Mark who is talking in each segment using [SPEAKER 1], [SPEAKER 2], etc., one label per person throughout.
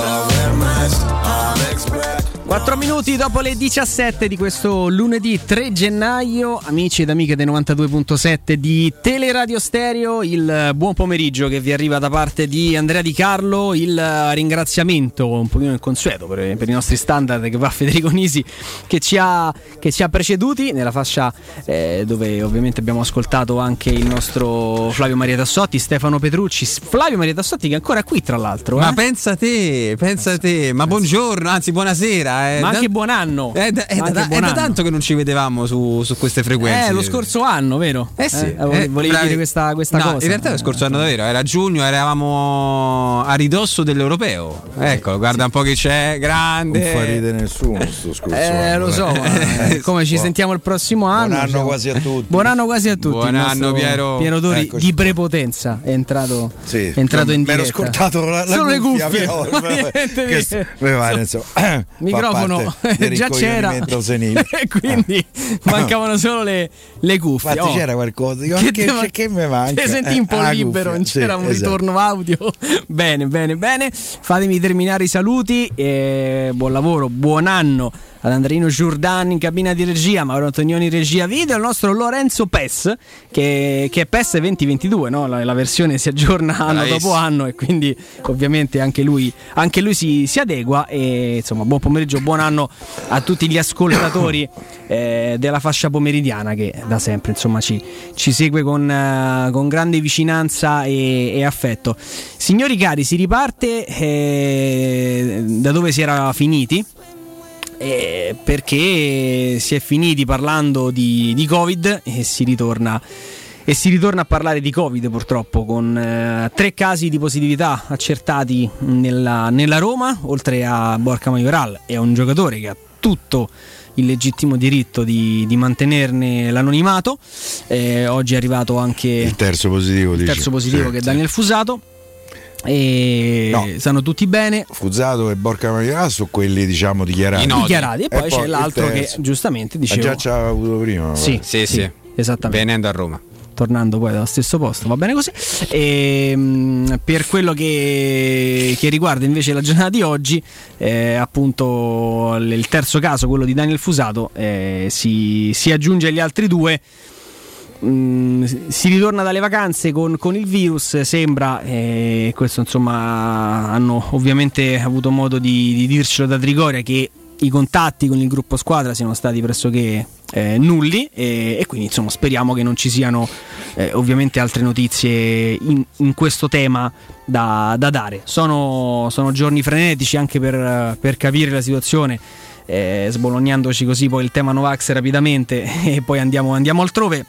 [SPEAKER 1] love. 4 minuti dopo le 17 di questo lunedì 3 gennaio, amici ed amiche dei 92.7 di Teleradio Stereo, il buon pomeriggio che vi arriva da parte di Andrea Di Carlo, il ringraziamento un pochino inconsueto per, per i nostri standard che va a Federico Nisi che ci ha, che ci ha preceduti nella fascia eh, dove ovviamente abbiamo ascoltato anche il nostro Flavio Maria Tassotti, Stefano Petrucci, Flavio Maria Tassotti che è ancora qui tra l'altro.
[SPEAKER 2] Ma
[SPEAKER 1] eh?
[SPEAKER 2] pensa te, pensa te, ma buongiorno, anzi buonasera. Eh.
[SPEAKER 1] Ma anche buon anno.
[SPEAKER 2] È da, è
[SPEAKER 1] Ma
[SPEAKER 2] da- è
[SPEAKER 1] buon
[SPEAKER 2] da
[SPEAKER 1] anno.
[SPEAKER 2] tanto che non ci vedevamo su, su queste frequenze.
[SPEAKER 1] Eh, lo scorso anno, vero?
[SPEAKER 2] Eh sì,
[SPEAKER 1] vole-
[SPEAKER 2] eh,
[SPEAKER 1] volevi
[SPEAKER 2] bravi.
[SPEAKER 1] dire questa, questa
[SPEAKER 2] No,
[SPEAKER 1] cosa.
[SPEAKER 2] In realtà lo scorso anno davvero, era giugno, eravamo a ridosso dell'europeo. Ecco, guarda un po' chi c'è,
[SPEAKER 3] Non
[SPEAKER 2] grande.
[SPEAKER 3] fa ridere nessuno sto scorso
[SPEAKER 1] Eh,
[SPEAKER 3] anno,
[SPEAKER 1] lo so,
[SPEAKER 3] eh.
[SPEAKER 1] ma eh, come ci sentiamo il prossimo anno?
[SPEAKER 3] Buon anno
[SPEAKER 1] cioè-
[SPEAKER 3] quasi a tutti.
[SPEAKER 1] Buon anno quasi a tutti.
[SPEAKER 2] Buon anno, Piero.
[SPEAKER 1] Dori
[SPEAKER 3] Eccoci
[SPEAKER 1] di prepotenza è entrato,
[SPEAKER 3] Sì,
[SPEAKER 1] è entrato in
[SPEAKER 3] mi ero
[SPEAKER 1] diretta.
[SPEAKER 3] scordato la, la
[SPEAKER 1] Solo le cuffie.
[SPEAKER 3] però,
[SPEAKER 1] niente
[SPEAKER 3] che fa
[SPEAKER 1] Microfono
[SPEAKER 3] del
[SPEAKER 1] già c'era e quindi mancavano solo le, le cuffie.
[SPEAKER 3] Infatti
[SPEAKER 1] Oh.
[SPEAKER 3] c'era qualcosa, dico,
[SPEAKER 1] Che
[SPEAKER 3] che,
[SPEAKER 1] te-
[SPEAKER 3] che, mi manca?
[SPEAKER 1] Ti senti
[SPEAKER 3] Eh,
[SPEAKER 1] un po'
[SPEAKER 3] ah,
[SPEAKER 1] libero,
[SPEAKER 3] cuffia,
[SPEAKER 1] non c'era
[SPEAKER 3] sì,
[SPEAKER 1] un
[SPEAKER 3] esatto.
[SPEAKER 1] ritorno audio. bene, bene, bene. Fatemi terminare i saluti. buon lavoro, buon anno ad Andreino Giordani in cabina di regia, Mauro Antonioni regia video, al nostro Lorenzo Pes, che, che è Pes 2022, no? la, la versione si aggiorna anno
[SPEAKER 2] Bravissimo.
[SPEAKER 1] dopo anno e quindi ovviamente anche lui, anche lui si, si adegua. E insomma, buon pomeriggio, buon anno a tutti gli ascoltatori eh, della fascia pomeridiana che da sempre insomma ci, ci segue con, eh, con grande vicinanza e, e affetto. Signori cari, si riparte eh, da dove si era finiti. Eh, perché si è finiti parlando di, di Covid e si ritorna e si ritorna a parlare di Covid purtroppo con eh, tre casi di positività accertati nella, nella Roma, oltre a Borca Majoral e a un giocatore che ha tutto il legittimo diritto di, di mantenerne l'anonimato. Eh, oggi è arrivato anche
[SPEAKER 3] Il terzo positivo,
[SPEAKER 1] il terzo positivo che è. Daniel Fusato. E
[SPEAKER 3] No.
[SPEAKER 1] stanno tutti bene,
[SPEAKER 3] Fusato e Borca Maria sono quelli diciamo dichiarati.
[SPEAKER 1] Dichiarati. E poi
[SPEAKER 3] E
[SPEAKER 1] c'è
[SPEAKER 3] poi il
[SPEAKER 1] l'altro che giustamente
[SPEAKER 3] Ma
[SPEAKER 1] dicevo.
[SPEAKER 3] già ci aveva avuto prima.
[SPEAKER 1] Sì,
[SPEAKER 2] Sì, sì.
[SPEAKER 1] esattamente.
[SPEAKER 2] Venendo a Roma.
[SPEAKER 1] tornando poi dallo stesso posto, va bene così. E, mh, per quello che, che riguarda invece la giornata di oggi, eh, appunto il terzo caso, quello di Daniel Fusato, eh, si, si aggiunge agli altri due. Mm, si ritorna dalle vacanze con, con il virus, sembra, e questo insomma hanno ovviamente avuto modo di, di dircelo da Trigoria che i contatti con il gruppo squadra siano stati pressoché eh, nulli e, e quindi insomma speriamo che non ci siano eh, ovviamente altre notizie in, in questo tema da, da dare. Sono, sono giorni frenetici anche per, per capire la situazione. Eh, sbolognandoci così poi il tema Novax rapidamente e poi andiamo, andiamo altrove.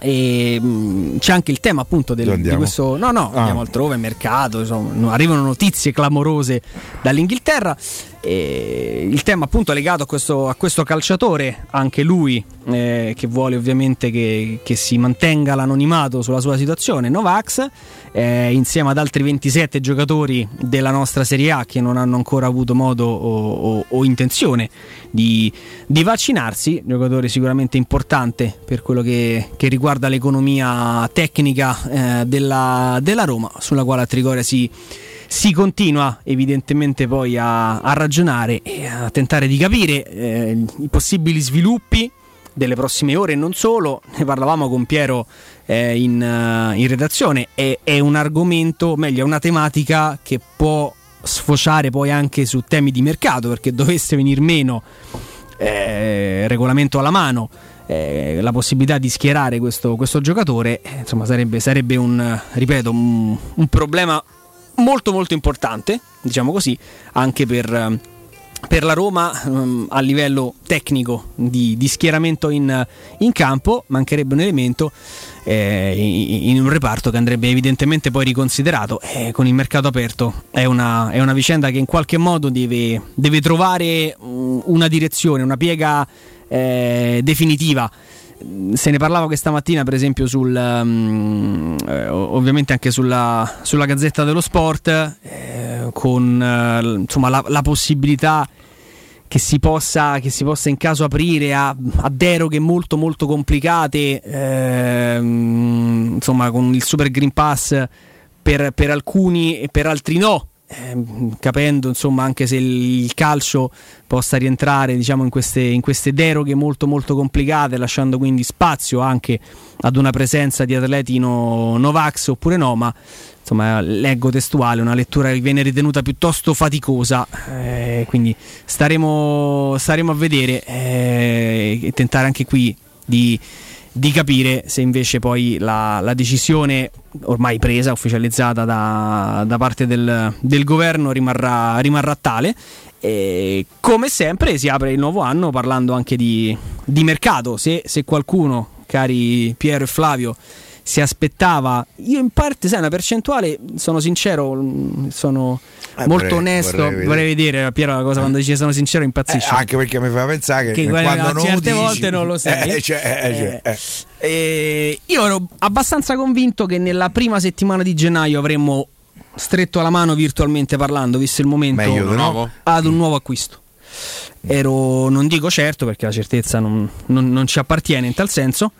[SPEAKER 1] E mh, c'è anche il tema appunto del, di questo no no
[SPEAKER 3] Ah.
[SPEAKER 1] andiamo altrove mercato insomma, no- arrivano notizie clamorose dall'Inghilterra. E il tema appunto è legato a questo, a questo calciatore anche lui eh, che vuole ovviamente che, che si mantenga l'anonimato sulla sua situazione Novax eh, insieme ad altri 27 giocatori della nostra Serie A che non hanno ancora avuto modo o, o- o intenzione di, di vaccinarsi, giocatore sicuramente importante per quello che, che riguarda l'economia tecnica eh, della, della Roma, sulla quale a Trigoria si, si continua evidentemente poi a, a ragionare e a tentare di capire eh, i possibili sviluppi delle prossime ore e non solo, ne parlavamo con Piero eh, in, eh, in redazione, è, è un argomento, meglio, è una tematica che può sfociare poi anche su temi di mercato, perché dovesse venir meno eh, regolamento alla mano. eh, la possibilità di schierare questo, questo giocatore eh, insomma sarebbe, sarebbe un, ripeto, un, un problema molto molto importante diciamo così anche per, per la Roma ehm, a livello tecnico di, di schieramento in, in campo mancherebbe un elemento eh, in, in un reparto che andrebbe evidentemente poi riconsiderato. Eh, con il mercato aperto è una, è una vicenda che in qualche modo deve, deve trovare mm, una direzione una piega eh, definitiva se ne parlava questa mattina per esempio sul mm, eh, ovviamente anche sulla, sulla Gazzetta dello Sport eh, con eh, insomma la, la possibilità che si, possa, che si possa in caso aprire a, a deroghe molto molto complicate ehm, insomma con il Super Green Pass per, per alcuni e per altri no ehm, capendo insomma anche se il calcio possa rientrare diciamo, in, queste, in queste deroghe molto molto complicate, lasciando quindi spazio anche ad una presenza di atleti no, Novax oppure no, ma insomma leggo testuale, una lettura che viene ritenuta piuttosto faticosa, eh, quindi staremo, staremo a vedere eh, e tentare anche qui di di capire se invece poi la, la decisione ormai presa, ufficializzata da, da parte del, del, governo rimarrà, rimarrà tale. E come sempre si apre il nuovo anno parlando anche di, di mercato. Se, se qualcuno, cari Piero e Flavio, si aspettava. Io in parte, sai, una percentuale, sono sincero, sono eh, molto vorrei, onesto. Vorrei vedere. vorrei vedere, Piero, la cosa quando dice sono sincero impazzisce.
[SPEAKER 3] Eh, anche perché mi fa pensare che, che quando non
[SPEAKER 1] certe
[SPEAKER 3] dici,
[SPEAKER 1] volte non lo sai.
[SPEAKER 3] Eh, cioè, eh, cioè,
[SPEAKER 1] eh. io ero abbastanza convinto che nella prima settimana di gennaio avremmo stretto la mano virtualmente parlando, visto il momento
[SPEAKER 2] no,
[SPEAKER 1] ad un nuovo acquisto. Ero, non dico certo perché la certezza non, non, non ci appartiene in tal senso,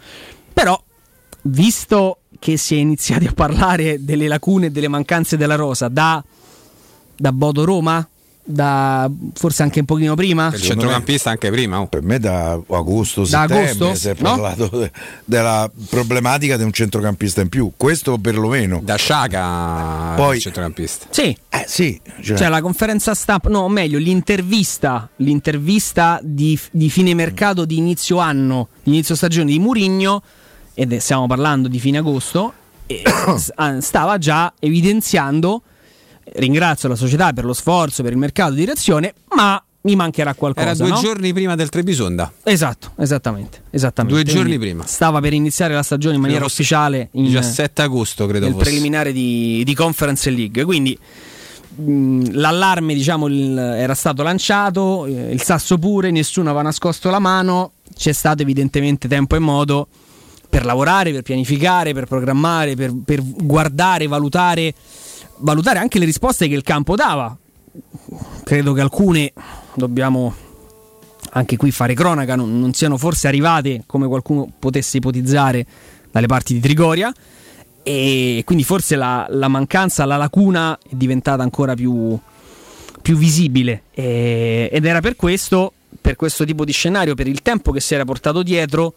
[SPEAKER 1] però visto che si è iniziati a parlare delle lacune e delle mancanze della rosa da, da Bodo Roma, da forse anche un pochino prima.
[SPEAKER 2] Il centrocampista anche prima. Oh.
[SPEAKER 3] Per me da agosto, da agosto, si è no? parlato de, della problematica di un centrocampista in più. Questo perlomeno.
[SPEAKER 2] Da Sciaga Poi, il centrocampista.
[SPEAKER 1] Sì.
[SPEAKER 3] Eh, sì
[SPEAKER 1] cioè. cioè. la conferenza stampa, no meglio l'intervista, l'intervista di, di fine mercato di inizio anno, di inizio stagione di Murigno ed stiamo parlando di fine agosto, ah, stava già evidenziando, ringrazio la società per lo sforzo, per il mercato di reazione, ma mi mancherà qualcosa.
[SPEAKER 2] Era due
[SPEAKER 1] no?
[SPEAKER 2] giorni prima del Trebisonda.
[SPEAKER 1] Esatto, esattamente. esattamente.
[SPEAKER 2] Due giorni prima.
[SPEAKER 1] Stava per iniziare la stagione in maniera ufficiale.
[SPEAKER 2] In, 17 agosto, credo. Fosse.
[SPEAKER 1] preliminare di, di, Conference League. Quindi mh, l'allarme diciamo, il, era stato lanciato, eh, il sasso pure, nessuno aveva nascosto la mano. C'è stato evidentemente tempo e modo per lavorare, per pianificare, per programmare, per, per guardare, valutare, valutare anche le risposte che il campo dava. Credo che alcune dobbiamo anche qui fare cronaca, non, non siano forse arrivate come qualcuno potesse ipotizzare dalle parti di Trigoria e quindi forse la, la mancanza, la lacuna è diventata ancora più, più visibile e, ed era per questo, per questo tipo di scenario, per il tempo che si era portato dietro,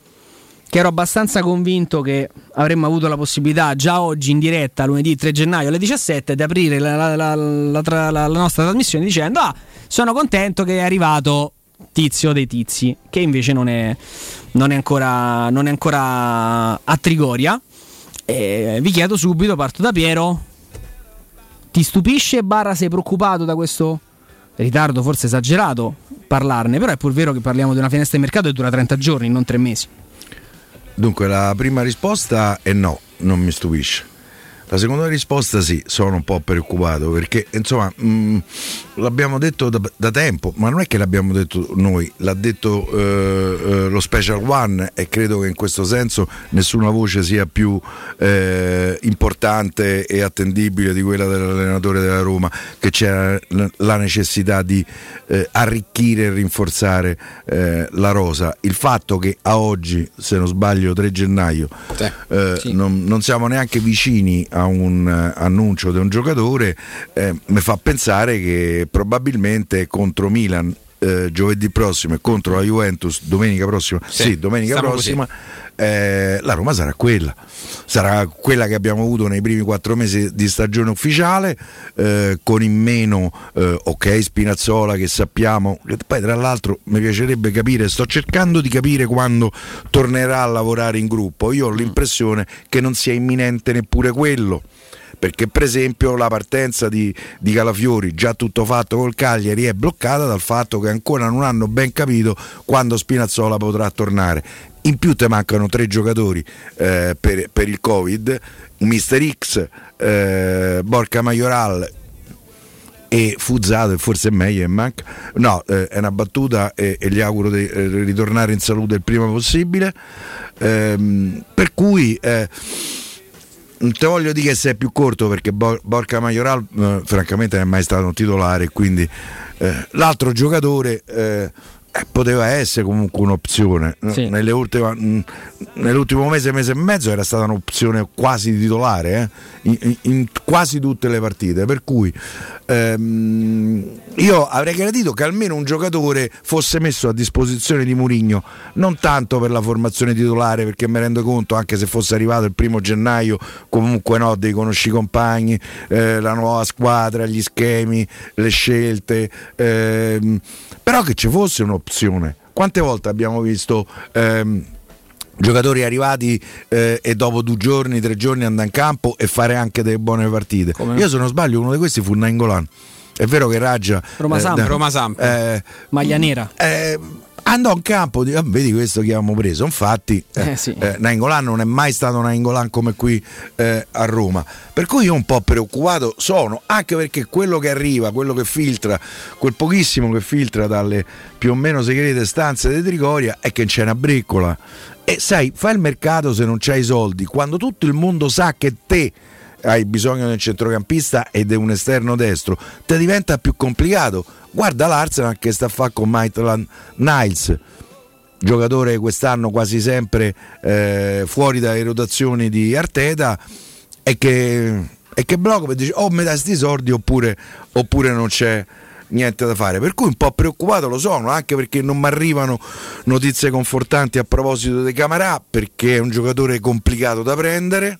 [SPEAKER 1] che ero abbastanza convinto che avremmo avuto la possibilità già oggi in diretta, lunedì 3 gennaio alle 17, di aprire la, la, la, la nostra trasmissione dicendo ah, sono contento che è arrivato tizio dei tizi, che invece non è, non è, ancora, non è ancora a Trigoria. E vi chiedo subito, parto da Piero, ti stupisce barra sei preoccupato da questo ritardo forse esagerato parlarne, però è pur vero che parliamo di una finestra di mercato che dura 30 giorni, non 3 mesi.
[SPEAKER 3] Dunque la prima risposta è no, non mi stupisce. La seconda risposta sì, sono un po' preoccupato perché insomma mh, mm, l'abbiamo detto da, da, tempo, ma non è che l'abbiamo detto noi, l'ha detto eh, eh, lo Special One e credo che in questo senso nessuna voce sia più eh, importante e attendibile di quella dell'allenatore della Roma, che c'era la necessità di eh, arricchire e rinforzare eh, la rosa. Il fatto che a oggi, se non sbaglio 3 gennaio, sì, eh, sì. Non, non siamo neanche vicini a a un eh, annuncio di un giocatore eh, mi fa pensare che probabilmente contro Milan eh, giovedì prossimo e contro la Juventus domenica prossima, sì, sì domenica prossima eh, la Roma sarà quella. Sarà quella che abbiamo avuto nei primi quattro mesi di stagione ufficiale eh, con in meno eh, ok Spinazzola che sappiamo poi tra l'altro mi piacerebbe capire sto cercando di capire quando tornerà a lavorare in gruppo. Io ho l'impressione che non sia imminente neppure quello perché per esempio la partenza di, di, Calafiori, già tutto fatto col Cagliari, è bloccata dal fatto che ancora non hanno ben capito quando Spinazzola potrà tornare. In più te mancano tre giocatori eh, per, per, il Covid, Mister X, eh, Borca Majoral e Fuzzato forse è meglio manca. no eh, è una battuta e, e gli auguro di eh, ritornare in salute il prima possibile ehm, per cui eh, non te voglio dire che sei più corto perché Borca Majoral eh, francamente non è mai stato un titolare quindi eh, l'altro giocatore eh, eh, poteva essere comunque un'opzione.
[SPEAKER 1] Sì.
[SPEAKER 3] Nelle ultime, nell'ultimo mese, mese e mezzo era stata un'opzione quasi titolare eh, in, in- quasi tutte le partite. Per cui ehm, io avrei gradito che almeno un giocatore fosse messo a disposizione di Murigno, non tanto per la formazione titolare, perché mi rendo conto, anche se fosse arrivato il primo gennaio, comunque no, devi conosci compagni, eh, la nuova squadra, gli schemi, le scelte. ehm, però che ci fosse un'opzione. Quante volte abbiamo visto ehm, giocatori arrivati eh, e dopo due giorni, tre giorni andare in campo e fare anche delle buone partite?
[SPEAKER 1] Come?
[SPEAKER 3] Io se non sbaglio uno di questi fu Nainggolan. È vero che Raggia
[SPEAKER 1] Roma Samp.
[SPEAKER 2] Roma Samp.
[SPEAKER 3] eh,
[SPEAKER 1] Maglia nera.
[SPEAKER 3] Andò in campo, di- ah, vedi questo che abbiamo preso. Infatti, eh,
[SPEAKER 1] Eh, sì.
[SPEAKER 3] eh, Nainggolan non è mai stato Nainggolan come qui eh, a Roma. Per cui io un po' preoccupato sono, anche perché quello che arriva, quello che filtra, quel pochissimo che filtra dalle più o meno segrete stanze di Trigoria è che c'è una briccola. E sai, fai il mercato se non c'hai i soldi, quando tutto il mondo sa che te hai bisogno del centrocampista ed è un esterno destro, ti diventa più complicato. Guarda l'Arsenal che sta a fare con Maitland Niles, giocatore quest'anno quasi sempre eh, fuori dalle rotazioni di Arteta e che, e che blocca e dice o mi dai sti soldi oppure, oppure non c'è niente da fare. Per cui un po' preoccupato lo sono anche perché non mi arrivano notizie confortanti a proposito di Camarà perché è un giocatore complicato da prendere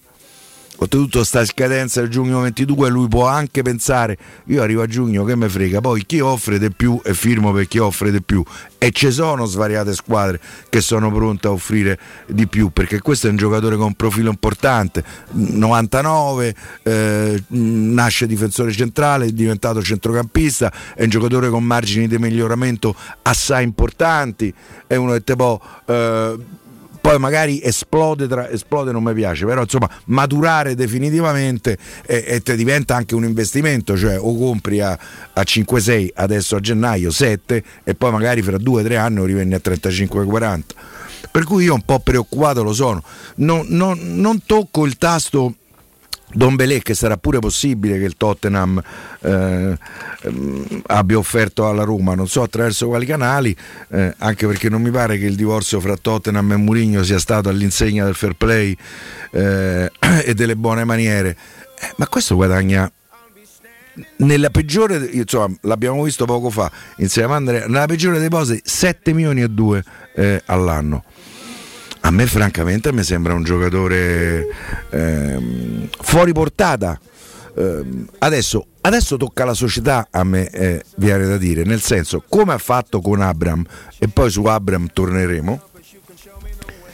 [SPEAKER 3] oltretutto sta scadenza del giugno 22 lui può anche pensare io arrivo a giugno che me frega? Poi chi offre di più? E firmo per chi offre di più. E ci sono svariate squadre che sono pronte a offrire di più perché questo è un giocatore con un profilo importante. 99 eh, nasce difensore centrale è diventato centrocampista è un giocatore con margini di miglioramento assai importanti è uno che te può eh, poi magari esplode, tra, esplode non mi piace, però insomma maturare definitivamente e, e te diventa anche un investimento, cioè o compri a, a 5-6 adesso a gennaio 7 e poi magari fra 2-3 anni lo rivendi a 35-40. Per cui io un po' preoccupato lo sono, non, non- non tocco il tasto Don Belé che sarà pure possibile che il Tottenham eh, ehm, abbia offerto alla Roma, non so attraverso quali canali, eh, anche perché non mi pare che il divorzio fra Tottenham e Mourinho sia stato all'insegna del fair play eh, e delle buone maniere. Eh, ma questo guadagna nella peggiore, insomma, l'abbiamo visto poco fa insieme a Andrea, nella peggiore dei posti 7 milioni e 2 eh, all'anno. A me francamente mi sembra un giocatore ehm, fuori portata. Ehm, adesso, adesso tocca alla società, a me eh, viene da dire, nel senso come ha fatto con Abram, e poi su Abram torneremo,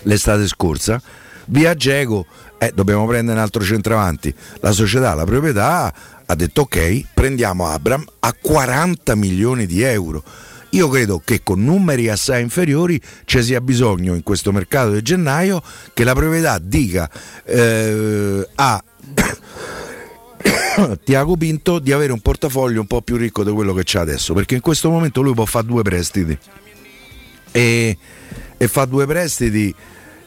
[SPEAKER 3] l'estate scorsa, via Geco, eh, dobbiamo prendere un altro centravanti. La società, la proprietà ha detto ok, prendiamo Abram a 40 milioni di euro. Io credo che con numeri assai inferiori ci sia bisogno in questo mercato di gennaio che la proprietà dica eh, a Tiago Pinto di avere un portafoglio un po' più ricco di quello che c'ha adesso, perché in questo momento lui può fare due prestiti e, e fa due prestiti.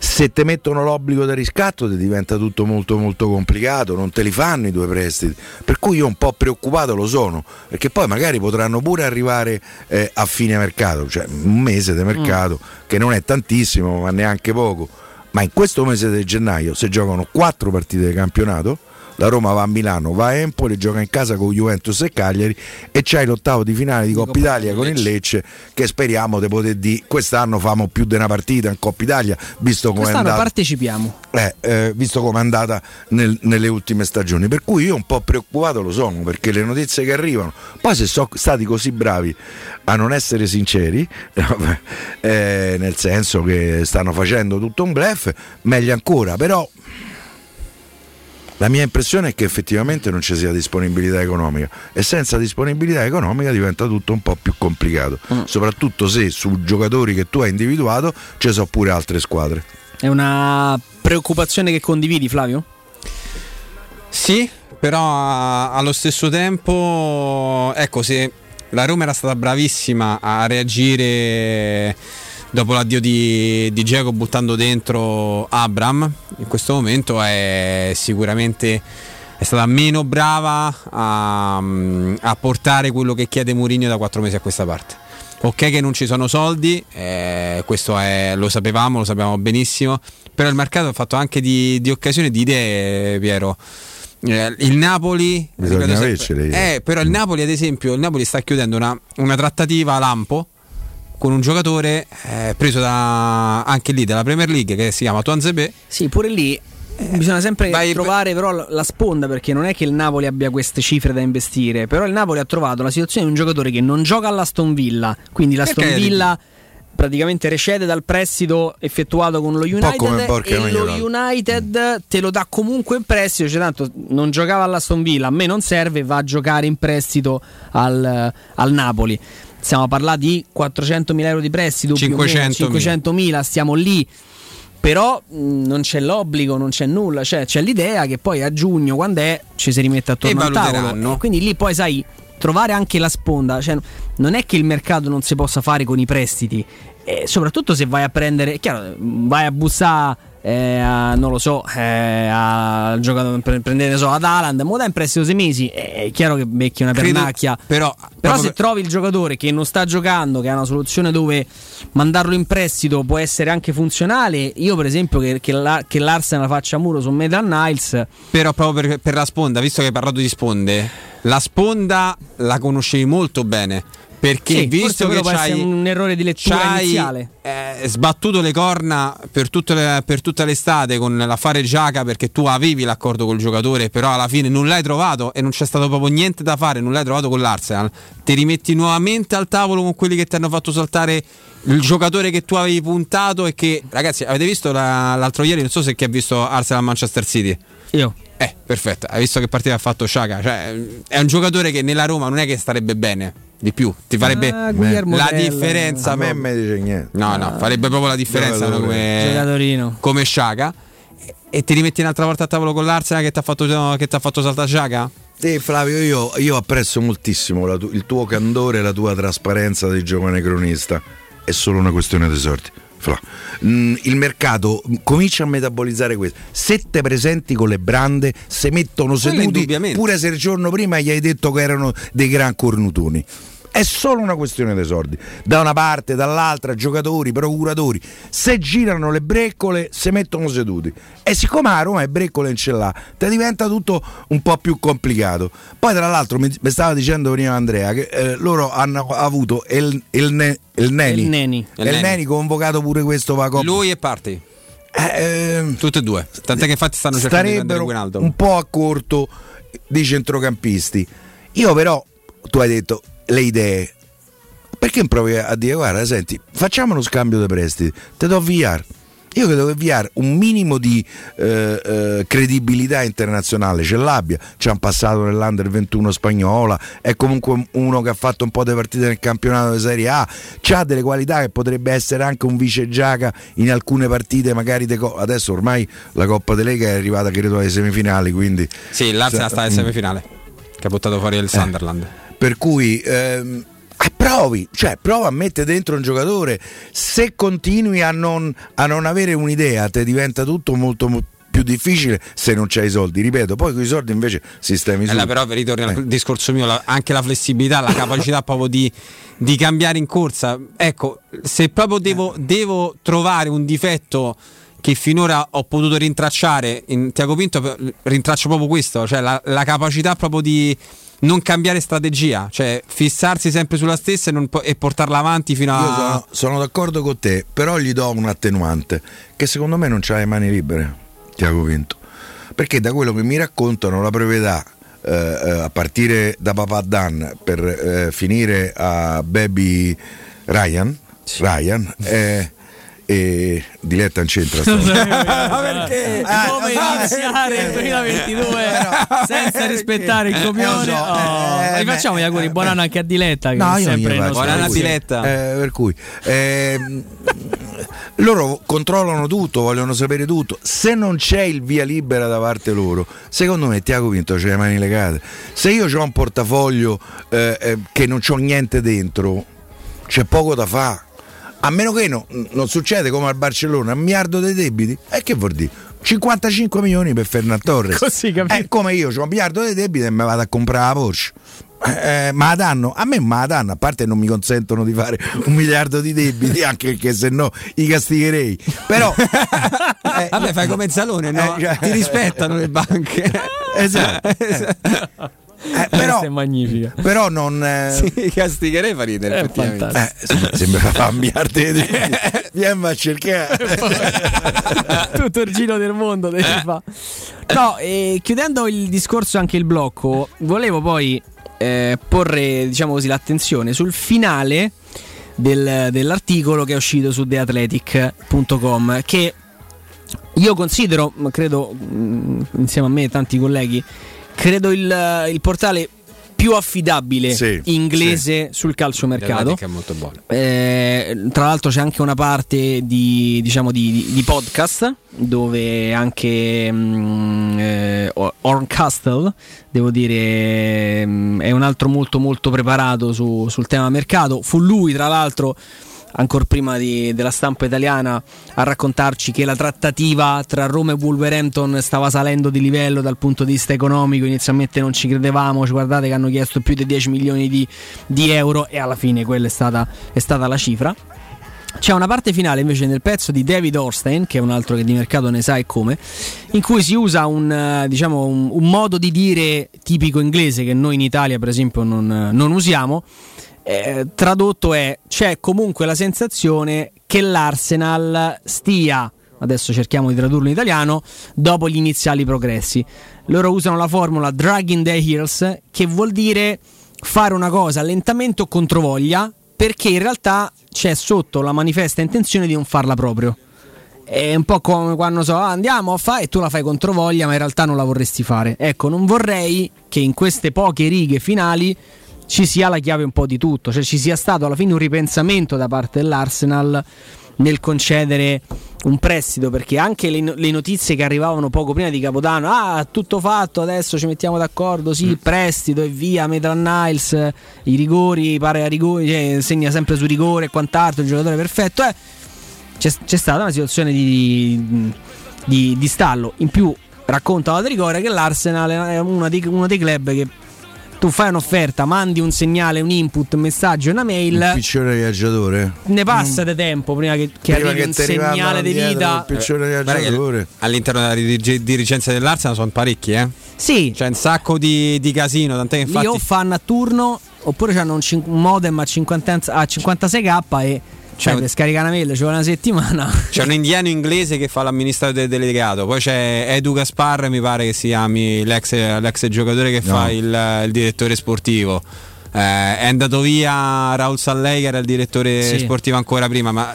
[SPEAKER 3] Se ti mettono l'obbligo del riscatto ti diventa tutto molto molto complicato, non te li fanno i due prestiti. Per cui io un po' preoccupato lo sono, perché poi magari potranno pure arrivare eh, a fine mercato, cioè un mese di mercato, che non è tantissimo, ma neanche poco. Ma in questo mese di gennaio si giocano quattro partite di campionato. La Roma va a Milano, va a Empoli, gioca in casa con Juventus e Cagliari e c'hai l'ottavo di finale di Coppa Italia con il Lecce che speriamo di poter dire quest'anno famo più di una partita in Coppa Italia visto come è andata
[SPEAKER 1] partecipiamo.
[SPEAKER 3] eh, eh, visto come è andata nel- nelle ultime stagioni. Per cui io un po' preoccupato lo sono perché le notizie che arrivano, poi se sono stati così bravi a non essere sinceri, eh, nel senso che stanno facendo tutto un blef, meglio ancora, però la mia impressione è che effettivamente non ci sia disponibilità economica e senza disponibilità economica diventa tutto un po' più complicato, soprattutto se su giocatori che tu hai individuato ci sono pure altre squadre.
[SPEAKER 1] È una preoccupazione che condividi, Flavio?
[SPEAKER 2] Sì, però allo stesso tempo, ecco, se la Roma era stata bravissima a reagire dopo l'addio di, di Diego buttando dentro Abram, in questo momento è sicuramente è stata meno brava a, a portare quello che chiede Mourinho da quattro mesi a questa parte. ok che non ci sono soldi, eh, questo è, lo sapevamo, lo sapevamo benissimo, però il mercato ha fatto anche di, di occasioni, di idee, Piero. Eh, il Napoli sempre- eh, però il Napoli ad esempio il Napoli sta chiudendo una, una trattativa a lampo con un giocatore eh, preso da, anche lì dalla Premier League che si chiama Tuanzebe
[SPEAKER 1] Sì, pure lì bisogna sempre
[SPEAKER 2] vai-
[SPEAKER 1] trovare però la- sponda perché non è che il Napoli abbia queste cifre da investire, però il Napoli ha trovato la situazione di un giocatore che non gioca all'Aston Villa, quindi l'Aston? Villa praticamente recede dal prestito effettuato con lo United e lo. United te lo dà comunque in prestito, cioè tanto non giocava all'Aston Villa, a me non serve, va a giocare in prestito al, al Napoli. Stiamo a parlare di 400.000 euro di prestito, più o meno,
[SPEAKER 2] 500.000.
[SPEAKER 1] 500.000, stiamo lì. Però mh, non c'è l'obbligo, non c'è nulla, cioè c'è l'idea che poi a giugno, quando è, ci si rimette attorno
[SPEAKER 2] E
[SPEAKER 1] al tavolo. quindi lì poi sai, trovare anche la sponda, cioè, non è che il mercato non si possa fare con i prestiti, e soprattutto se vai a prendere, chiaro, vai a bussare. Eh, a- non lo so, eh, a giocatore per prendere so, ad Haaland, mo dai in prestito sei mesi, è chiaro che becchi una
[SPEAKER 2] Credo-
[SPEAKER 1] pernacchia.
[SPEAKER 2] però,
[SPEAKER 1] Però
[SPEAKER 2] proprio
[SPEAKER 1] se trovi il giocatore che non sta giocando, che ha una soluzione dove mandarlo in prestito può essere anche funzionale, io per esempio che, che, la- che l'Arsenal faccia muro su Medan Niles,
[SPEAKER 2] Però proprio per, per la sponda, visto che hai parlato di sponde, la sponda la conoscevi molto bene. Perché
[SPEAKER 1] Sì,
[SPEAKER 2] visto che c'hai,
[SPEAKER 1] un errore di lettura iniziale.
[SPEAKER 2] eh, sbattuto le corna per, le- per tutta l'estate con l'affare Giaca perché tu avevi l'accordo col giocatore, però alla fine non l'hai trovato e non c'è stato proprio niente da fare, non l'hai trovato con l'Arsenal. Ti rimetti nuovamente al tavolo con quelli che ti hanno fatto saltare il giocatore che tu avevi puntato e che, ragazzi, avete visto la- l'altro ieri, non so se chi ha visto Arsenal Manchester City.
[SPEAKER 1] io.
[SPEAKER 2] Eh, perfetto, hai visto che partita ha fatto Sciaga? Cioè, è un giocatore che nella Roma non è che starebbe bene di più, ti farebbe
[SPEAKER 1] Ah,
[SPEAKER 2] la differenza.
[SPEAKER 3] A me mi dice niente.
[SPEAKER 2] No, no, farebbe proprio la differenza no, come,
[SPEAKER 1] Giocatorino.
[SPEAKER 2] come Sciaga. E, e ti rimetti un'altra volta a tavolo con l'Arsenal che ti ha fatto, fatto saltare Sciaga?
[SPEAKER 3] Sì, Flavio, io, io apprezzo moltissimo tu- il tuo candore e la tua trasparenza di giovane cronista. È solo una questione di sorti. Fla. Mm, il mercato mm, comincia a metabolizzare questo. Se te presenti con le brande, se mettono seduti,
[SPEAKER 2] indubbiamente.
[SPEAKER 3] pure se il giorno prima gli hai detto che erano dei gran cornutoni. È solo una questione dei soldi. Da una parte, dall'altra, giocatori, procuratori. Se girano le breccole, si mettono seduti. E siccome a Roma è breccole non ce l'ha, te diventa tutto un po' più complicato. Poi, tra l'altro, mi, mi stava dicendo prima Andrea che eh, loro hanno avuto il, il, ne- il Neni.
[SPEAKER 1] Il Neni.
[SPEAKER 2] Il
[SPEAKER 3] il
[SPEAKER 2] Neni.
[SPEAKER 3] Neni convocato pure questo va Coppa.
[SPEAKER 2] Lui e Parti,
[SPEAKER 3] Eh, ehm,
[SPEAKER 2] tutte e due. Tant'è che infatti stanno cercando di
[SPEAKER 3] un po' a corto dei centrocampisti. Io però, tu hai detto le idee. Perché provi a dire, guarda, senti, facciamo uno scambio di prestiti, te do VR. Io credo che VR un minimo di eh, eh, credibilità internazionale ce l'abbia. Ci hanno passato nell'Under 21 spagnola, è comunque uno che ha fatto un po' di partite nel campionato di Serie A, ha delle qualità che potrebbe essere anche un vice giaca in alcune partite, magari co- adesso ormai la Coppa de Lega è arrivata credo alle semifinali, quindi
[SPEAKER 2] Sì, l'Arsenal sta in
[SPEAKER 3] Mm.
[SPEAKER 2] semifinale, che ha buttato fuori il Sunderland.
[SPEAKER 3] Per cui ehm, eh, provi, cioè prova a mettere dentro un giocatore. Se continui a non, a non avere un'idea, te diventa tutto molto mo- più difficile se non c'hai i soldi. Ripeto, poi con i soldi invece sistemi su.
[SPEAKER 2] Eh, là, però ritorno al
[SPEAKER 3] Eh.
[SPEAKER 2] discorso mio, la- anche la flessibilità, la capacità proprio di, di cambiare in corsa. Ecco, se proprio devo, devo trovare un difetto che finora ho potuto rintracciare in Tiago Pinto, rintraccio proprio questo, cioè la, la capacità proprio di non cambiare strategia, cioè fissarsi sempre sulla stessa e, non e portarla avanti fino a...
[SPEAKER 3] Io sono, sono d'accordo con te, però gli do un attenuante che secondo me non c'ha le mani libere, Tiago Vinto. Perché da quello che mi raccontano la proprietà eh, eh, a partire da Papà Dan per eh, finire a Baby Ryan, Ryan eh, e Diletta in centro
[SPEAKER 1] Perché? Come iniziare il 2022 senza rispettare il copione?
[SPEAKER 3] Eh,
[SPEAKER 1] Oh,
[SPEAKER 3] eh,
[SPEAKER 1] rifacciamo gli auguri, buon anno anche a Diletta. Che
[SPEAKER 3] No,
[SPEAKER 1] è
[SPEAKER 3] io
[SPEAKER 1] sempre
[SPEAKER 3] faccio
[SPEAKER 2] Buon anno a. Diletta.
[SPEAKER 3] Eh, per cui ehm, loro controllano tutto, vogliono sapere tutto. Se non c'è il via libera da parte loro, secondo me Tiago Vinto c'ha le mani legate. Se io ho un portafoglio eh, eh, che non c'ho niente dentro, c'è poco da fare. A meno che no- non succede come al Barcellona, un miliardo dei debiti. E che vuol dire? 55 milioni per Fernand Torres.
[SPEAKER 1] Così, capito?
[SPEAKER 3] È come io ho un miliardo di debiti e mi vado a comprare la Porsche. Eh, ma la danno? A me ma la danno, a parte non mi consentono di fare un miliardo di debiti, anche perché se no i castigherei. Però
[SPEAKER 2] eh, vabbè, fai come Zalone, no? Eh, cioè, Ti rispettano le banche.
[SPEAKER 3] Esatto. esatto.
[SPEAKER 1] Eh, però, è magnifica.
[SPEAKER 3] Però non.
[SPEAKER 2] Eh... Sì, castigherei fa ridere.
[SPEAKER 3] Eh, sembra fa un miliardo di Vieni a cercare.
[SPEAKER 1] Tutto il giro del mondo devi fare. No, e chiudendo il discorso, anche il blocco, volevo poi eh, porre, diciamo così, l'attenzione sul finale. Del, dell'articolo che è uscito su theathletic.com che io considero, credo mm, insieme a me e tanti colleghi, credo il, il portale più affidabile sì, inglese sì. sul calciomercato.
[SPEAKER 2] È molto buono.
[SPEAKER 1] Eh, tra l'altro c'è anche una parte di, diciamo, di, di podcast dove anche um, eh, Orncastle, devo dire, um, è un altro molto molto preparato su, sul tema mercato. Fu lui, tra l'altro ancora prima di, della stampa italiana a raccontarci che la trattativa tra Roma e Wolverhampton stava salendo di livello dal punto di vista economico, inizialmente non ci credevamo, guardate che hanno chiesto più di 10 milioni di, di euro e alla fine quella è stata, è stata la cifra. C'è una parte finale invece nel pezzo di David Orstein, che è un altro che di mercato ne sa e come, in cui si usa un, diciamo, un, un modo di dire tipico inglese che noi in Italia per esempio non, non usiamo, eh, tradotto è c'è comunque la sensazione che l'Arsenal stia adesso cerchiamo di tradurlo in italiano dopo gli iniziali progressi. Loro usano la formula dragging the heels che vuol dire fare una cosa lentamente o controvoglia perché in realtà c'è sotto la manifesta intenzione di non farla proprio. È un po' come quando so ah, andiamo a fare e tu la fai controvoglia ma in realtà non la vorresti fare. Ecco non vorrei che in queste poche righe finali ci sia la chiave un po' di tutto, cioè ci sia stato alla fine un ripensamento da parte dell'Arsenal nel concedere un prestito perché anche le, le, notizie che arrivavano poco prima di Capodanno ah tutto fatto adesso ci mettiamo d'accordo sì mm. prestito e via Metran Niles i rigori pare a rigori cioè, segna sempre su rigore e quant'altro il giocatore perfetto eh, c'è, c'è, stata una situazione di, di, di stallo in più racconta la Rigore che l'Arsenal è uno dei, uno dei club che tu fai un'offerta, mandi un segnale, un input, un messaggio, una mail.
[SPEAKER 3] Il piccione viaggiatore.
[SPEAKER 1] Ne passa mm. di tempo prima che, che prima arrivi che un segnale di vita.
[SPEAKER 3] Il piccione eh, viaggiatore.
[SPEAKER 2] All'interno della dirigenza dell'Arsenal sono parecchi, eh?
[SPEAKER 1] Sì.
[SPEAKER 2] C'è un sacco di, di casino, tant'è che infatti...
[SPEAKER 1] Lì o fanno a turno oppure hanno un, cin- un modem a, 50, a 56k e cioè, per scaricare una mail ci vuole una settimana.
[SPEAKER 2] C'è un indiano inglese che fa l'amministratore delegato, poi c'è Edu Gaspar, mi pare che si chiami l'ex, l'ex giocatore che no. fa il, il direttore sportivo. Eh, è andato via Raul Sallei che era il direttore sì. sportivo ancora prima ma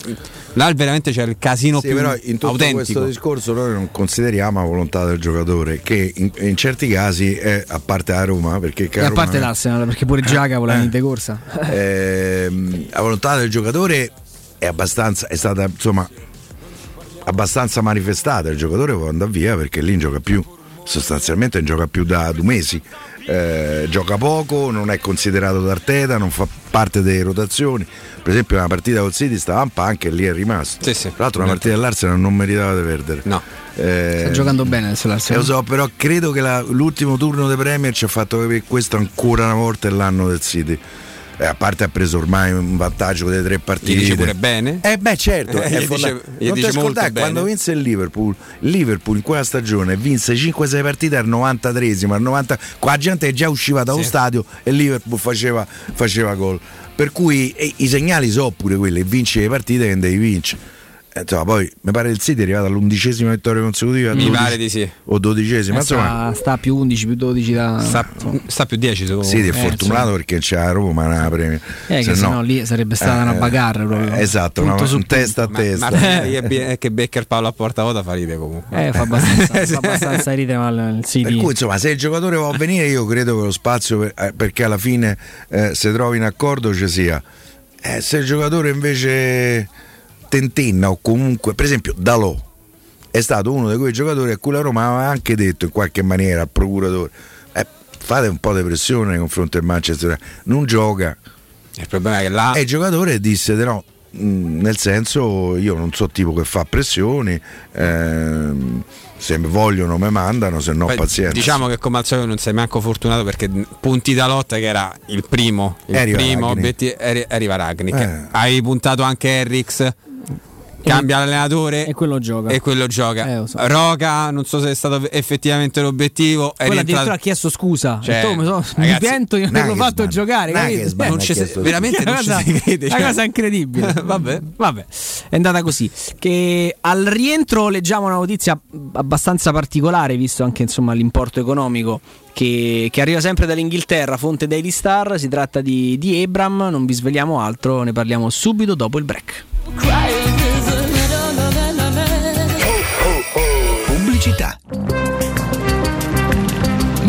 [SPEAKER 2] là veramente c'è il casino sì, più però in tutto autentico.
[SPEAKER 3] questo discorso noi non consideriamo la volontà del giocatore che in, in certi casi è a parte la Roma perché
[SPEAKER 1] a parte l'Arsenal perché pure Giaca vuole eh, la corsa
[SPEAKER 3] eh, la volontà del giocatore è abbastanza, è stata insomma abbastanza manifestata. Il giocatore può andare via perché lì gioca più, sostanzialmente non gioca più da due mesi. Eh, gioca poco, non è considerato da Arteta, non fa parte delle rotazioni. Per esempio, una partita col City stava in panca e lì è rimasto.
[SPEAKER 2] Sì, sì,
[SPEAKER 3] Tra l'altro, una partita dell'Arsenal non meritava di perdere.
[SPEAKER 2] No.
[SPEAKER 1] Eh, Sta giocando bene adesso l'Arsenal.
[SPEAKER 3] Lo so, però credo che la, l'ultimo turno dei Premier ci ha fatto capire che questo ancora una volta è l'anno del City eh, a parte ha preso ormai un vantaggio delle tre partite. Gli
[SPEAKER 2] dice pure bene?
[SPEAKER 3] Eh beh certo, eh,
[SPEAKER 2] gli dice,
[SPEAKER 3] gli non ti ascoltai quando vinse il Liverpool, Liverpool in quella stagione vinse 5-6 partite al 93esimo, al 90, qua la gente già usciva dallo sì. stadio e Liverpool faceva, faceva gol. Per cui eh, i segnali sono pure quelli, vinci le partite che devi vincere insomma, poi mi pare il City è arrivato all'undicesima vittoria consecutiva.
[SPEAKER 2] Mi 12, pare di sì.
[SPEAKER 3] O dodicesima. Eh,
[SPEAKER 1] insomma, sta, più 11 più 12 da.
[SPEAKER 2] Sta, sta più 10
[SPEAKER 3] secondo Sì, è eh, fortunato perché c'è a Roma una premia.
[SPEAKER 1] Eh, se che no, lì sarebbe stata una bagarra proprio.
[SPEAKER 3] Esatto, una, un testa a testa. Ma,
[SPEAKER 2] ma è che Becker Paolo a porta vuota fa ride comunque.
[SPEAKER 1] Eh, fa abbastanza, fa abbastanza ridere mal il City.
[SPEAKER 3] Per cui insomma, se il giocatore può venire, io credo che lo spazio per, perché alla fine eh, se trovi in accordo ci sia. se il giocatore invece tentenna o comunque, per esempio Dalò è stato uno di quei giocatori a cui la Roma aveva anche detto in qualche maniera al procuratore eh, fate un po' di pressione nei confronti del Manchester non gioca
[SPEAKER 2] il problema è che là
[SPEAKER 3] e il giocatore disse no mh, nel senso io non so tipo che fa pressioni, ehm, se vogliono me mandano, se no
[SPEAKER 2] Beh,
[SPEAKER 3] pazienza.
[SPEAKER 2] Diciamo che come al solito non sei manco fortunato perché punti da lotta che era il primo, il
[SPEAKER 3] Arriva
[SPEAKER 2] primo
[SPEAKER 3] Ragni.
[SPEAKER 2] obiettivo, arriva Ragnic.
[SPEAKER 3] Eh.
[SPEAKER 2] Hai puntato anche Henrix. Cambia l'allenatore
[SPEAKER 1] E quello gioca.
[SPEAKER 2] e quello gioca.
[SPEAKER 1] Eh, so.
[SPEAKER 2] Roca, non so se è stato effettivamente l'obiettivo.
[SPEAKER 1] Quello
[SPEAKER 2] rientrato-
[SPEAKER 1] addirittura ha chiesto scusa.
[SPEAKER 2] Cioè,
[SPEAKER 1] detto, "Oh, mi, so- mi pento, io non l'ho
[SPEAKER 3] Nagelsmann.
[SPEAKER 1] fatto giocare. capito?
[SPEAKER 3] Nagelsmann
[SPEAKER 2] non ci
[SPEAKER 3] chiesto-
[SPEAKER 2] veramente non
[SPEAKER 1] Una
[SPEAKER 2] ci
[SPEAKER 1] cosa-
[SPEAKER 2] si crede.
[SPEAKER 1] Una
[SPEAKER 2] cioè.
[SPEAKER 1] cosa incredibile.
[SPEAKER 2] Vabbè.
[SPEAKER 1] Vabbè, è andata così. Che al rientro leggiamo una notizia abbastanza particolare, visto anche insomma, l'importo economico. Che, che arriva sempre dall'Inghilterra, fonte Daily Star. Si tratta di, di Abram. Non vi sveliamo altro, ne parliamo subito dopo il break.
[SPEAKER 4] Pubblicità.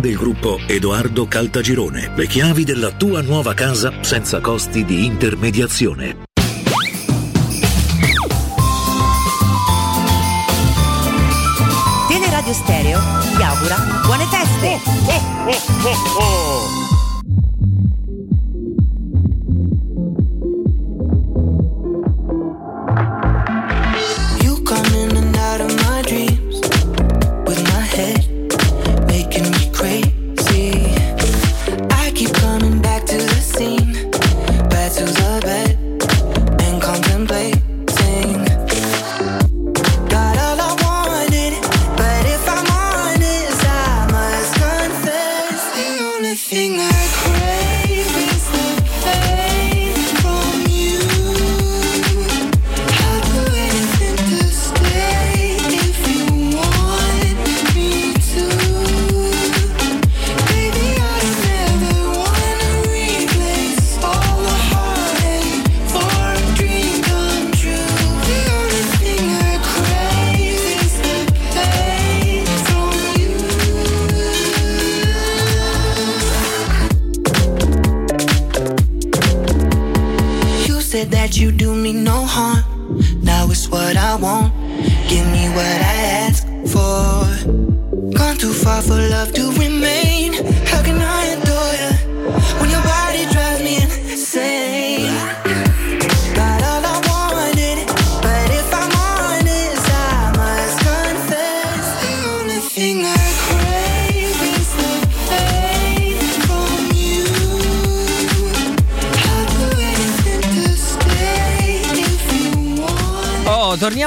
[SPEAKER 5] del gruppo Edoardo Caltagirone. Le chiavi della tua nuova casa senza costi di intermediazione.
[SPEAKER 6] Teleradio Stereo vi augura buone feste!
[SPEAKER 7] that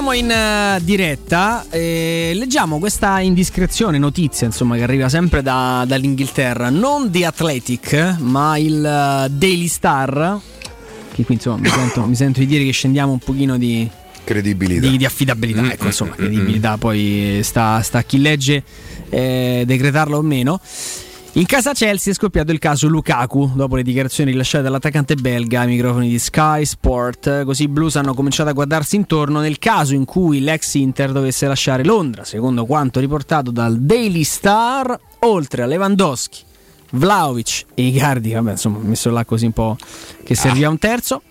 [SPEAKER 1] Torniamo in eh, diretta. e leggiamo questa indiscrezione, notizia insomma, che arriva sempre da- dall'Inghilterra. Non The Athletic, ma il eh, Daily Star. Che qui insomma mi sento, mi sento di dire che scendiamo un pochino di,
[SPEAKER 3] Credibilità.
[SPEAKER 1] di, di affidabilità. Ecco, insomma, credibilità poi sta, sta a chi legge eh, decretarlo o meno. In casa Chelsea è scoppiato il caso Lukaku dopo le dichiarazioni rilasciate dall'attaccante belga ai microfoni di Sky Sport. Così i Blues hanno cominciato a guardarsi intorno nel caso in cui l'ex Inter dovesse lasciare Londra, secondo quanto riportato dal Daily Star, oltre a Lewandowski, Vlaovic e Icardi, vabbè, insomma, messo là così un po' che serviva un terzo.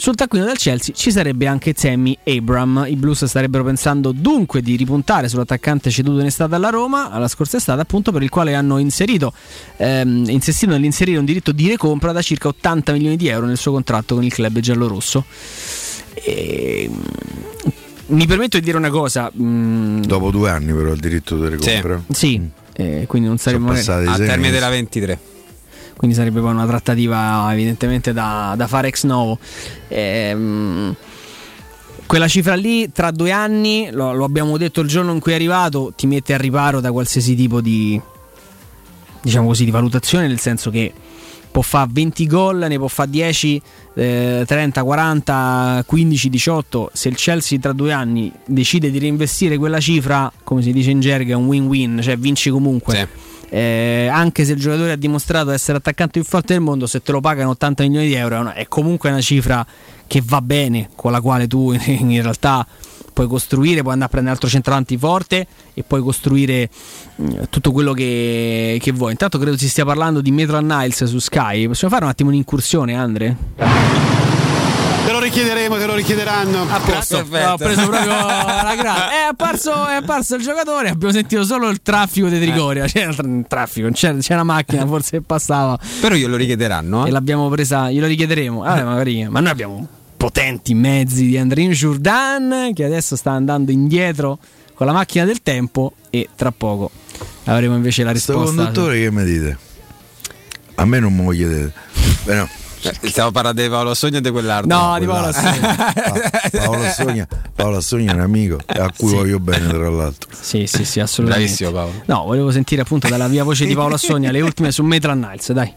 [SPEAKER 1] Sul taccuino del Chelsea ci sarebbe anche Tammy Abram. I Blues starebbero pensando dunque di ripuntare sull'attaccante ceduto in estate alla Roma, alla scorsa estate, appunto per il quale hanno inserito, ehm, insistito nell'inserire un diritto di recompra da circa 80 milioni di euro nel suo contratto con il club giallorosso. E, mi permetto di dire una cosa. mm,
[SPEAKER 3] Dopo due anni però il diritto di recompra.
[SPEAKER 1] sì, eh, quindi non
[SPEAKER 2] Al
[SPEAKER 3] sei
[SPEAKER 2] termine della 23.
[SPEAKER 1] Quindi sarebbe una trattativa evidentemente da, da fare ex novo. Ehm, quella cifra lì tra due anni, lo, lo abbiamo detto il giorno in cui è arrivato, ti mette a riparo da qualsiasi tipo di, diciamo così, di valutazione, nel senso che può fare 20 gol, ne può fare 10, eh, 30, 40, 15, 18. Se il Chelsea tra due anni decide di reinvestire quella cifra, come si dice in gerga, è un win-win, cioè vinci comunque. Eh, anche se il giocatore ha dimostrato essere attaccante più forte del mondo, se te lo pagano 80 milioni di euro è, comunque una cifra che va bene, con la quale tu in realtà puoi costruire, puoi andare a prendere altro centravanti forte e puoi costruire mh, tutto quello che, che vuoi. Intanto credo si stia parlando di Metro Niles su Sky. Possiamo fare un attimo un'incursione, Andre?
[SPEAKER 8] Te lo richiederemo, te lo richiederanno.
[SPEAKER 1] A posto, ho preso proprio la grande. È apparso, è apparso il giocatore. Abbiamo sentito solo il traffico di Trigoria. C'era il traffico, c'era, c'era una macchina forse che passava.
[SPEAKER 2] Però glielo richiederanno.
[SPEAKER 1] E
[SPEAKER 2] Eh?
[SPEAKER 1] l'abbiamo presa, glielo richiederemo. Vabbè, magari, ma noi abbiamo potenti mezzi di Andrin Jourdan che adesso sta andando indietro con la macchina del tempo e tra poco avremo invece la
[SPEAKER 3] Sto
[SPEAKER 1] risposta.
[SPEAKER 3] conduttore che mi dite? A me non me lo chiedete. Beh, no.
[SPEAKER 2] Eh, Stiamo parlando di Paolo Sogno e di quell'altro.
[SPEAKER 1] No, di Paolo
[SPEAKER 3] Quell'altro. Pa- Paolo Assogna, Paolo Assogna è un amico a cui
[SPEAKER 1] Sì.
[SPEAKER 3] voglio bene tra l'altro.
[SPEAKER 1] Sì, sì, sì, assolutamente.
[SPEAKER 2] Bravissimo Paolo.
[SPEAKER 1] No, volevo sentire appunto dalla via voce di Paolo Assogna le ultime su Metro Niles, dai.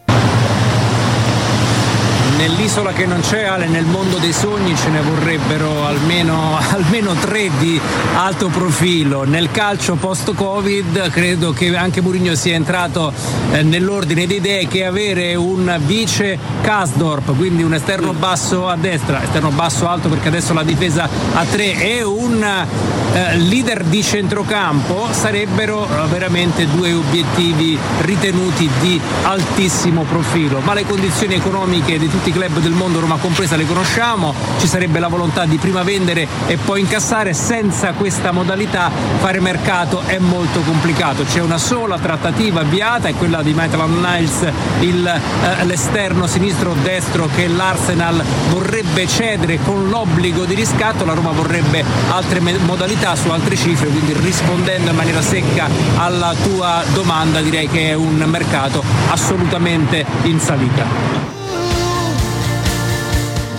[SPEAKER 9] Nell'isola che non c'è, Ale, nel mondo dei sogni ce ne vorrebbero almeno, almeno tre di alto profilo. Nel calcio post-Covid credo che anche Mourinho sia entrato eh, nell'ordine di idee che avere un vice Kasdorp, quindi un esterno basso a destra, esterno basso alto perché adesso la difesa a tre e un eh, leader di centrocampo sarebbero eh, veramente due obiettivi ritenuti di altissimo profilo. Ma le condizioni economiche di tutti i club del mondo, Roma compresa, le conosciamo, ci sarebbe la volontà di prima vendere e poi incassare, senza questa modalità fare mercato è molto complicato. C'è una sola trattativa avviata, è quella di Maitland Niles, il, eh, l'esterno sinistro destro che l'Arsenal vorrebbe cedere con l'obbligo di riscatto, la Roma vorrebbe altre me- modalità su altre cifre, quindi rispondendo in maniera secca alla tua domanda direi che è un mercato assolutamente in salita.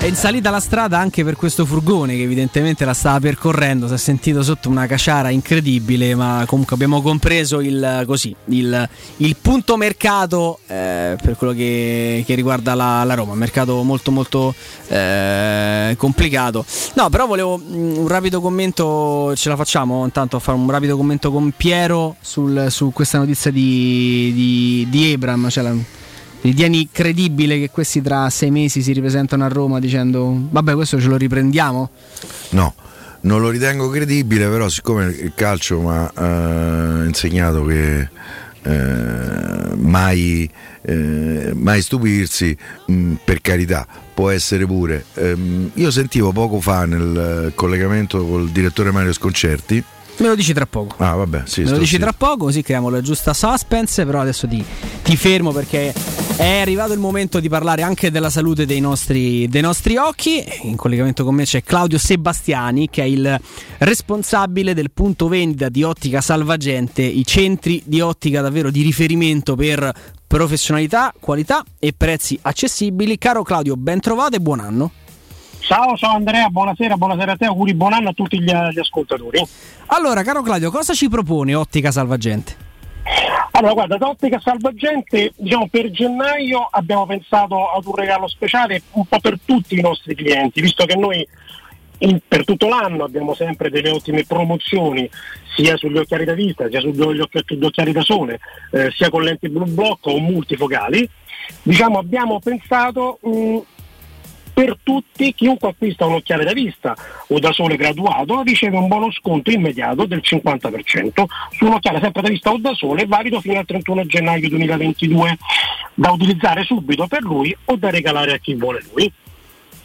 [SPEAKER 1] È in salita la strada anche per questo furgone che evidentemente la stava percorrendo, si è sentito sotto una caciara incredibile, ma comunque abbiamo compreso il, così, il, il punto mercato eh, per quello che, che riguarda la, la Roma, mercato molto molto eh, complicato. No, però volevo mm, un rapido commento, ce la facciamo intanto a fare un rapido commento con Piero sul- su questa notizia di, di, di Ebram, cioè la- Ritieni credibile che questi tra sei mesi si ripresentano a Roma dicendo vabbè questo ce lo riprendiamo?
[SPEAKER 3] No, non lo ritengo credibile, però siccome il calcio mi ha eh, insegnato che eh, mai, eh, mai stupirsi, mh, per carità, può essere pure. Ehm, io sentivo poco fa nel collegamento col direttore Mario Sconcerti.
[SPEAKER 1] Me lo dici tra poco.
[SPEAKER 3] Ah, vabbè, sì,
[SPEAKER 1] Me lo dici tra poco, così creiamo la giusta suspense. Però adesso ti, ti fermo perché è arrivato il momento di parlare anche della salute dei nostri, dei nostri occhi. In collegamento con me c'è Claudio Sebastiani, che è il responsabile del punto vendita di Ottica Salvagente, i centri di ottica davvero di riferimento per professionalità, qualità e prezzi accessibili. Caro Claudio, ben trovato e buon anno.
[SPEAKER 10] Ciao, ciao Andrea, buonasera, buonasera a te, auguri, buon anno a tutti gli, gli ascoltatori.
[SPEAKER 1] Allora, caro Claudio, cosa ci propone Ottica Salvagente?
[SPEAKER 10] Allora, guarda, da Ottica Salvagente, diciamo per gennaio abbiamo pensato ad un regalo speciale un po' per tutti i nostri clienti, visto che noi in- per tutto l'anno abbiamo sempre delle ottime promozioni sia sugli occhiali da vista, sia sugli occhi- occhiali da sole, eh, sia con lenti blu blocco o multifocali. Diciamo abbiamo pensato mh, per tutti, chiunque acquista un occhiale da vista o da sole graduato riceve un buono sconto immediato del 50% su un occhiale sempre da vista o da sole valido fino al 31 gennaio 2022 da utilizzare subito per lui o da regalare a chi vuole lui.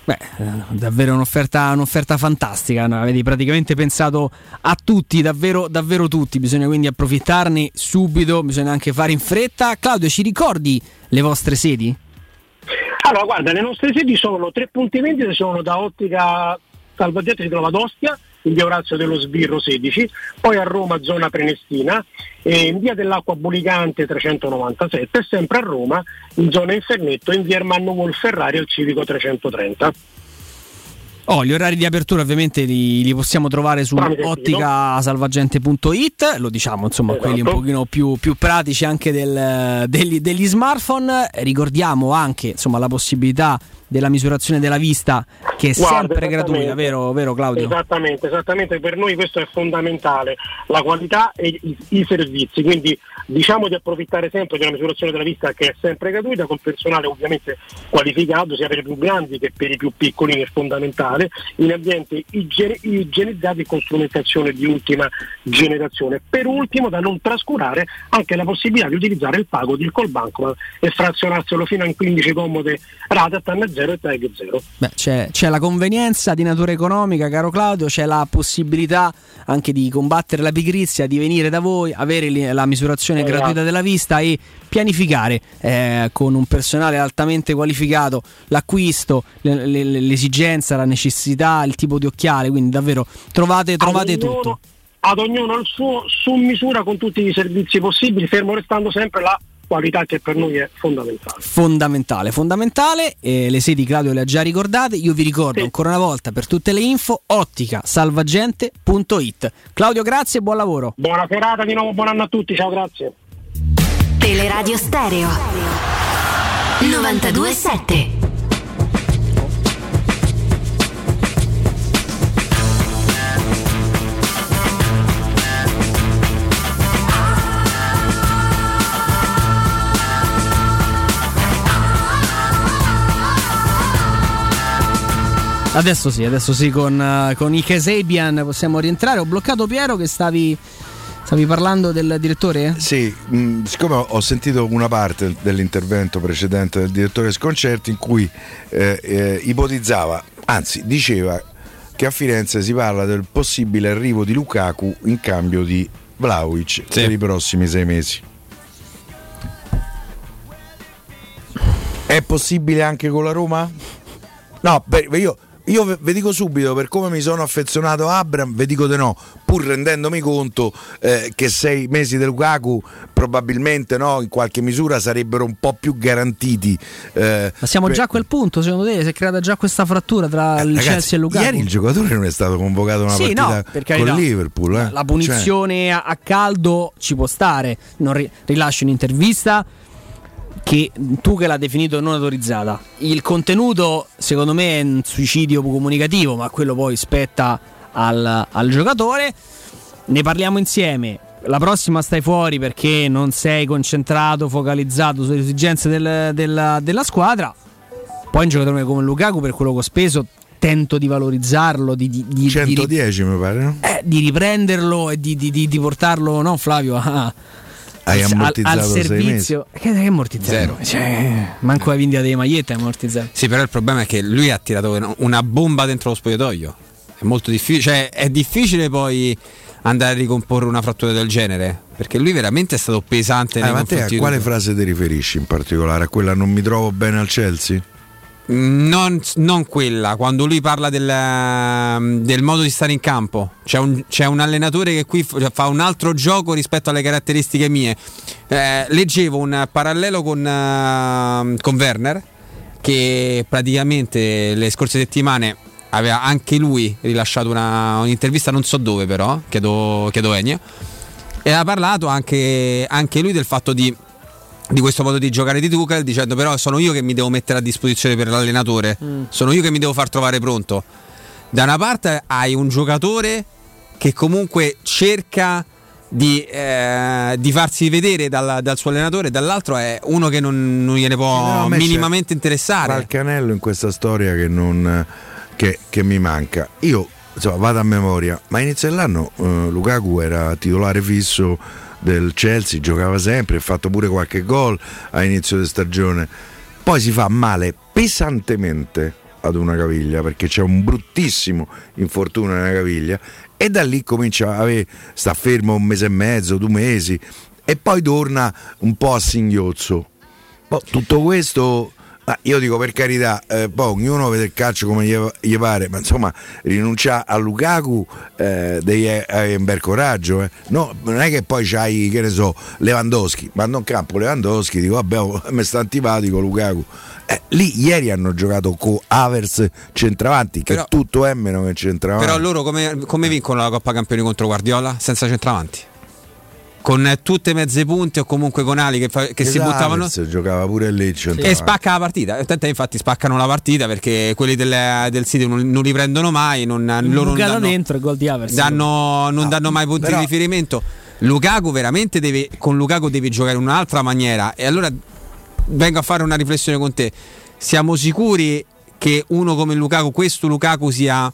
[SPEAKER 1] Beh, eh, davvero un'offerta, un'offerta fantastica, no? avete praticamente pensato a tutti, davvero, davvero tutti, bisogna quindi approfittarne subito, bisogna anche fare in fretta. Claudio, ci ricordi le vostre sedi?
[SPEAKER 10] Allora, guarda, le nostre sedi sono tre punti vendita, sono da Ottica Salvagente si trova ad Ostia, in via Orazio dello Sbirro 16, poi a Roma zona Prenestina, in via dell'Acqua Bulicante 397 e sempre a Roma in zona Infernetto in via Ermanno Wolferrari al Civico 330.
[SPEAKER 1] Oh, gli orari di apertura ovviamente li, li possiamo trovare su otticasalvagente.it, lo diciamo insomma
[SPEAKER 10] Esatto.
[SPEAKER 1] quelli un pochino più, più pratici anche del- degli, degli smartphone. Ricordiamo anche insomma la possibilità della misurazione della vista che è
[SPEAKER 10] Guarda,
[SPEAKER 1] sempre gratuita, vero, vero Claudio?
[SPEAKER 10] Esattamente, esattamente, per noi questo è fondamentale, la qualità e i, i servizi, quindi diciamo di approfittare sempre di una misurazione della vista che è sempre gratuita, con personale ovviamente qualificato sia per i più grandi che per i più piccoli, è fondamentale, in ambienti igiene- igienizzati e con strumentazione di ultima generazione. Per ultimo da non trascurare anche la possibilità di utilizzare il pago di col banco e frazionarselo fino a 15 comode rate a 0 e TAG 0.
[SPEAKER 1] Beh, c'è, c'è la convenienza di natura economica, caro Claudio, c'è la possibilità anche di combattere la pigrizia, di venire da voi, avere la misurazione
[SPEAKER 10] Esatto.
[SPEAKER 1] gratuita della vista e pianificare eh, con un personale altamente qualificato l'acquisto, le- le- l'esigenza, la necessità, il tipo di occhiale, quindi davvero trovate, trovate
[SPEAKER 10] ognuno-
[SPEAKER 1] tutto.
[SPEAKER 10] Ad ognuno il suo su misura con tutti i servizi possibili, fermo restando sempre la qualità che per noi è fondamentale.
[SPEAKER 1] Fondamentale, fondamentale, eh, le sedi Claudio le ha già ricordate, io vi ricordo ancora una volta per tutte le info otticasalvagente.it. Claudio grazie e buon lavoro.
[SPEAKER 10] Buona serata di nuovo, buon anno a tutti, ciao grazie.
[SPEAKER 11] Teleradio Stereo 927
[SPEAKER 1] Adesso sì, adesso sì, con, eh, con i Kasabian possiamo rientrare. Ho bloccato Piero che stavi, stavi parlando del direttore?
[SPEAKER 3] Sì, mh, siccome ho- sentito una parte dell'intervento precedente del direttore Sconcerti in cui eh, eh, ipotizzava, anzi diceva che a Firenze si parla del possibile arrivo di Lukaku in cambio di Vlaovic per i prossimi sei mesi. È possibile anche con la Roma? No, beh, io, io ve- vi dico subito, per come mi sono affezionato a Abram, vi dico di no, pur rendendomi conto eh, che sei mesi del Lukaku probabilmente no, in qualche misura sarebbero un po' più garantiti. eh,
[SPEAKER 1] Ma siamo
[SPEAKER 3] per-
[SPEAKER 1] già a quel punto, secondo te? Si è creata già questa frattura tra il
[SPEAKER 3] Ragazzi,
[SPEAKER 1] Chelsea e Lukaku?
[SPEAKER 3] Ieri il giocatore non è stato convocato una
[SPEAKER 1] Sì,
[SPEAKER 3] partita
[SPEAKER 1] no,
[SPEAKER 3] con
[SPEAKER 1] carità.
[SPEAKER 3] Liverpool. eh.
[SPEAKER 1] La punizione a, a caldo ci può stare. Non ri- rilasci un'intervista che tu che l'ha definito non autorizzata. Il contenuto, secondo me, è un suicidio comunicativo, ma quello poi spetta al, al giocatore. Ne parliamo insieme. La prossima stai fuori perché non sei concentrato, focalizzato sulle esigenze del- della, della squadra. Poi un giocatore come Lukaku, per quello che ho speso, tento di valorizzarlo, di, di, di- di-
[SPEAKER 3] 110 mi pare, no?
[SPEAKER 1] eh, di riprenderlo e di, di- di- di portarlo, no Flavio, a,
[SPEAKER 3] Hai
[SPEAKER 1] al-
[SPEAKER 3] ammortizzato
[SPEAKER 1] al,
[SPEAKER 3] sei
[SPEAKER 1] servizio. Che, che ammortizzato?
[SPEAKER 2] Zero.
[SPEAKER 1] Cioè, manco la vendita delle magliette è ammortizzato.
[SPEAKER 2] Sì, però il problema è che lui ha tirato una- bomba dentro lo spogliatoio. È molto difficile, cioè è difficile poi andare a ricomporre una frattura del genere, perché lui veramente è stato pesante nei
[SPEAKER 3] Ah, ma te a quale frase ti riferisci in particolare? A quella non mi trovo bene al Chelsea?
[SPEAKER 2] Non, non quella, quando lui parla del, del modo di stare in campo. C'è un, c'è un allenatore che qui f- fa un altro gioco rispetto alle caratteristiche mie. Eh, leggevo un parallelo con, eh, con Werner, che praticamente le scorse settimane aveva anche lui rilasciato una- un'intervista, non so dove però, chiedo, chiedo Ennio, e ha parlato anche, anche lui del fatto di di questo modo di giocare di Tuchel dicendo però sono io che mi devo mettere a disposizione per l'allenatore
[SPEAKER 1] Mm.
[SPEAKER 2] sono io che mi devo far trovare pronto da una parte hai un giocatore che comunque cerca di, eh, di farsi vedere dal, dal suo allenatore dall'altro è uno che non, non gliene può
[SPEAKER 3] No, a me
[SPEAKER 2] minimamente interessare
[SPEAKER 3] Qualche anello in questa storia che, non, che, che mi manca. Io insomma, vado a memoria, ma inizio dell'anno eh, Lukaku era titolare fisso del Chelsea, giocava sempre, ha fatto pure qualche gol a inizio di stagione. Poi si fa male pesantemente ad una caviglia perché c'è un bruttissimo infortunio nella caviglia e da lì comincia a avere, sta fermo un mese e mezzo, due mesi e poi torna un po' a singhiozzo. Boh, tutto questo, ma io dico per carità, eh, poi ognuno vede il calcio come gli, gli pare, ma insomma rinunciare a Lukaku eh, devi avere un bel coraggio. eh. No, non è che poi c'hai, che ne so, Lewandowski, mando in campo Lewandowski, dico vabbè, oh, mi sta antipatico Lukaku. Eh, lì ieri hanno giocato con Avers centravanti, che
[SPEAKER 2] Però-
[SPEAKER 3] tutto è meno che centravanti.
[SPEAKER 2] però loro come, come vincono la Coppa Campioni contro Guardiola senza centravanti con tutte mezze punte o comunque con ali che, fa- che si
[SPEAKER 3] Esatto,
[SPEAKER 2] buttavano
[SPEAKER 3] giocava pure lì centravanti.
[SPEAKER 2] E spacca la partita. Tant'è infatti spaccano la partita perché quelli del, del City non, non li prendono mai. Non, loro non danno,
[SPEAKER 1] dentro il gol di Avers.
[SPEAKER 2] danno- non danno mai punti
[SPEAKER 3] però-
[SPEAKER 2] di riferimento. Lukaku veramente deve, con Lukaku devi giocare in un'altra maniera. E allora vengo a fare una riflessione con te. Siamo sicuri che uno come Lukaku, questo Lukaku sia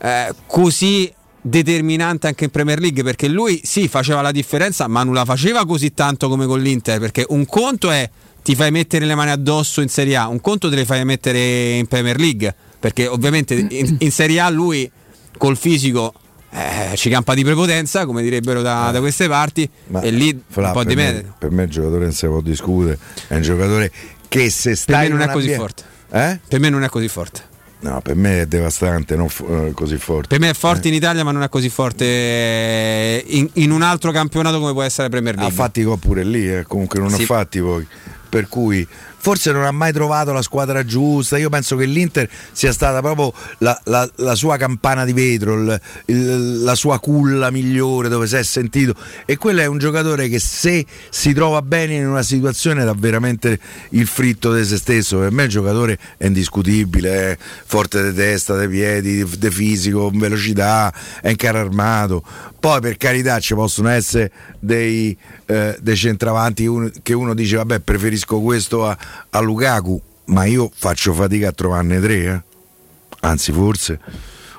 [SPEAKER 2] eh, così determinante anche in Premier League perché lui sì faceva la differenza ma non la faceva così tanto come con l'Inter perché un conto è ti fai mettere le mani addosso in Serie A un conto te le fai mettere in Premier League perché ovviamente in, in Serie A lui col fisico eh, ci campa di prepotenza come direbbero da, da queste parti
[SPEAKER 3] Ma
[SPEAKER 2] e lì
[SPEAKER 3] Fra,
[SPEAKER 2] un po'
[SPEAKER 3] per,
[SPEAKER 2] di
[SPEAKER 3] me,
[SPEAKER 2] merito.
[SPEAKER 3] per me il giocatore non si può discutere, è un giocatore che se
[SPEAKER 2] per
[SPEAKER 3] sta
[SPEAKER 2] me
[SPEAKER 3] in
[SPEAKER 2] non è così forte.
[SPEAKER 3] Eh?
[SPEAKER 2] per me non è così forte
[SPEAKER 3] No, per me è devastante, non fo- eh, così forte.
[SPEAKER 2] per me è forte in Italia ma non è così forte eh, in, in un altro campionato come può essere Premier
[SPEAKER 3] Ha
[SPEAKER 2] League
[SPEAKER 3] fatti gol pure lì, eh, comunque non
[SPEAKER 2] Sì.
[SPEAKER 3] ha fatti poi. Per cui forse non ha mai trovato la squadra giusta. Io penso che l'Inter sia stata proprio la, la- la sua campana di vetro, il- il- la sua culla migliore dove si è sentito. E quello è un giocatore che se si trova bene in una situazione dà veramente il fritto di se stesso. Per me il giocatore è indiscutibile, è forte di testa, di piedi, di fisico, velocità, è in carro armato. Poi per carità ci possono essere dei, eh, dei centravanti uno- che uno dice vabbè preferisco questo a, a Lukaku, ma io faccio fatica a trovarne tre, eh. anzi forse.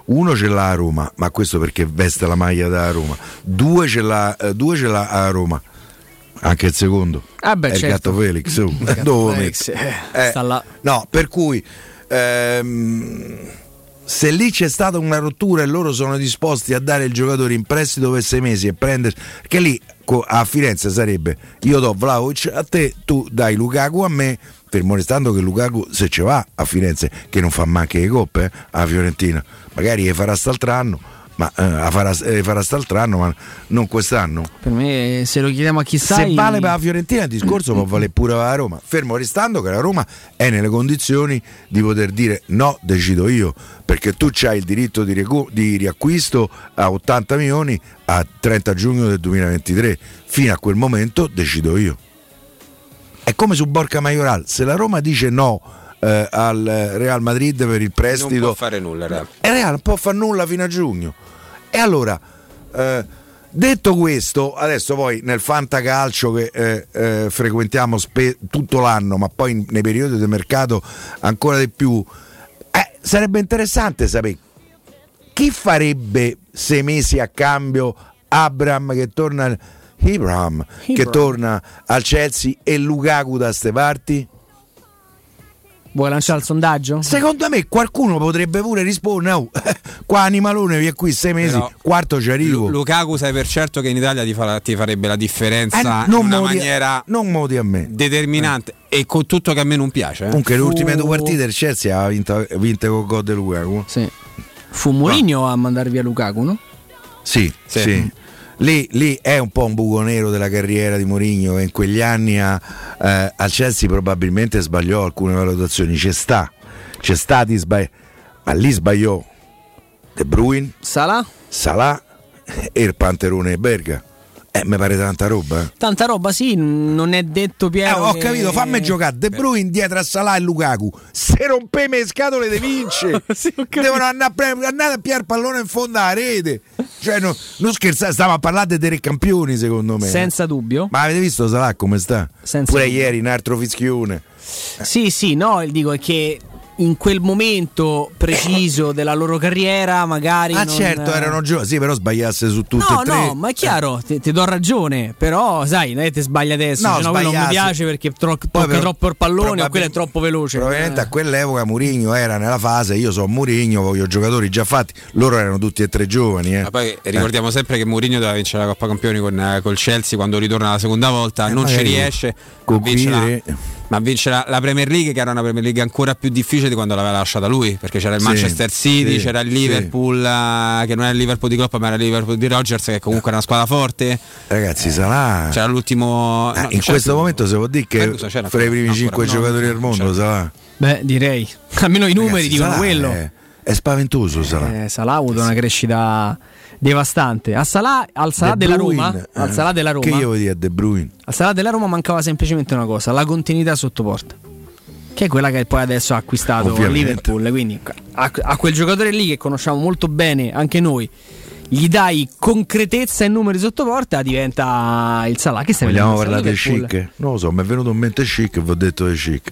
[SPEAKER 3] Uno ce l'ha a Roma, ma questo perché veste la maglia da Roma. Due ce l'ha, eh, due ce l'ha a Roma, anche il secondo.
[SPEAKER 1] Ah, beh,
[SPEAKER 3] è il
[SPEAKER 1] certo.
[SPEAKER 3] gatto Felix. oh.
[SPEAKER 1] gatto Felix, eh,
[SPEAKER 3] Eh. No, per cui ehm, se lì c'è stata una rottura e loro sono disposti a dare il giocatore in prestito per sei mesi e prendere perché lì a Firenze sarebbe io do Vlaovic a te, tu dai Lukaku a me fermo restando che Lukaku se ci va a Firenze che non fa manche le coppe eh, a Fiorentina magari le farà st'altro anno ma eh, farà, le farà st'altro anno ma non quest'anno.
[SPEAKER 1] Per me, se lo chiediamo a chi
[SPEAKER 3] se
[SPEAKER 1] sai,
[SPEAKER 3] vale per la Fiorentina il discorso può valere pure per la Roma. Fermo restando che la Roma è nelle condizioni di poter dire no decido io perché tu hai il diritto di, recu- di riacquisto a 80 milioni a 30 giugno del 2023 fino a quel momento decido io. È come su Borca Majoral se la Roma dice no eh, al Real Madrid per il
[SPEAKER 2] non
[SPEAKER 3] prestito
[SPEAKER 2] può fare nulla in realtà.
[SPEAKER 3] e Real non può fare nulla fino a giugno. E allora, eh, detto questo, adesso poi nel fantacalcio che eh, eh, frequentiamo spe- tutto l'anno, ma poi nei periodi di mercato ancora di più, eh, sarebbe interessante sapere chi farebbe sei mesi a cambio Abram che torna Abraham, che torna al Chelsea e Lukaku da ste parti?
[SPEAKER 1] Vuoi lanciare il sondaggio?
[SPEAKER 3] Secondo me qualcuno potrebbe pure rispondere, oh, qua Animalone vi è qui sei mesi,
[SPEAKER 2] Però-
[SPEAKER 3] quarto ci arrivo.
[SPEAKER 2] Lu- Lukaku sai per certo che in Italia ti, farà- ti farebbe la differenza
[SPEAKER 3] Eh,
[SPEAKER 2] in una
[SPEAKER 3] modi-
[SPEAKER 2] maniera
[SPEAKER 3] non modi a me.
[SPEAKER 2] determinante e con tutto che a me non piace. eh.
[SPEAKER 3] Comunque le ultime due partite il Chelsea ha vinto, vinte con gol di Lukaku.
[SPEAKER 1] Sì. Fu Mourinho a mandare via Lukaku, no?
[SPEAKER 3] Sì,
[SPEAKER 2] Sì.
[SPEAKER 3] sì. Lì, lì è un po' un buco nero della carriera di Mourinho che in quegli anni a- eh, al Chelsea probabilmente sbagliò alcune valutazioni. C'è sta, c'è stati sbagli, ma lì sbagliò De Bruyne,
[SPEAKER 1] Salah?
[SPEAKER 3] Salah e il Panterone Berga. Eh, mi pare tanta roba. eh.
[SPEAKER 1] Tanta roba, sì, non è detto
[SPEAKER 3] Eh,
[SPEAKER 1] Piero.
[SPEAKER 3] ho
[SPEAKER 1] che-
[SPEAKER 3] capito, fammi giocare De Bruyne dietro a Salah e Lukaku. Se rompeme le scatole di vince, devono andare a, andare a piare il pallone in fondo alla rete. Cioè, no- non scherzare, stiamo a parlare dei tre campioni, secondo me.
[SPEAKER 1] Senza dubbio.
[SPEAKER 3] Ma avete visto Salah come sta?
[SPEAKER 1] Senza
[SPEAKER 3] Pure
[SPEAKER 1] dubbio.
[SPEAKER 3] ieri un altro fischione.
[SPEAKER 1] Sì, sì, no, il dico è che in quel momento preciso della loro carriera magari
[SPEAKER 3] Ah,
[SPEAKER 1] non-
[SPEAKER 3] certo, erano giovani, sì, però sbagliasse su tutte
[SPEAKER 1] No,
[SPEAKER 3] e tre.
[SPEAKER 1] no, ma è chiaro, ti, ti do ragione, però sai, non è che ti sbagli adesso,
[SPEAKER 3] No,
[SPEAKER 1] cioè, no, quello non mi piace perché tro-
[SPEAKER 3] Poi
[SPEAKER 1] tocca
[SPEAKER 3] però-
[SPEAKER 1] troppo il pallone o
[SPEAKER 3] probabil-
[SPEAKER 1] quello è troppo veloce.
[SPEAKER 3] Probabilmente
[SPEAKER 1] Eh.
[SPEAKER 3] a quell'epoca Mourinho era nella fase, io sono Mourinho, voglio giocatori già fatti, loro erano tutti e tre giovani. Eh.
[SPEAKER 2] Ma poi ricordiamo sempre che Mourinho doveva vincere la Coppa Campioni con eh, col Chelsea quando ritorna la seconda volta, non ci riesce, vince, la. Ma vince la, la Premier League che era una Premier League ancora più difficile di quando l'aveva lasciata lui, perché c'era il
[SPEAKER 3] Sì,
[SPEAKER 2] Manchester City,
[SPEAKER 3] sì,
[SPEAKER 2] c'era il Liverpool eh, che non era il Liverpool di Klopp ma era il Liverpool di Rodgers che comunque era una squadra forte.
[SPEAKER 3] Ragazzi, Salah.
[SPEAKER 2] C'era l'ultimo
[SPEAKER 3] Eh,
[SPEAKER 2] no,
[SPEAKER 3] in questo momento si può dire che
[SPEAKER 2] Ferguson
[SPEAKER 3] fra i primi cinque giocatori
[SPEAKER 2] no,
[SPEAKER 3] del mondo. Salah.
[SPEAKER 1] Beh, direi. Almeno i numeri
[SPEAKER 3] Ragazzi,
[SPEAKER 1] dicono
[SPEAKER 3] Salah
[SPEAKER 1] quello.
[SPEAKER 3] È, è spaventoso Salah.
[SPEAKER 1] Eh, Salah ha avuto una crescita devastante. A Salah, al
[SPEAKER 3] De
[SPEAKER 1] della
[SPEAKER 3] Bruyne,
[SPEAKER 1] Roma, al
[SPEAKER 3] eh,
[SPEAKER 1] Salah della Roma,
[SPEAKER 3] Che io dire a De Bruyne.
[SPEAKER 1] al Salah della Roma mancava semplicemente una cosa, la continuità sotto porta. Che è quella che poi adesso ha acquistato
[SPEAKER 3] Ovviamente.
[SPEAKER 1] Liverpool. Quindi a, a quel giocatore lì che conosciamo molto bene anche noi, gli dai concretezza e numeri sotto porta, diventa il Salah. Che stai
[SPEAKER 3] Vogliamo parlare di
[SPEAKER 1] Liverpool?
[SPEAKER 3] chic? Non lo so, mi è venuto in mente chic e vi ho detto di chic.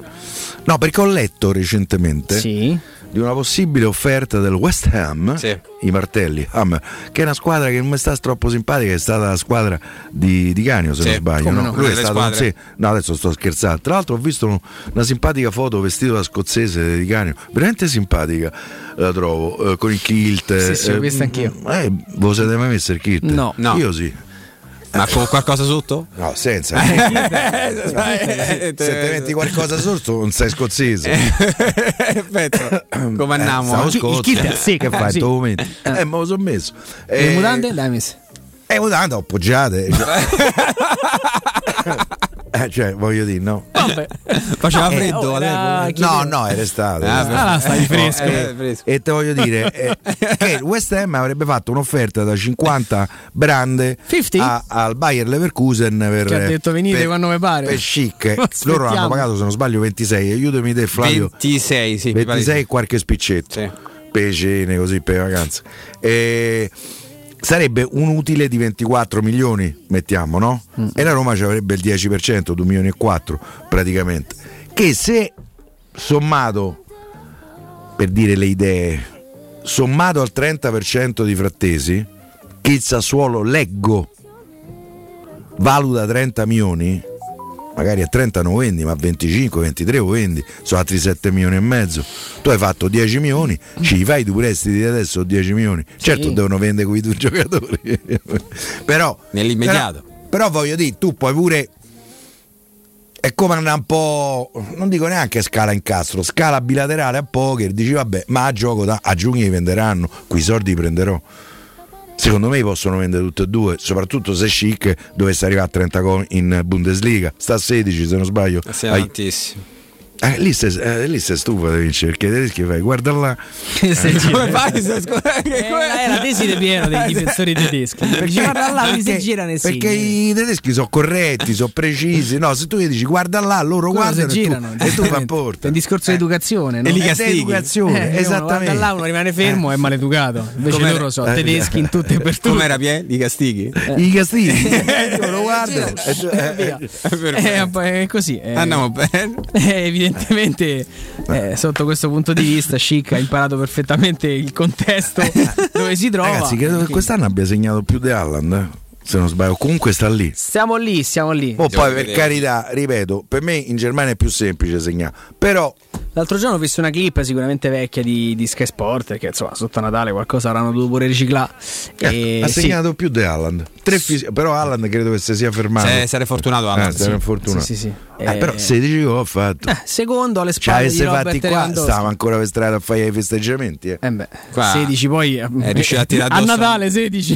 [SPEAKER 3] No, perché ho letto recentemente
[SPEAKER 1] Sì.
[SPEAKER 3] Di una possibile offerta del West Ham,
[SPEAKER 2] Sì.
[SPEAKER 3] i martelli, Ham, che è una squadra che non mi sta troppo simpatica, è stata la squadra di, di Canio se
[SPEAKER 2] Sì,
[SPEAKER 3] non sbaglio. no?
[SPEAKER 2] no,
[SPEAKER 3] Lui è stato, sì, no, adesso sto scherzando. Tra l'altro ho visto un- una simpatica foto vestito da scozzese di Canio, veramente simpatica la trovo, eh, con il kilt.
[SPEAKER 1] Sì, sì, l'ho
[SPEAKER 3] eh,
[SPEAKER 1] vista anch'io.
[SPEAKER 3] Eh, lo siete mai messo il kilt?
[SPEAKER 1] No.
[SPEAKER 2] No.
[SPEAKER 3] Io sì.
[SPEAKER 2] Ma con qualcosa sotto?
[SPEAKER 3] No, senza.
[SPEAKER 2] Eh,
[SPEAKER 3] Se te metti qualcosa sotto non sei scozzese.
[SPEAKER 2] Aspetta, come andiamo?
[SPEAKER 3] Stavo
[SPEAKER 1] Il
[SPEAKER 3] scozzo.
[SPEAKER 1] kit secco,
[SPEAKER 3] Che fai?
[SPEAKER 1] sì.
[SPEAKER 3] tuo momento? Eh, me lo sono messo.
[SPEAKER 1] E le mutande? Dai, messi.
[SPEAKER 3] Eh, mutande ho appoggiate. Eh, cioè, voglio dire, no.
[SPEAKER 1] Vabbè.
[SPEAKER 2] Faceva
[SPEAKER 1] Eh,
[SPEAKER 2] freddo
[SPEAKER 1] oh, era-
[SPEAKER 3] No, no, era estate.
[SPEAKER 2] Ah,
[SPEAKER 3] Era
[SPEAKER 1] Ah, stai fresco.
[SPEAKER 2] Eh, fresco.
[SPEAKER 3] E te voglio dire eh, che il West Ham avrebbe fatto un'offerta da 50 brande
[SPEAKER 1] 50?
[SPEAKER 3] a- al Bayer Leverkusen per,
[SPEAKER 1] Che ha detto venite
[SPEAKER 3] per-
[SPEAKER 1] quando vi pare.
[SPEAKER 3] per chic. Loro hanno pagato, se non sbaglio, 26. Aiutami te, Flavio.
[SPEAKER 2] 26, sì. mi pare
[SPEAKER 3] 26
[SPEAKER 2] di
[SPEAKER 3] e qualche spiccetto.
[SPEAKER 2] Sì.
[SPEAKER 3] Cene, così per le vacanze. E sarebbe un utile di 24 milioni, mettiamo, no?
[SPEAKER 1] Mm.
[SPEAKER 3] E la Roma ci avrebbe il 10%, 2 milioni e 4 praticamente. Che se sommato, per dire le idee, sommato al 30% di frattesi, che il Sassuolo leggo valuta 30 milioni, magari a 30 non vendi, ma a 25, 23 lo vendi, sono altri 7 milioni e mezzo. Tu hai fatto 10 milioni, ci fai due prestiti di adesso 10 milioni. Certo devono vendere quei due giocatori. però
[SPEAKER 2] Nell'immediato.
[SPEAKER 3] Però, però voglio dire, tu puoi pure è come andare un po', non dico neanche scala incastro, scala bilaterale a poker, dici vabbè, ma a gioco da, a giugno li venderanno, quei soldi li prenderò. Secondo me possono vendere tutte e due, soprattutto se Chic dovesse arrivare a 30 gol in Bundesliga, sta a 16 se non sbaglio.
[SPEAKER 2] Sei tantissimo.
[SPEAKER 3] Eh, lì, sei, eh, lì sei stufa di vincere, perché i tedeschi fai, guarda là.
[SPEAKER 1] Sei
[SPEAKER 2] Come fai? se- scusa, che
[SPEAKER 1] Eh,
[SPEAKER 2] come-
[SPEAKER 1] è la tesi di pieno dei difensori tedeschi. Perché guarda là, lui si
[SPEAKER 3] Perché-
[SPEAKER 1] gira nel
[SPEAKER 3] perché i tedeschi sono corretti, sono precisi. No, se tu gli dici guarda là, loro
[SPEAKER 1] Loro si
[SPEAKER 3] guardano e tu-
[SPEAKER 1] girano.
[SPEAKER 3] e tu, fa porta.
[SPEAKER 1] È un discorso di educazione, no?
[SPEAKER 2] E li castighi.
[SPEAKER 3] educazione,
[SPEAKER 1] Eh, uno
[SPEAKER 3] esattamente.
[SPEAKER 1] Guarda là, uno rimane fermo è maleducato. Invece
[SPEAKER 2] Com'era-
[SPEAKER 1] loro sono
[SPEAKER 3] eh,
[SPEAKER 1] tedeschi in tutto e per tutto.
[SPEAKER 2] Come era Pie? Di castighi?
[SPEAKER 3] I castighi, io lo guardo. e tu-
[SPEAKER 1] Eh,
[SPEAKER 3] eh,
[SPEAKER 1] via.
[SPEAKER 2] Perfetto.
[SPEAKER 1] Eh, è così. eh.
[SPEAKER 2] Andiamo bene.
[SPEAKER 1] Eh, evidentemente, eh, sotto questo punto di vista, Chic ha imparato perfettamente il contesto dove si trova.
[SPEAKER 3] Ragazzi, credo che quest'anno abbia segnato più di Alland. Eh. se non sbaglio. Comunque sta lì.
[SPEAKER 1] Siamo lì, siamo lì.
[SPEAKER 3] O poi per carità, ripeto, per me in Germania è più semplice segnare. Però
[SPEAKER 1] L'altro giorno ho visto una clip sicuramente vecchia di, di Sky Sport che insomma sotto Natale qualcosa avranno dovuto pure riciclare. E
[SPEAKER 3] ha
[SPEAKER 1] sì.
[SPEAKER 3] segnato più di Haaland. Tre fisi- però Haaland credo che si sia fermato.
[SPEAKER 2] Se- sarei fortunato, Haaland,
[SPEAKER 3] Eh, sarei
[SPEAKER 2] sì.
[SPEAKER 3] fortunato.
[SPEAKER 1] Sì, sì, sì.
[SPEAKER 3] Eh,
[SPEAKER 1] Eh,
[SPEAKER 3] però 16 gol ha fatto.
[SPEAKER 1] Eh, secondo alle
[SPEAKER 3] Ci
[SPEAKER 1] spalle di
[SPEAKER 3] avesse
[SPEAKER 1] Robert
[SPEAKER 3] fatti qua, stavamo ancora per strada a fare i festeggiamenti. Eh.
[SPEAKER 1] beh,
[SPEAKER 2] Qua
[SPEAKER 1] 16 poi
[SPEAKER 2] è riuscito a tirare
[SPEAKER 1] a Natale 16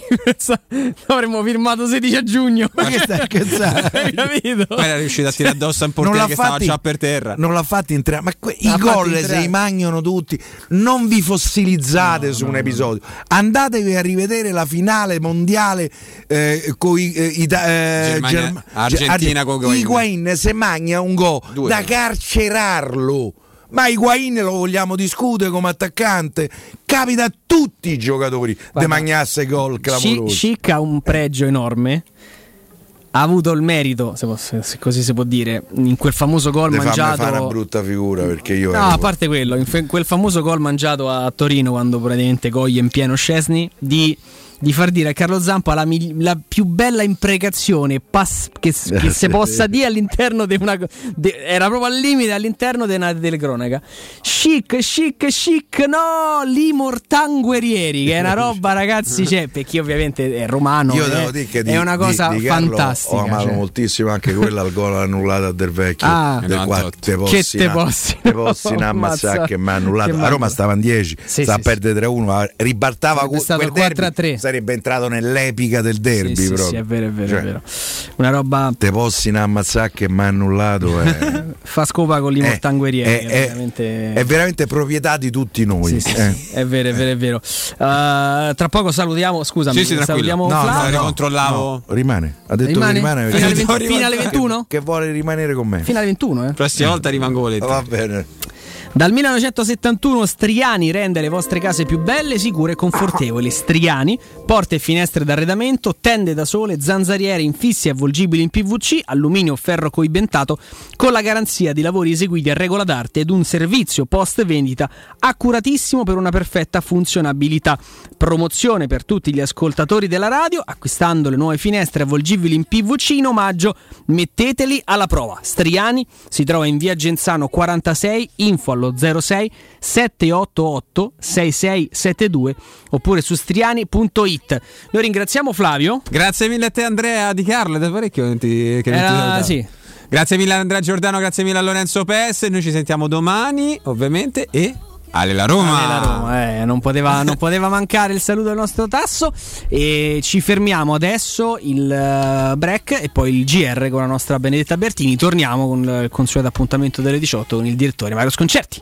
[SPEAKER 1] avremmo firmato 16 a giugno
[SPEAKER 3] Ma che stai scherzando?
[SPEAKER 1] Hai capito?
[SPEAKER 2] Poi era riuscito a tirare addosso a un portiere che stava
[SPEAKER 3] fatti-
[SPEAKER 2] già per terra.
[SPEAKER 3] Non l'ha fatti in tre, ma que- i gol se li mangiano tutti. Non vi fossilizzate su un episodio. Andatevi a rivedere la finale mondiale eh, con i, eh, Ita- eh,
[SPEAKER 2] Germania-
[SPEAKER 3] Germa-
[SPEAKER 2] Argentina con Higuain.
[SPEAKER 3] Higuain se magna un gol da carcerarlo. Ma Higuain lo vogliamo discutere come attaccante? Capita a tutti i giocatori di
[SPEAKER 1] Guarda,
[SPEAKER 3] magnasse gol clamorosi.
[SPEAKER 1] Schick ha un pregio enorme. Ha avuto il merito, se, posso- se così si può dire, in quel famoso gol
[SPEAKER 3] fammi
[SPEAKER 1] mangiato.
[SPEAKER 3] fare una brutta figura perché io
[SPEAKER 1] No,
[SPEAKER 3] ero-
[SPEAKER 1] a parte quello, in quel famoso gol mangiato a Torino quando praticamente coglie in pieno Scesni di, di far dire a Carlo Zampa la, la più bella imprecazione pass- che, che
[SPEAKER 3] Eh,
[SPEAKER 1] si possa dire all'interno di una. de- era proprio al limite all'interno di una telecronaca. Chic, chic, chic, no, limortanguerieri, che è una roba, ragazzi. Cioè, per chi ovviamente è romano,
[SPEAKER 3] Io
[SPEAKER 1] è,
[SPEAKER 3] devo dire che di,
[SPEAKER 1] è una cosa
[SPEAKER 3] di- di Carlo
[SPEAKER 1] fantastica.
[SPEAKER 3] Ho amato
[SPEAKER 1] cioè.
[SPEAKER 3] moltissimo anche quella al gol annullato a Del Vecchio.
[SPEAKER 1] Ah.
[SPEAKER 3] del qua- te
[SPEAKER 1] Che te possi-
[SPEAKER 3] te possi na ammazzare
[SPEAKER 1] ammazza-
[SPEAKER 3] che mi ha annullato. A Roma stava in 10,
[SPEAKER 1] Sì,
[SPEAKER 3] stava
[SPEAKER 1] sì,
[SPEAKER 3] a perdere 3-1, ribaltava
[SPEAKER 1] Sarebbe
[SPEAKER 3] que-
[SPEAKER 1] stato
[SPEAKER 3] quel derby,
[SPEAKER 1] 4-3.
[SPEAKER 3] Sarebbe entrato nell'epica del derby
[SPEAKER 1] Sì, sì, sì, è vero, è vero,
[SPEAKER 3] Cioè,
[SPEAKER 1] è vero. Una roba
[SPEAKER 3] Te possi ammazzare che mi ha annullato. È,
[SPEAKER 1] fa scopa con l'imortanguerieri.
[SPEAKER 3] è,
[SPEAKER 1] che
[SPEAKER 3] è-
[SPEAKER 1] veramente...
[SPEAKER 3] è veramente proprietà di tutti noi.
[SPEAKER 1] Sì, sì,
[SPEAKER 3] eh.
[SPEAKER 1] sì, è vero, è vero, è vero. Uh, tra poco salutiamo, scusami,
[SPEAKER 2] Sì,
[SPEAKER 1] salutiamo
[SPEAKER 2] No,
[SPEAKER 1] Flavio.
[SPEAKER 2] no, ricontrollavo.
[SPEAKER 3] No, rimane. Ha detto
[SPEAKER 1] Rimane?
[SPEAKER 3] che rimane.
[SPEAKER 1] Fino alle
[SPEAKER 3] perché-
[SPEAKER 1] 20 fino alle 21?
[SPEAKER 3] Che vuole rimanere con me.
[SPEAKER 1] Fino alle 21, eh.
[SPEAKER 2] Prossima volta rimango volentieri.
[SPEAKER 3] Va bene.
[SPEAKER 1] Dal 1971 Striani rende le vostre case più belle, sicure e confortevoli. Striani, porte e finestre d'arredamento, tende da sole, zanzariere infissi e avvolgibili in PVC, alluminio o ferro coibentato, con la garanzia di lavori eseguiti a regola d'arte ed un servizio post vendita accuratissimo per una perfetta funzionabilità. Promozione per tutti gli ascoltatori della radio, acquistando le nuove finestre avvolgibili in PVC in omaggio, metteteli alla prova. Striani si trova in via Genzano 46, info allo 06 788 6672 oppure su striani.it. Noi ringraziamo Flavio.
[SPEAKER 2] Grazie mille a te Andrea Di Carlo, da parecchio che ti,
[SPEAKER 1] Era-
[SPEAKER 2] salutavo.
[SPEAKER 1] sì.
[SPEAKER 2] Grazie mille a Andrea Giordano, grazie mille a Lorenzo Pes, noi ci sentiamo domani ovviamente e Ale la Roma.
[SPEAKER 1] Ale la Roma, eh, non, poteva, non poteva mancare il saluto del nostro tasso e ci fermiamo adesso il eh, break e poi il GR con la nostra Benedetta Bertini. Torniamo con il consueto appuntamento delle 18 con il direttore Mario Sconcerti.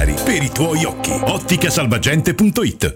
[SPEAKER 12] per i tuoi occhi. Otticasalvagente.it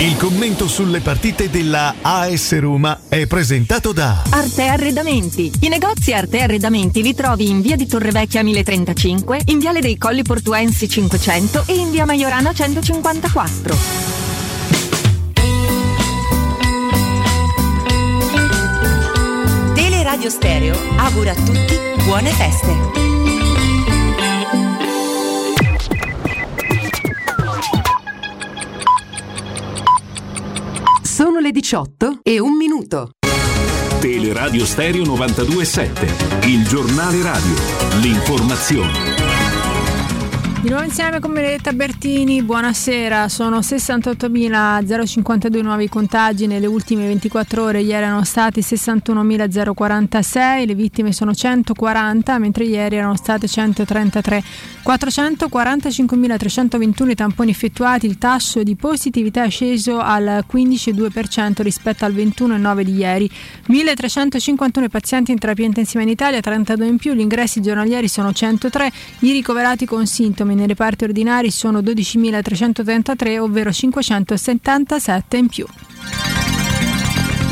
[SPEAKER 13] Il commento sulle partite della AS Roma è presentato da
[SPEAKER 14] Arte Arredamenti. I negozi Arte Arredamenti li trovi in via di Torrevecchia 1035, in viale dei Colli Portuensi 500 e in via Maiorana 154.
[SPEAKER 6] Teleradio Stereo augura a tutti buone feste.
[SPEAKER 15] Sono le 18 e un minuto.
[SPEAKER 16] Teleradio Stereo 927, il giornale radio, l'informazione.
[SPEAKER 17] Di nuovo insieme con Benedetta Bertini, buonasera, sono 68.052 nuovi contagi. Nelle ultime 24 ore, ieri erano stati 61.046, le vittime sono 140 mentre ieri erano state 133, 445.321 i tamponi effettuati, il tasso di positività è sceso al 15,2% rispetto al 21,9% di ieri, 1.351 pazienti in terapia intensiva in Italia, 32 in più, gli ingressi giornalieri sono 103, i ricoverati con sintomi nei reparti ordinari sono 12.333, ovvero 577 in più.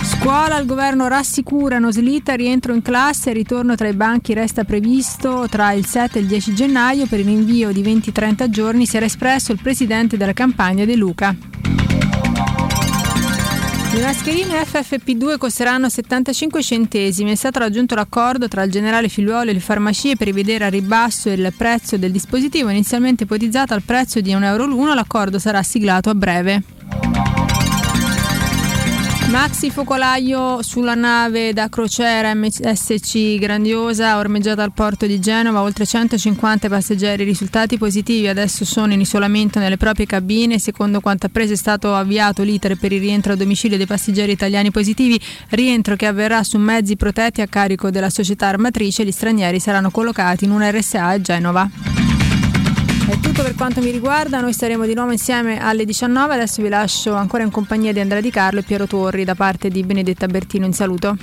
[SPEAKER 17] Scuola, il governo rassicura, non slita, rientro in classe, ritorno tra i banchi resta previsto tra il 7 e il 10 gennaio, per il rinvio di 20-30 giorni si era espresso il presidente della campagna De Luca. Le mascherine FFP2 costeranno 75 centesimi. È stato raggiunto l'accordo tra il generale Figliuolo e le farmacie per rivedere a ribasso il prezzo del dispositivo, inizialmente ipotizzato al prezzo di 1 euro l'uno. L'accordo sarà siglato a breve. Maxi focolaio sulla nave da crociera MSC Grandiosa, ormeggiata al porto di Genova, oltre 150 passeggeri. Risultati positivi, adesso sono in isolamento nelle proprie cabine, secondo quanto appreso è stato avviato l'iter per il rientro a domicilio dei passeggeri italiani positivi, rientro che avverrà su mezzi protetti a carico della società armatrice, gli stranieri saranno collocati in un RSA a Genova. È tutto per quanto mi riguarda, noi staremo di nuovo insieme alle 19, adesso vi lascio ancora in compagnia di Andrea Di Carlo e Piero Torri da parte di Benedetta Bertino in saluto.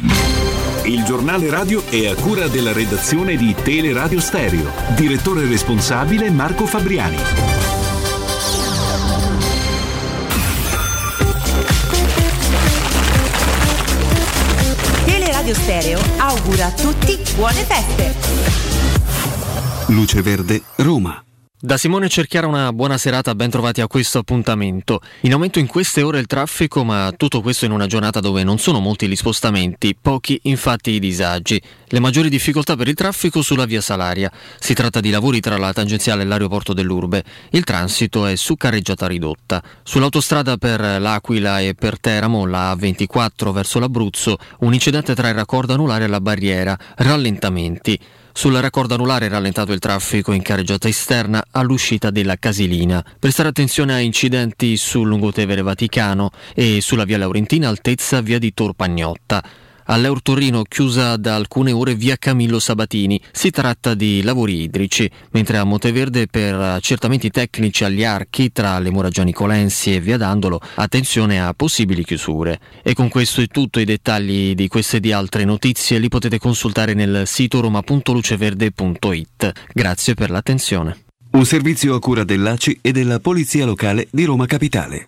[SPEAKER 16] Il giornale radio è a cura della redazione di Teleradio Stereo. Direttore responsabile Marco Fabriani.
[SPEAKER 6] Teleradio Stereo augura a tutti buone feste.
[SPEAKER 16] Luce Verde, Roma.
[SPEAKER 18] Da Simone Cerchiara una buona serata, ben trovati a questo appuntamento. In aumento in queste ore il traffico, ma tutto questo in una giornata dove non sono molti gli spostamenti, pochi infatti i disagi. Le maggiori difficoltà per il traffico sulla via Salaria. Si tratta di lavori tra la tangenziale e l'aeroporto dell'Urbe. Il transito è su carreggiata ridotta. Sull'autostrada per l'Aquila e per Teramo, la A24 verso l'Abruzzo, un incidente tra il raccordo anulare e la barriera, rallentamenti. Sul raccordo anulare è rallentato il traffico in carreggiata esterna all'uscita della Casilina. Prestare attenzione a incidenti sul lungotevere Vaticano e sulla via Laurentina altezza via di Torpagnotta. All'Eur Torino chiusa da alcune ore via Camillo Sabatini. Si tratta di lavori idrici, mentre a Monteverde per accertamenti tecnici agli archi tra le mura Nicolensi e via Dandolo attenzione a possibili chiusure. E con questo è tutto, i dettagli di queste e di altre notizie li potete consultare nel sito roma.luceverde.it. Grazie per l'attenzione.
[SPEAKER 19] Un servizio a cura dell'ACI e della Polizia Locale di Roma Capitale.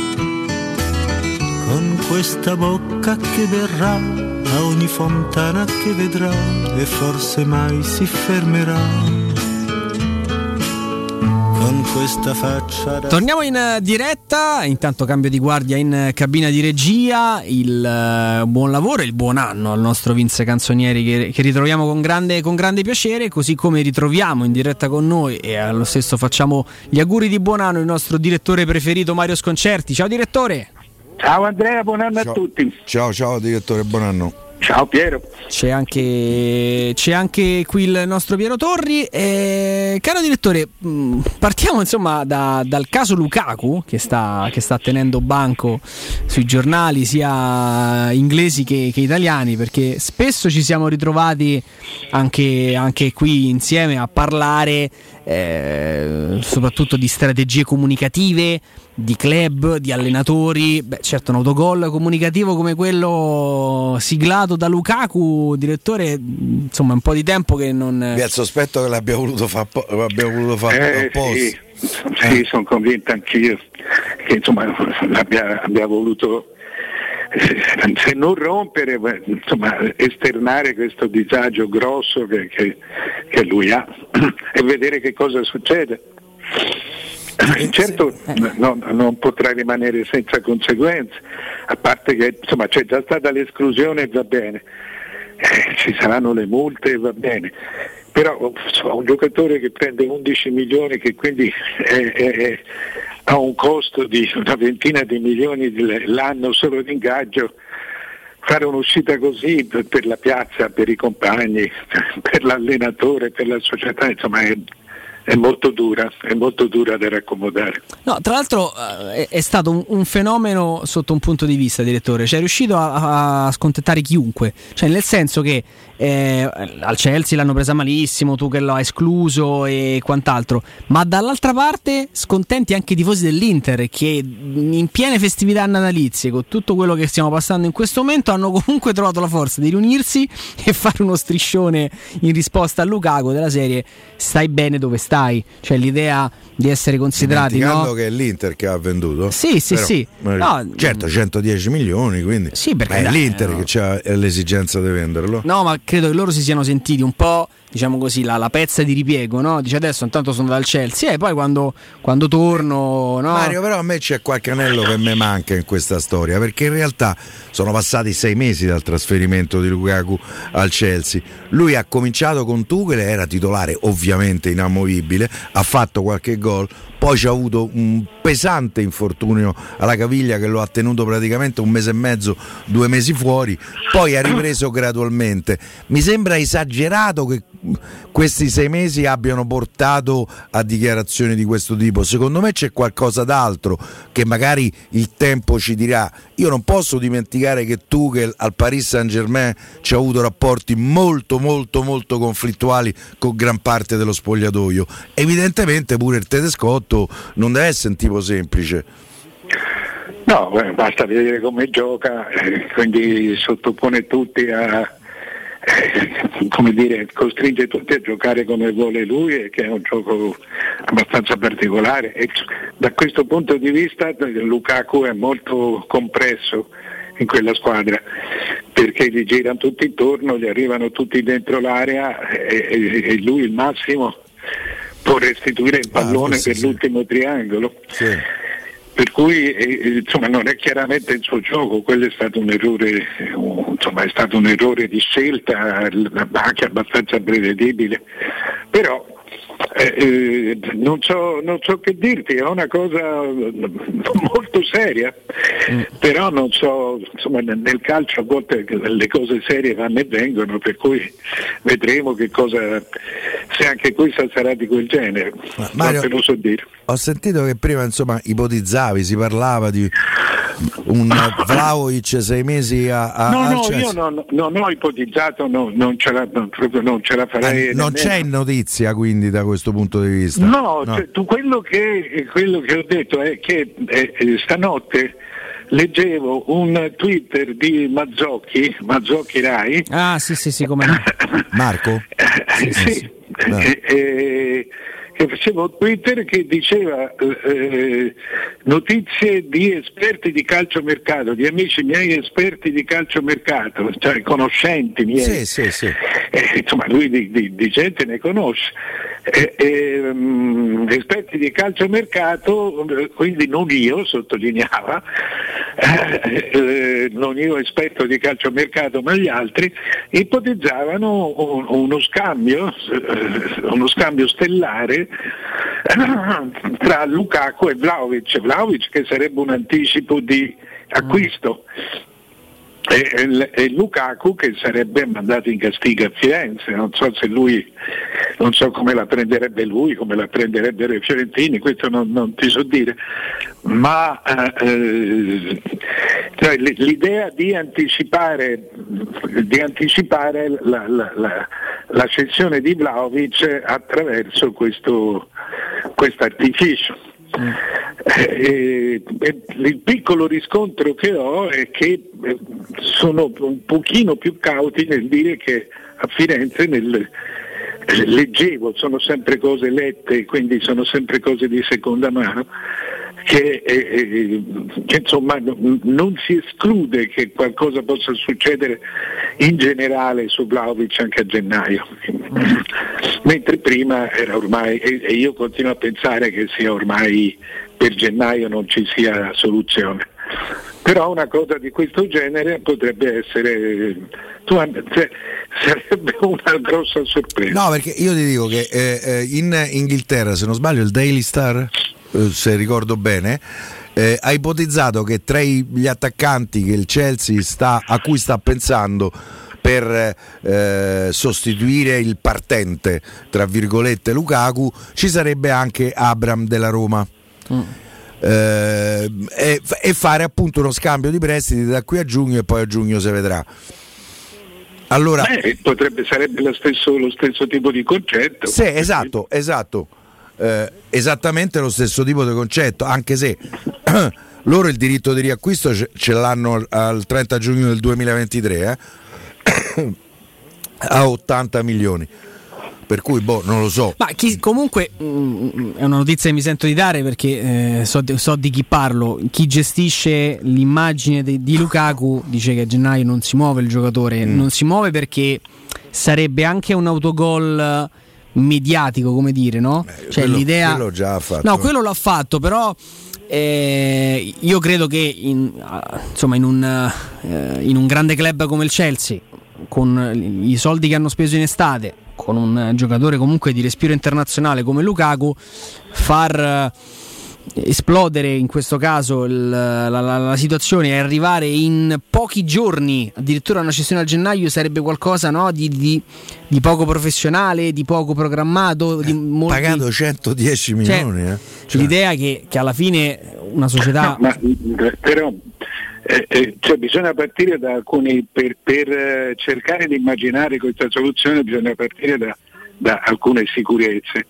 [SPEAKER 20] con questa bocca che verrà a ogni fontana che vedrà e forse mai si fermerà. Con questa faccia.
[SPEAKER 1] Torniamo in eh, diretta, intanto cambio di guardia in eh, cabina di regia, il eh, buon lavoro e il buon anno al nostro Vince Canzonieri che, che ritroviamo con grande, con grande piacere, così come ritroviamo in diretta con noi e allo stesso facciamo gli auguri di buon anno il nostro direttore preferito Mario Sconcerti. Ciao direttore!
[SPEAKER 21] Ciao Andrea, buon anno
[SPEAKER 3] Ciao.
[SPEAKER 21] a tutti.
[SPEAKER 3] Ciao, ciao direttore, buon anno.
[SPEAKER 21] Ciao Piero.
[SPEAKER 1] C'è anche, c'è anche qui il nostro Piero Torri. Eh, caro direttore, mh, partiamo insomma da- dal caso Lukaku che sta, che sta tenendo banco sui giornali sia inglesi che, che italiani perché spesso ci siamo ritrovati anche, anche qui insieme a parlare eh, soprattutto di strategie comunicative di club, di allenatori. Beh, certo, un autogol comunicativo come quello siglato da Lukaku, direttore, insomma, è un po' di tempo che non.
[SPEAKER 3] Vi è il sospetto che l'abbia voluto fare voluto fare
[SPEAKER 21] Eh,
[SPEAKER 3] apposta.
[SPEAKER 21] sì, sì, sono convinto anch'io che insomma abbia, abbia voluto eh, se non rompere, insomma, esternare questo disagio grosso che, che- che lui ha e vedere che cosa succede. Certo no- non potrà rimanere senza conseguenze, a parte che insomma, c'è già stata l'esclusione e va bene, Eh, ci saranno le multe e va bene, però insomma, un giocatore che prende 11 milioni che quindi è- è- è- ha un costo di una ventina di milioni l'anno solo di ingaggio, fare un'uscita così per, per la piazza, per i compagni, per l'allenatore, per la società, insomma è, è molto dura, è molto dura da raccomodare.
[SPEAKER 1] No, tra l'altro eh, è, stato un, un fenomeno sotto un punto di vista, direttore. Cioè, è riuscito a, a scontentare chiunque. Cioè, nel senso che eh, al Chelsea l'hanno presa malissimo, tu che l'ha escluso e quant'altro. Ma dall'altra parte scontenti anche i tifosi dell'Inter che in piene festività natalizie, con tutto quello che stiamo passando in questo momento, hanno comunque trovato la forza di riunirsi e fare uno striscione in risposta a Lukaku della serie stai bene dove stai. Cioè l'idea di essere considerati no?
[SPEAKER 3] che è l'Inter che ha venduto.
[SPEAKER 1] Sì, sì,
[SPEAKER 3] Però,
[SPEAKER 1] sì.
[SPEAKER 3] eh,
[SPEAKER 1] No,
[SPEAKER 3] certo, 110 milioni, quindi
[SPEAKER 1] Sì, perché
[SPEAKER 3] Ma è l'Inter
[SPEAKER 1] no.
[SPEAKER 3] che ha l'esigenza di venderlo.
[SPEAKER 1] No, ma credo che loro si siano sentiti un po', diciamo così, la, la pezza di ripiego, no? Dice adesso intanto sono dal Chelsea e poi quando, quando torno, no?
[SPEAKER 3] Mario, però a me c'è qualche anello che mi manca in questa storia, perché in realtà sono passati sei mesi dal trasferimento di Lukaku al Chelsea. Lui ha cominciato con Tuchel, era titolare ovviamente inamovibile, ha fatto qualche gol, poi c'ha avuto un pesante infortunio alla caviglia che lo ha tenuto praticamente un mese e mezzo, due mesi fuori, poi ha ripreso gradualmente. Mi sembra esagerato che questi sei mesi abbiano portato a dichiarazioni di questo tipo. Secondo me c'è qualcosa d'altro che magari il tempo ci dirà. Io non posso dimenticare che Tuchel al Paris Saint Germain ci ha avuto rapporti molto molto molto conflittuali con gran parte dello spogliatoio. Evidentemente pure il tedescotto non deve essere un tipo semplice.
[SPEAKER 21] No, basta vedere come gioca, eh, quindi sottopone tutti a, eh, come dire, costringe tutti a giocare come vuole lui e che è un gioco abbastanza particolare. E da questo punto di vista Lukaku è molto compresso in quella squadra perché gli girano tutti intorno, gli arrivano tutti dentro l'area e, e- lui il massimo può restituire il pallone
[SPEAKER 3] questo
[SPEAKER 21] per
[SPEAKER 3] sì.
[SPEAKER 21] l'ultimo triangolo. Per cui eh, eh, insomma, non è chiaramente il suo gioco, quello è stato un errore, eh, insomma, è stato un errore di scelta anche abbastanza prevedibile. Però eh, eh, non, so, non so che dirti, è una cosa molto seria, però non so, insomma, nel calcio a volte le cose serie vanno e vengono, per cui vedremo che cosa, se anche questa sarà di quel genere,
[SPEAKER 3] Mario-
[SPEAKER 21] non so dire.
[SPEAKER 3] Ho sentito che prima insomma ipotizzavi, si parlava di un Vlaovic sei mesi a, a
[SPEAKER 21] No, no, io non, non ho ipotizzato, no, non, ce la, non- ce la farei.
[SPEAKER 3] Eh, non
[SPEAKER 21] nemmeno.
[SPEAKER 3] c'è notizia quindi da questo punto di vista.
[SPEAKER 21] No, cioè, tu quello, che, quello che ho detto è che eh, eh, stanotte leggevo un Twitter di Mazzocchi, Mazzocchi Rai,
[SPEAKER 1] Ah, sì, sì, sì, come no.
[SPEAKER 3] Marco?
[SPEAKER 21] sì, eh, eh, che faceva un Twitter che diceva eh, eh, notizie di esperti di calciomercato, di amici miei esperti di calciomercato, cioè conoscenti miei.
[SPEAKER 3] Sì, sì, sì.
[SPEAKER 21] Eh, insomma, lui di, di- di gente ne conosce. Eh, mm, esperti di calciomercato, eh, quindi non io, sottolineava, eh, non io esperto di calciomercato ma gli altri, ipotizzavano un- uno scambio, uno scambio stellare tra Lukaku e Vlaovic, Vlaovic che sarebbe un anticipo di acquisto. e, e- e Lukaku che sarebbe mandato in castigo a Firenze, non so se lui, non so come la prenderebbe lui, come la prenderebbero i fiorentini, questo non, non ti so dire, ma eh, eh, cioè, l'idea di anticipare, di anticipare la, la- la- la cessione di Vlaovic attraverso questo artificio. Eh, eh, il piccolo riscontro che ho è che eh, sono un pochino più cauti nel dire che a Firenze nel, eh, leggevo, sono sempre cose lette, quindi sono sempre cose di seconda mano, che, eh, eh, che, insomma non, non si esclude che qualcosa possa succedere in generale su Vlaovic anche a gennaio, mentre prima era ormai, e, e io continuo a pensare che sia ormai per gennaio non ci sia soluzione. Però una cosa di questo genere potrebbe essere, tu- cioè, sarebbe una grossa sorpresa.
[SPEAKER 3] No, perché io ti dico che eh, eh, in Inghilterra, se non sbaglio, il Daily Star, se ricordo bene, eh, ha ipotizzato che tra gli attaccanti che il Chelsea sta, a cui sta pensando per eh, sostituire il partente, tra virgolette, Lukaku, ci sarebbe anche Abram della Roma. Eh, e, e fare appunto uno scambio di prestiti da qui a giugno e poi a giugno si vedrà. Allora,
[SPEAKER 21] Beh, potrebbe, sarebbe lo stesso, lo stesso tipo di concetto.
[SPEAKER 3] Sì, esatto, esatto. Eh, esattamente lo stesso tipo di concetto, anche se loro il diritto di riacquisto ce, ce l'hanno al- al 30 giugno del 2023 eh, a 80 milioni. Per cui, boh, non lo so.
[SPEAKER 1] Ma chi, comunque mm, è una notizia che mi sento di dare perché eh, so, di- so di chi parlo. Chi gestisce l'immagine di, di Lukaku dice che a gennaio non si muove il giocatore.
[SPEAKER 3] Mm.
[SPEAKER 1] Non si muove perché sarebbe anche un autogol mediatico, come dire, no? cioè
[SPEAKER 3] quello-
[SPEAKER 1] l'idea.
[SPEAKER 3] quello già ha fatto.
[SPEAKER 1] No, quello l'ha fatto, però. eh, io credo che in, ah, insomma, in, un, eh, in un grande club come il Chelsea, con i soldi che hanno speso in estate, con un giocatore comunque di respiro internazionale come Lukaku, far, esplodere in questo caso il- la, la- la situazione e arrivare in pochi giorni addirittura a una cessione a gennaio sarebbe qualcosa no, di, di- di poco professionale, di poco programmato, di molti-
[SPEAKER 3] Pagato 110
[SPEAKER 1] Cioè,
[SPEAKER 3] milioni. eh.
[SPEAKER 1] l'idea che, che alla fine una società...
[SPEAKER 21] No, ma, eh, però eh, eh, cioè, bisogna partire da alcuni per, per, eh, cercare di immaginare questa soluzione bisogna partire da, da alcune sicurezze.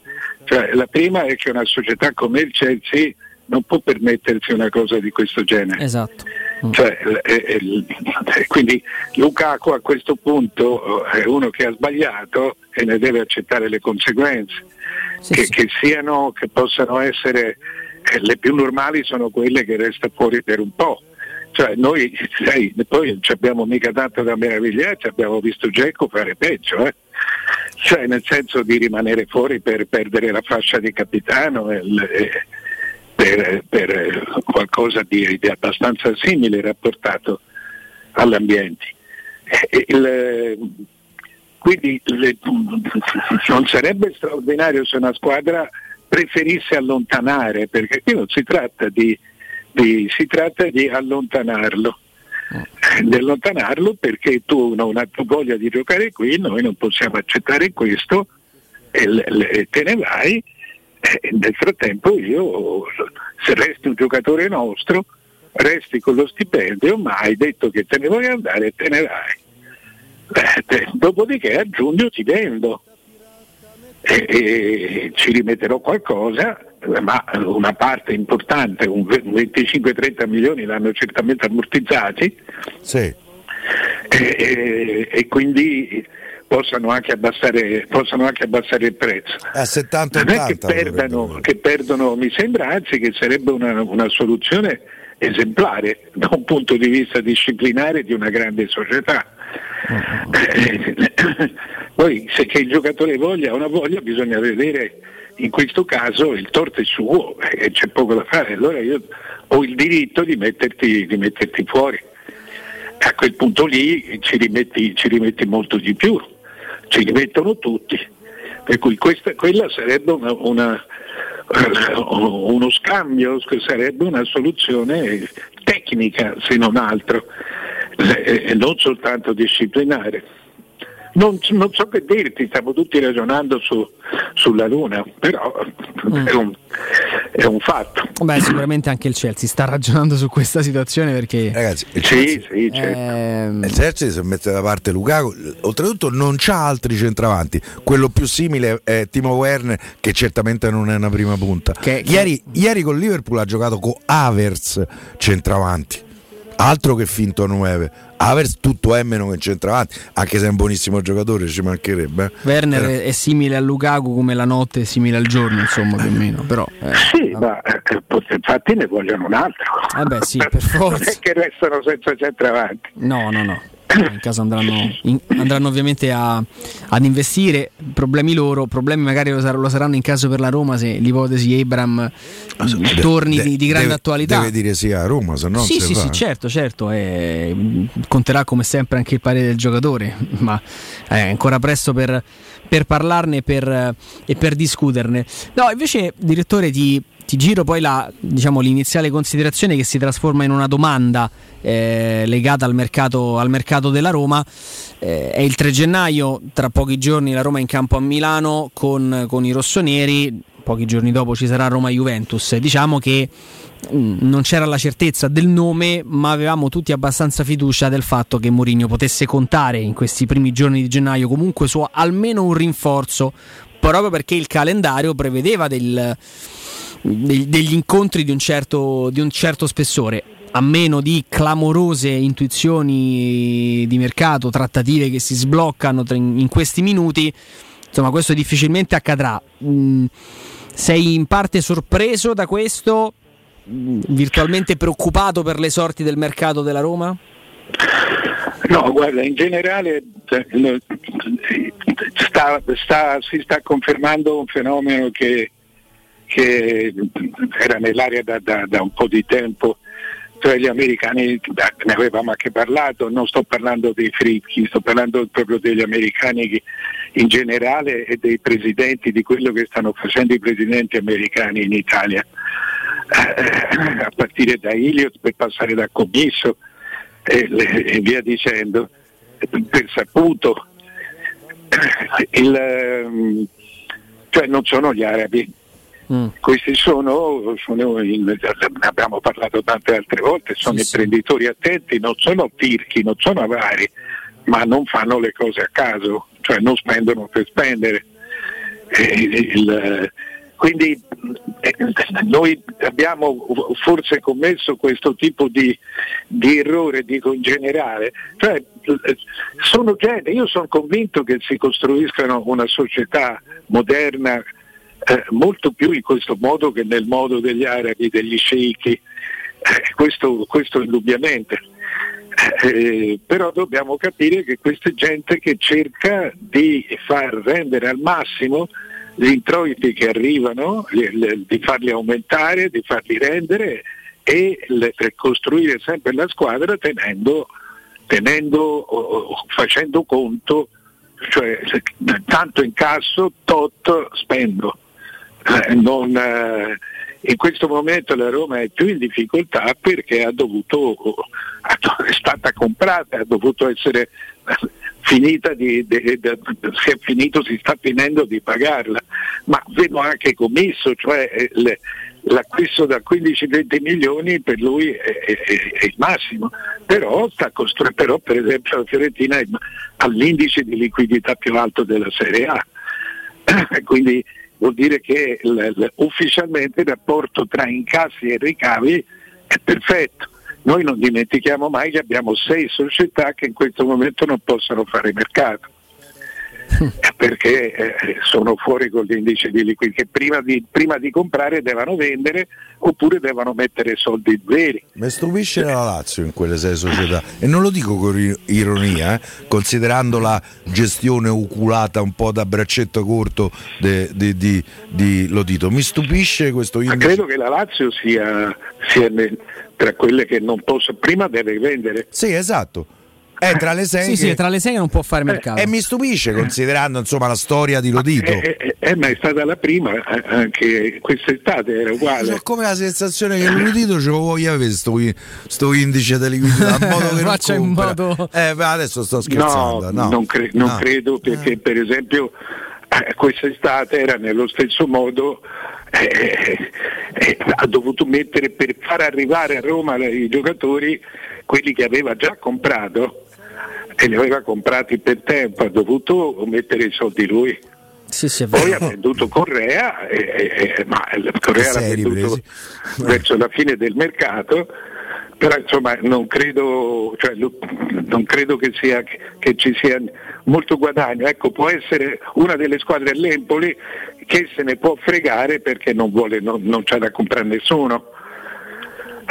[SPEAKER 21] Cioè, la prima è che una società come il Chelsea non può permettersi una cosa di questo genere.
[SPEAKER 1] Esatto.
[SPEAKER 21] Cioè, eh, eh, eh, quindi Lukaku a questo punto eh, è uno che ha sbagliato e ne deve accettare le conseguenze, che, che siano, che possano essere eh, le più normali sono quelle che resta fuori per un po'. Cioè, noi sai, poi non abbiamo mica tanto da meravigliarci, abbiamo visto Gecco fare peggio, eh. cioè nel senso di rimanere fuori per perdere la fascia di capitano per, per, qualcosa di, di abbastanza simile rapportato all'ambiente. Il- quindi le- non sarebbe straordinario se una squadra preferisse allontanare, perché qui non si tratta di, di- si tratta di allontanarlo. Di allontanarlo perché tu non hai più voglia di giocare qui, noi non possiamo accettare questo e e te ne vai. E nel frattempo io, se resti un giocatore nostro, resti con lo stipendio, ma hai detto che te ne vuoi andare e te ne vai. Eh, te- dopodiché a giugno ti vendo e, e ci rimetterò qualcosa, ma una parte importante, un ve- 25-30 milioni l'hanno certamente ammortizzati. E, e- e quindi possano anche, abbassare, possano anche abbassare il prezzo.
[SPEAKER 3] A 70
[SPEAKER 21] Non è che perdano, che perdono, mi sembra anzi che sarebbe una, una soluzione esemplare da un punto di vista disciplinare di una grande società. Eh, Poi se che il giocatore voglia o non voglia bisogna vedere in questo caso il torto è suo e c'è poco da fare, allora io ho il diritto di metterti, di metterti fuori. A quel punto lì ci rimetti, ci rimetti molto di più, ci rimettono tutti. Per cui questa, quella sarebbe una, una- eh, uno scambio, sarebbe una soluzione tecnica se non altro, e non soltanto disciplinare. Non, non so che dirti, stiamo tutti ragionando su- sulla Luna, però è, un, è un fatto.
[SPEAKER 1] Beh, sicuramente anche il Chelsea sta ragionando su questa situazione perché...
[SPEAKER 3] Ragazzi, il
[SPEAKER 21] Sì,
[SPEAKER 3] Chelsea,
[SPEAKER 21] sì, certo.
[SPEAKER 1] Ehm,
[SPEAKER 3] il Chelsea si mette da parte Lukaku, oltretutto non c'ha altri centravanti. Quello più simile è Timo Werner, che certamente non è una prima punta. ieri, ieri con Liverpool ha giocato con Avers centravanti. Altro che finto 9. Avers tutto è meno che centravanti, anche se è un buonissimo giocatore, ci mancherebbe. eh.
[SPEAKER 1] Werner
[SPEAKER 3] Però-
[SPEAKER 1] è- simile a Lukaku come la notte è simile al giorno, insomma, più o meno. Però, eh,
[SPEAKER 21] Sì, ma eh, infatti ne vogliono un altro.
[SPEAKER 1] Eh beh, sì, per
[SPEAKER 21] Non
[SPEAKER 1] forza.
[SPEAKER 21] è che restano senza centravanti.
[SPEAKER 1] No, no, no. In caso andranno, in- andranno ovviamente a- ad investire, problemi loro, problemi magari lo, sar- lo saranno in caso per la Roma se l'ipotesi Abram
[SPEAKER 3] De-
[SPEAKER 1] torni
[SPEAKER 3] de-
[SPEAKER 1] di, di grande
[SPEAKER 3] deve-
[SPEAKER 1] attualità.
[SPEAKER 3] Deve dire sì a Roma, se no
[SPEAKER 1] sì, sì, sì, certo, certo. eh, conterà come sempre anche il parere del giocatore, ma è ancora presto per, per parlarne e per, e per discuterne. No, invece, direttore, ti, ti giro poi la, diciamo, l'iniziale considerazione che si trasforma in una domanda eh, legata al mercato, al mercato della Roma. Eh, è il 3 gennaio, tra pochi giorni la Roma è in campo a Milano con, con i rossoneri. Pochi giorni dopo ci sarà Roma-Juventus. Diciamo che mm, non c'era la certezza del nome, ma avevamo tutti abbastanza fiducia del fatto che Mourinho potesse contare in questi primi giorni di gennaio comunque su almeno un rinforzo, proprio perché il calendario prevedeva del- deg- degli incontri di un, certo, di un certo spessore. A meno di clamorose intuizioni di mercato, trattative che si sbloccano in questi minuti, insomma, questo difficilmente accadrà. Mm, sei in parte sorpreso da questo? Mm, Virtualmente preoccupato per le sorti del mercato della Roma?
[SPEAKER 21] No, guarda, in generale eh, sta- sta- si sta confermando un fenomeno che, che era nell'aria da, da- da un po' di tempo. Cioè gli americani, ne avevamo anche parlato, non sto parlando dei fricchi, sto parlando proprio degli americani in generale e dei presidenti, di quello che stanno facendo i presidenti americani in Italia. eh, a partire da Iliot per passare da Commisso e, e via dicendo, per saputo. Il, ehm, cioè non sono gli arabi, questi sono, sono ne abbiamo parlato tante altre volte, sono imprenditori attenti, non sono tirchi, non sono avari, ma non fanno le cose a caso, cioè non spendono per spendere. E il- quindi eh, noi abbiamo forse commesso questo tipo di, di errore, dico in generale. Cioè, sono gente, io sono convinto che si costruiscano una società moderna eh, molto più in questo modo che nel modo degli arabi, degli sceicchi, Eh, questo, questo indubbiamente. Eh, però dobbiamo capire che questa è gente che cerca di far rendere al massimo gli introiti che arrivano, li- li- di farli aumentare, di farli rendere e le- costruire sempre la squadra tenendo, tenendo facendo conto, cioè tanto incasso, tot spendo. Eh, non, eh, in questo momento la Roma è più in difficoltà perché ha dovuto, è stata comprata, ha dovuto essere finita di, di- di- si è finito, si sta finendo di pagarla, ma vedo anche commesso, cioè eh, le- l'acquisto da 15-20 milioni per lui è, è- è il massimo, però, costru- però per esempio la Fiorentina è- ha l'indice di liquidità più alto della Serie A, quindi vuol dire che l- l- ufficialmente il rapporto tra incassi e ricavi è perfetto. Noi non dimentichiamo mai che abbiamo sei società che in questo momento non possono fare mercato perché eh, sono fuori con l'indice di liquidità che prima di, prima di comprare devono vendere oppure devono mettere soldi veri.
[SPEAKER 3] Mi stupisce la Lazio in quelle sei società e non lo dico con ironia, eh, considerando la gestione oculata un po' da braccetto corto di, di- di Lotito. Mi stupisce questo
[SPEAKER 21] Ma
[SPEAKER 3] indice.
[SPEAKER 21] credo che la Lazio sia, sia nel- tra quelle che non posso, prima deve vendere.
[SPEAKER 3] Sì, esatto. È tra le sei
[SPEAKER 1] Sì,
[SPEAKER 3] che-
[SPEAKER 1] sì, è tra le sei che non può fare mercato.
[SPEAKER 3] E mi stupisce considerando insomma la storia di Lotito.
[SPEAKER 21] Eh, eh, eh, ma è stata la prima, eh, anche quest'estate era uguale.
[SPEAKER 3] Ho come la sensazione che Lotito ce lo voglia avere sto, sto indice di liquidità in modo che
[SPEAKER 1] Faccia in modo-
[SPEAKER 3] Eh, adesso sto scherzando. No,
[SPEAKER 21] non, cre- non
[SPEAKER 3] No.
[SPEAKER 21] credo perché per esempio eh, quest'estate era nello stesso modo eh, eh, ha dovuto mettere per far arrivare a Roma i giocatori quelli che aveva già comprato e li aveva comprati per tempo, ha dovuto mettere i soldi lui.
[SPEAKER 1] Sì, sì,
[SPEAKER 21] Poi ha venduto Correa, e- e- ma Correa l'ha venduto verso la fine del mercato, però insomma non credo, cioè, non credo che, sia, che ci sia molto guadagno. Ecco, può essere una delle squadre all'Empoli che se ne può fregare perché non, vuole, non, non c'è da comprare nessuno,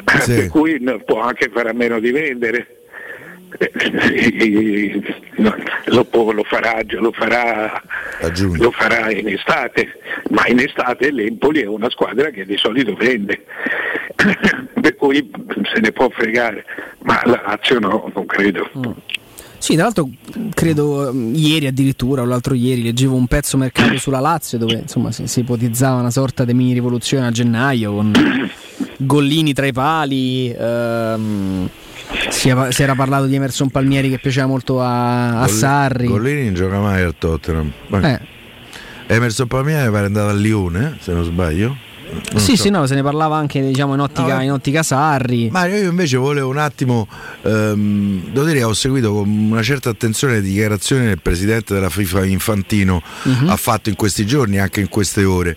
[SPEAKER 21] per cui può anche fare a meno di vendere. Eh, lo, può- lo farà, lo farà lo farà in estate, ma in estate l'Empoli è una squadra che di solito vende, per cui se ne può fregare, ma la Lazio no, non credo.
[SPEAKER 1] Sì, tra l'altro credo ehm, ieri addirittura o l'altro ieri leggevo un pezzo mercato sulla Lazio dove insomma si, si ipotizzava una sorta di mini rivoluzione a gennaio con Gollini tra i pali. ehm, si, è- si era parlato di Emerson Palmieri che piaceva molto a, a
[SPEAKER 3] Goll-
[SPEAKER 1] Sarri.
[SPEAKER 3] Gollini non gioca mai al Tottenham. Ma-
[SPEAKER 1] Eh.
[SPEAKER 3] Emerson Palmieri mi pare andato a Lione, se non sbaglio. Non
[SPEAKER 1] sì,
[SPEAKER 3] so.
[SPEAKER 1] sì, no, se ne parlava anche diciamo, in, ottica,
[SPEAKER 3] No, eh.
[SPEAKER 1] in ottica Sarri.
[SPEAKER 3] Mario, io invece volevo un attimo, ehm, devo dire, ho seguito con una certa attenzione le dichiarazioni del presidente della FIFA Infantino
[SPEAKER 1] Mhm.
[SPEAKER 3] ha fatto in questi giorni, anche in queste ore.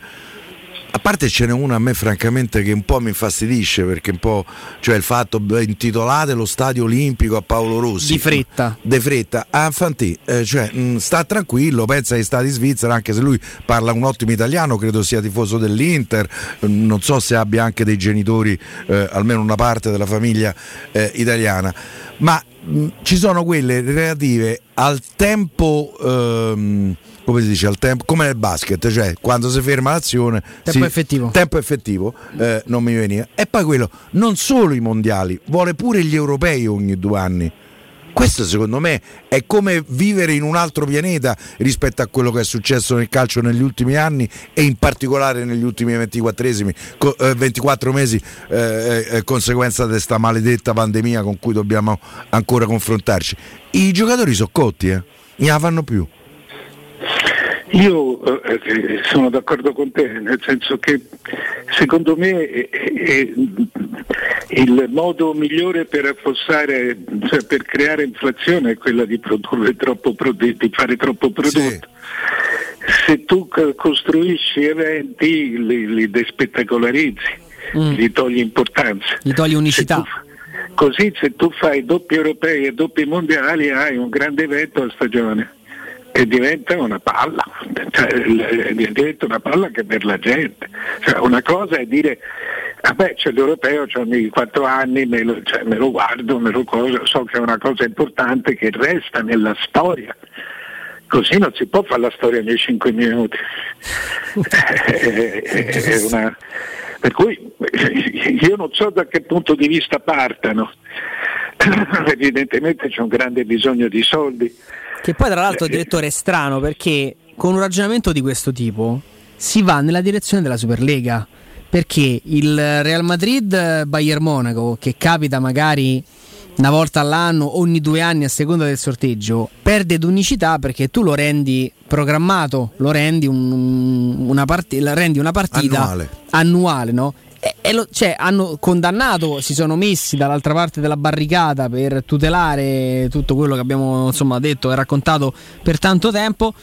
[SPEAKER 3] A parte ce n'è una a me francamente che un po' mi infastidisce perché un po', cioè il fatto intitolate lo stadio olimpico a Paolo Rossi.
[SPEAKER 1] Di fretta.
[SPEAKER 3] De fretta. A Infantì, eh, cioè, mh, sta tranquillo, pensa che sta in Svizzera, anche se lui parla un ottimo italiano, credo sia tifoso dell'Inter, mm, non so se abbia anche dei genitori, eh, almeno una parte della famiglia eh, italiana. Ma mh, ci sono quelle relative al tempo. ehm, come si dice al tempo come nel basket cioè quando si ferma l'azione
[SPEAKER 1] Tempo
[SPEAKER 3] si-
[SPEAKER 1] effettivo.
[SPEAKER 3] tempo effettivo eh, non mi veniva e poi quello non solo i mondiali vuole pure gli europei ogni due anni Questo secondo me è come vivere in un altro pianeta rispetto a quello che è successo nel calcio negli ultimi anni e in particolare negli ultimi 24, eh, 24 mesi eh, eh, conseguenza di questa maledetta pandemia con cui dobbiamo ancora confrontarci. I giocatori sono cotti, eh? non la fanno più.
[SPEAKER 21] Io eh, sono d'accordo con te, nel senso che secondo me eh, eh, il modo migliore per affossare, cioè per creare inflazione è quella di produrre troppo di fare troppo prodotto. Sì. Se tu costruisci eventi li, li despettacolarizzi, mm. gli togli importanza.
[SPEAKER 1] Gli togli unicità.
[SPEAKER 21] Se tu, così se tu fai doppi europei e doppi mondiali hai un grande evento a stagione e diventa una palla, cioè, diventa una palla che per la gente. Cioè, una cosa è dire, vabbè c'è l'europeo, ho i quattro anni, me lo, cioè, me lo guardo, me lo cosa, so che è una cosa importante che resta nella storia. Così non si può fare la storia nei cinque minuti. è una, per cui io non so da che punto di vista partano. Evidentemente c'è un grande bisogno di soldi
[SPEAKER 1] che poi tra l'altro, direttore, è strano perché con un ragionamento di questo tipo si va nella direzione della Superlega. Perché il Real Madrid Bayern Monaco, che capita magari una volta all'anno, ogni due anni a seconda del sorteggio, perde d'unicità perché tu lo rendi programmato, lo rendi, un, una, part- rendi una partita
[SPEAKER 3] annuale,
[SPEAKER 1] annuale no? E, e lo, cioè, hanno condannato, si sono messi dall'altra parte della barricata per tutelare tutto quello che abbiamo insomma, detto e raccontato per tanto tempo.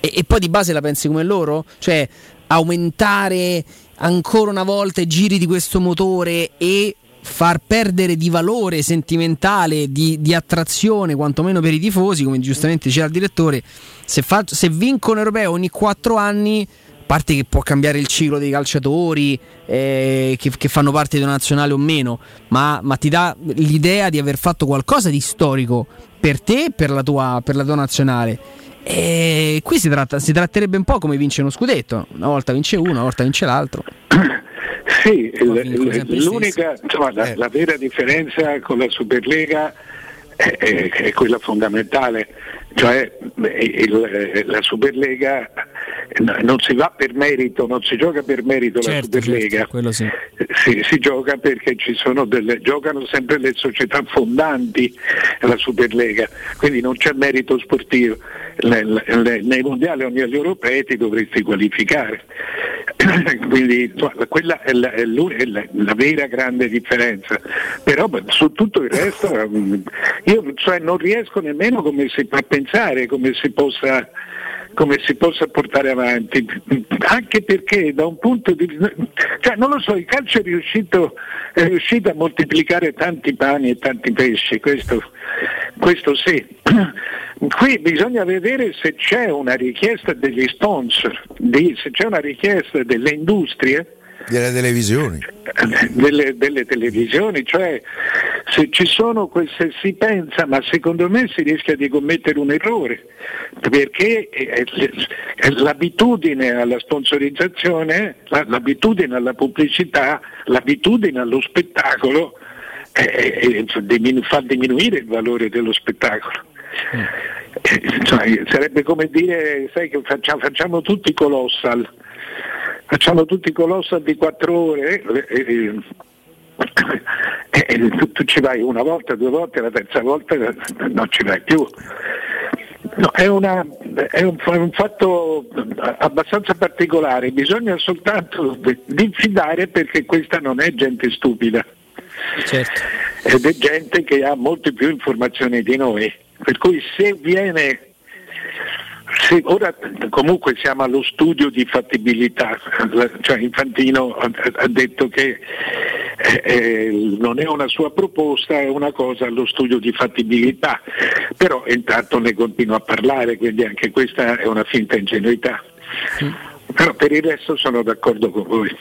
[SPEAKER 1] E, e poi di base la pensi come loro? Cioè, aumentare ancora una volta i giri di questo motore e far perdere di valore sentimentale, di, di, attrazione, quantomeno per i tifosi, come giustamente diceva il direttore, se, fa, se vincono europeo ogni quattro anni parte che può cambiare il ciclo dei calciatori eh, che, che, fanno parte di una nazionale o meno, ma, ma, ti dà l'idea di aver fatto qualcosa di storico per te e per la tua, per la tua nazionale. E qui si, tratta, si tratterebbe un po' come vince uno scudetto, una volta vince uno, una volta vince l'altro.
[SPEAKER 21] Sì, il, l'unica, insomma, la, eh. la, vera differenza con la Superlega è, è, è quella fondamentale, cioè il, la Superlega non si va per merito, non si gioca per merito certo, la Superlega,
[SPEAKER 1] certo, sì.
[SPEAKER 21] si, si, gioca perché ci sono delle, giocano sempre le società fondanti la Superlega, quindi non c'è merito sportivo. Le, le, nei mondiali o negli europei ti dovresti qualificare. quindi quella è la, è la, la, vera grande differenza. Però su tutto il resto io cioè, non riesco nemmeno come si, a pensare come si possa come si possa portare avanti, anche perché da un punto di vista, cioè non lo so, il calcio è riuscito, è riuscito a moltiplicare tanti pani e tanti pesci, questo, questo sì. Qui bisogna vedere se c'è una richiesta degli sponsor, se c'è una richiesta delle industrie
[SPEAKER 3] delle televisioni.
[SPEAKER 21] Delle, delle, televisioni, cioè se ci sono queste si pensa, ma secondo me si rischia di commettere un errore, perché l'abitudine alla sponsorizzazione, l'abitudine alla pubblicità, l'abitudine allo spettacolo eh, eh, fa diminuire il valore dello spettacolo. Eh, cioè, sarebbe come dire, sai che facciamo, facciamo tutti colossal facciamo tutti i colossal di quattro ore e, e, e, e tu, tu, ci vai una volta, due volte, la terza volta non ci vai più. No, è, una, è, un, è, un, fatto abbastanza particolare, bisogna soltanto diffidare perché questa non è gente stupida.
[SPEAKER 1] Certo.
[SPEAKER 21] Ed è gente che ha molte più informazioni di noi. Per cui se viene sì, ora comunque siamo allo studio di fattibilità, cioè Infantino ha, detto che eh, eh, non è una sua proposta, è una cosa allo studio di fattibilità, però intanto ne continua a parlare, quindi anche questa è una finta ingenuità. Però per il resto sono d'accordo con voi.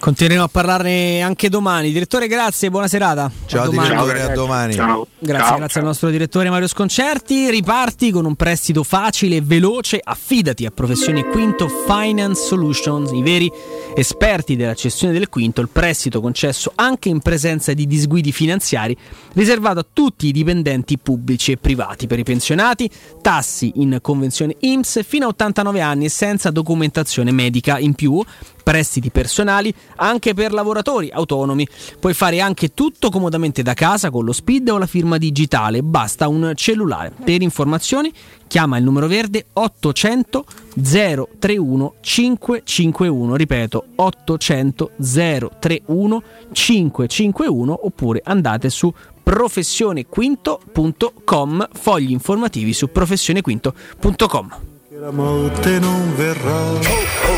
[SPEAKER 1] Continueremo a parlarne anche domani. Direttore, grazie, buona serata.
[SPEAKER 3] Ciao,
[SPEAKER 1] a domani.
[SPEAKER 3] direttore, a domani.
[SPEAKER 1] Grazie,
[SPEAKER 3] Ciao.
[SPEAKER 1] grazie al nostro direttore Mario Sconcerti. Riparti con un prestito facile e veloce. Affidati a Professione Quinto Finance Solutions, i veri esperti della cessione del quinto. Il prestito concesso anche in presenza di disguidi finanziari, riservato a tutti i dipendenti pubblici e privati. Per i pensionati, tassi in convenzione IMSS fino a 89 anni e senza documentazione medica in più prestiti personali anche per lavoratori autonomi. Puoi fare anche tutto comodamente da casa con lo speed o la firma digitale, basta un cellulare. Per informazioni chiama il numero verde 800 031 551, ripeto 800 031 551 oppure andate su professionequinto.com, fogli informativi su professionequinto.com.
[SPEAKER 20] La morte non verrà.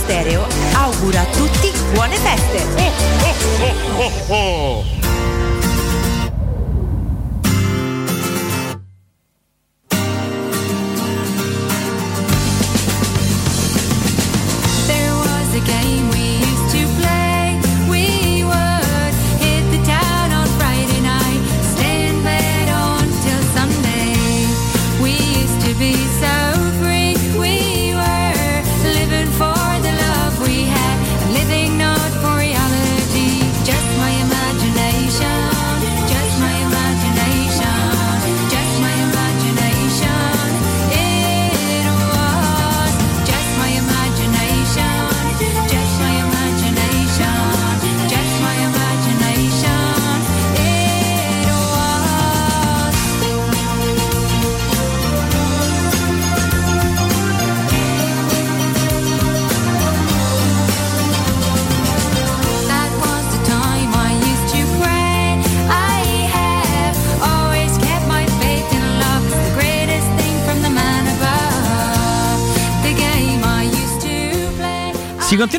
[SPEAKER 6] Stereo augura a tutti buone feste.
[SPEAKER 22] There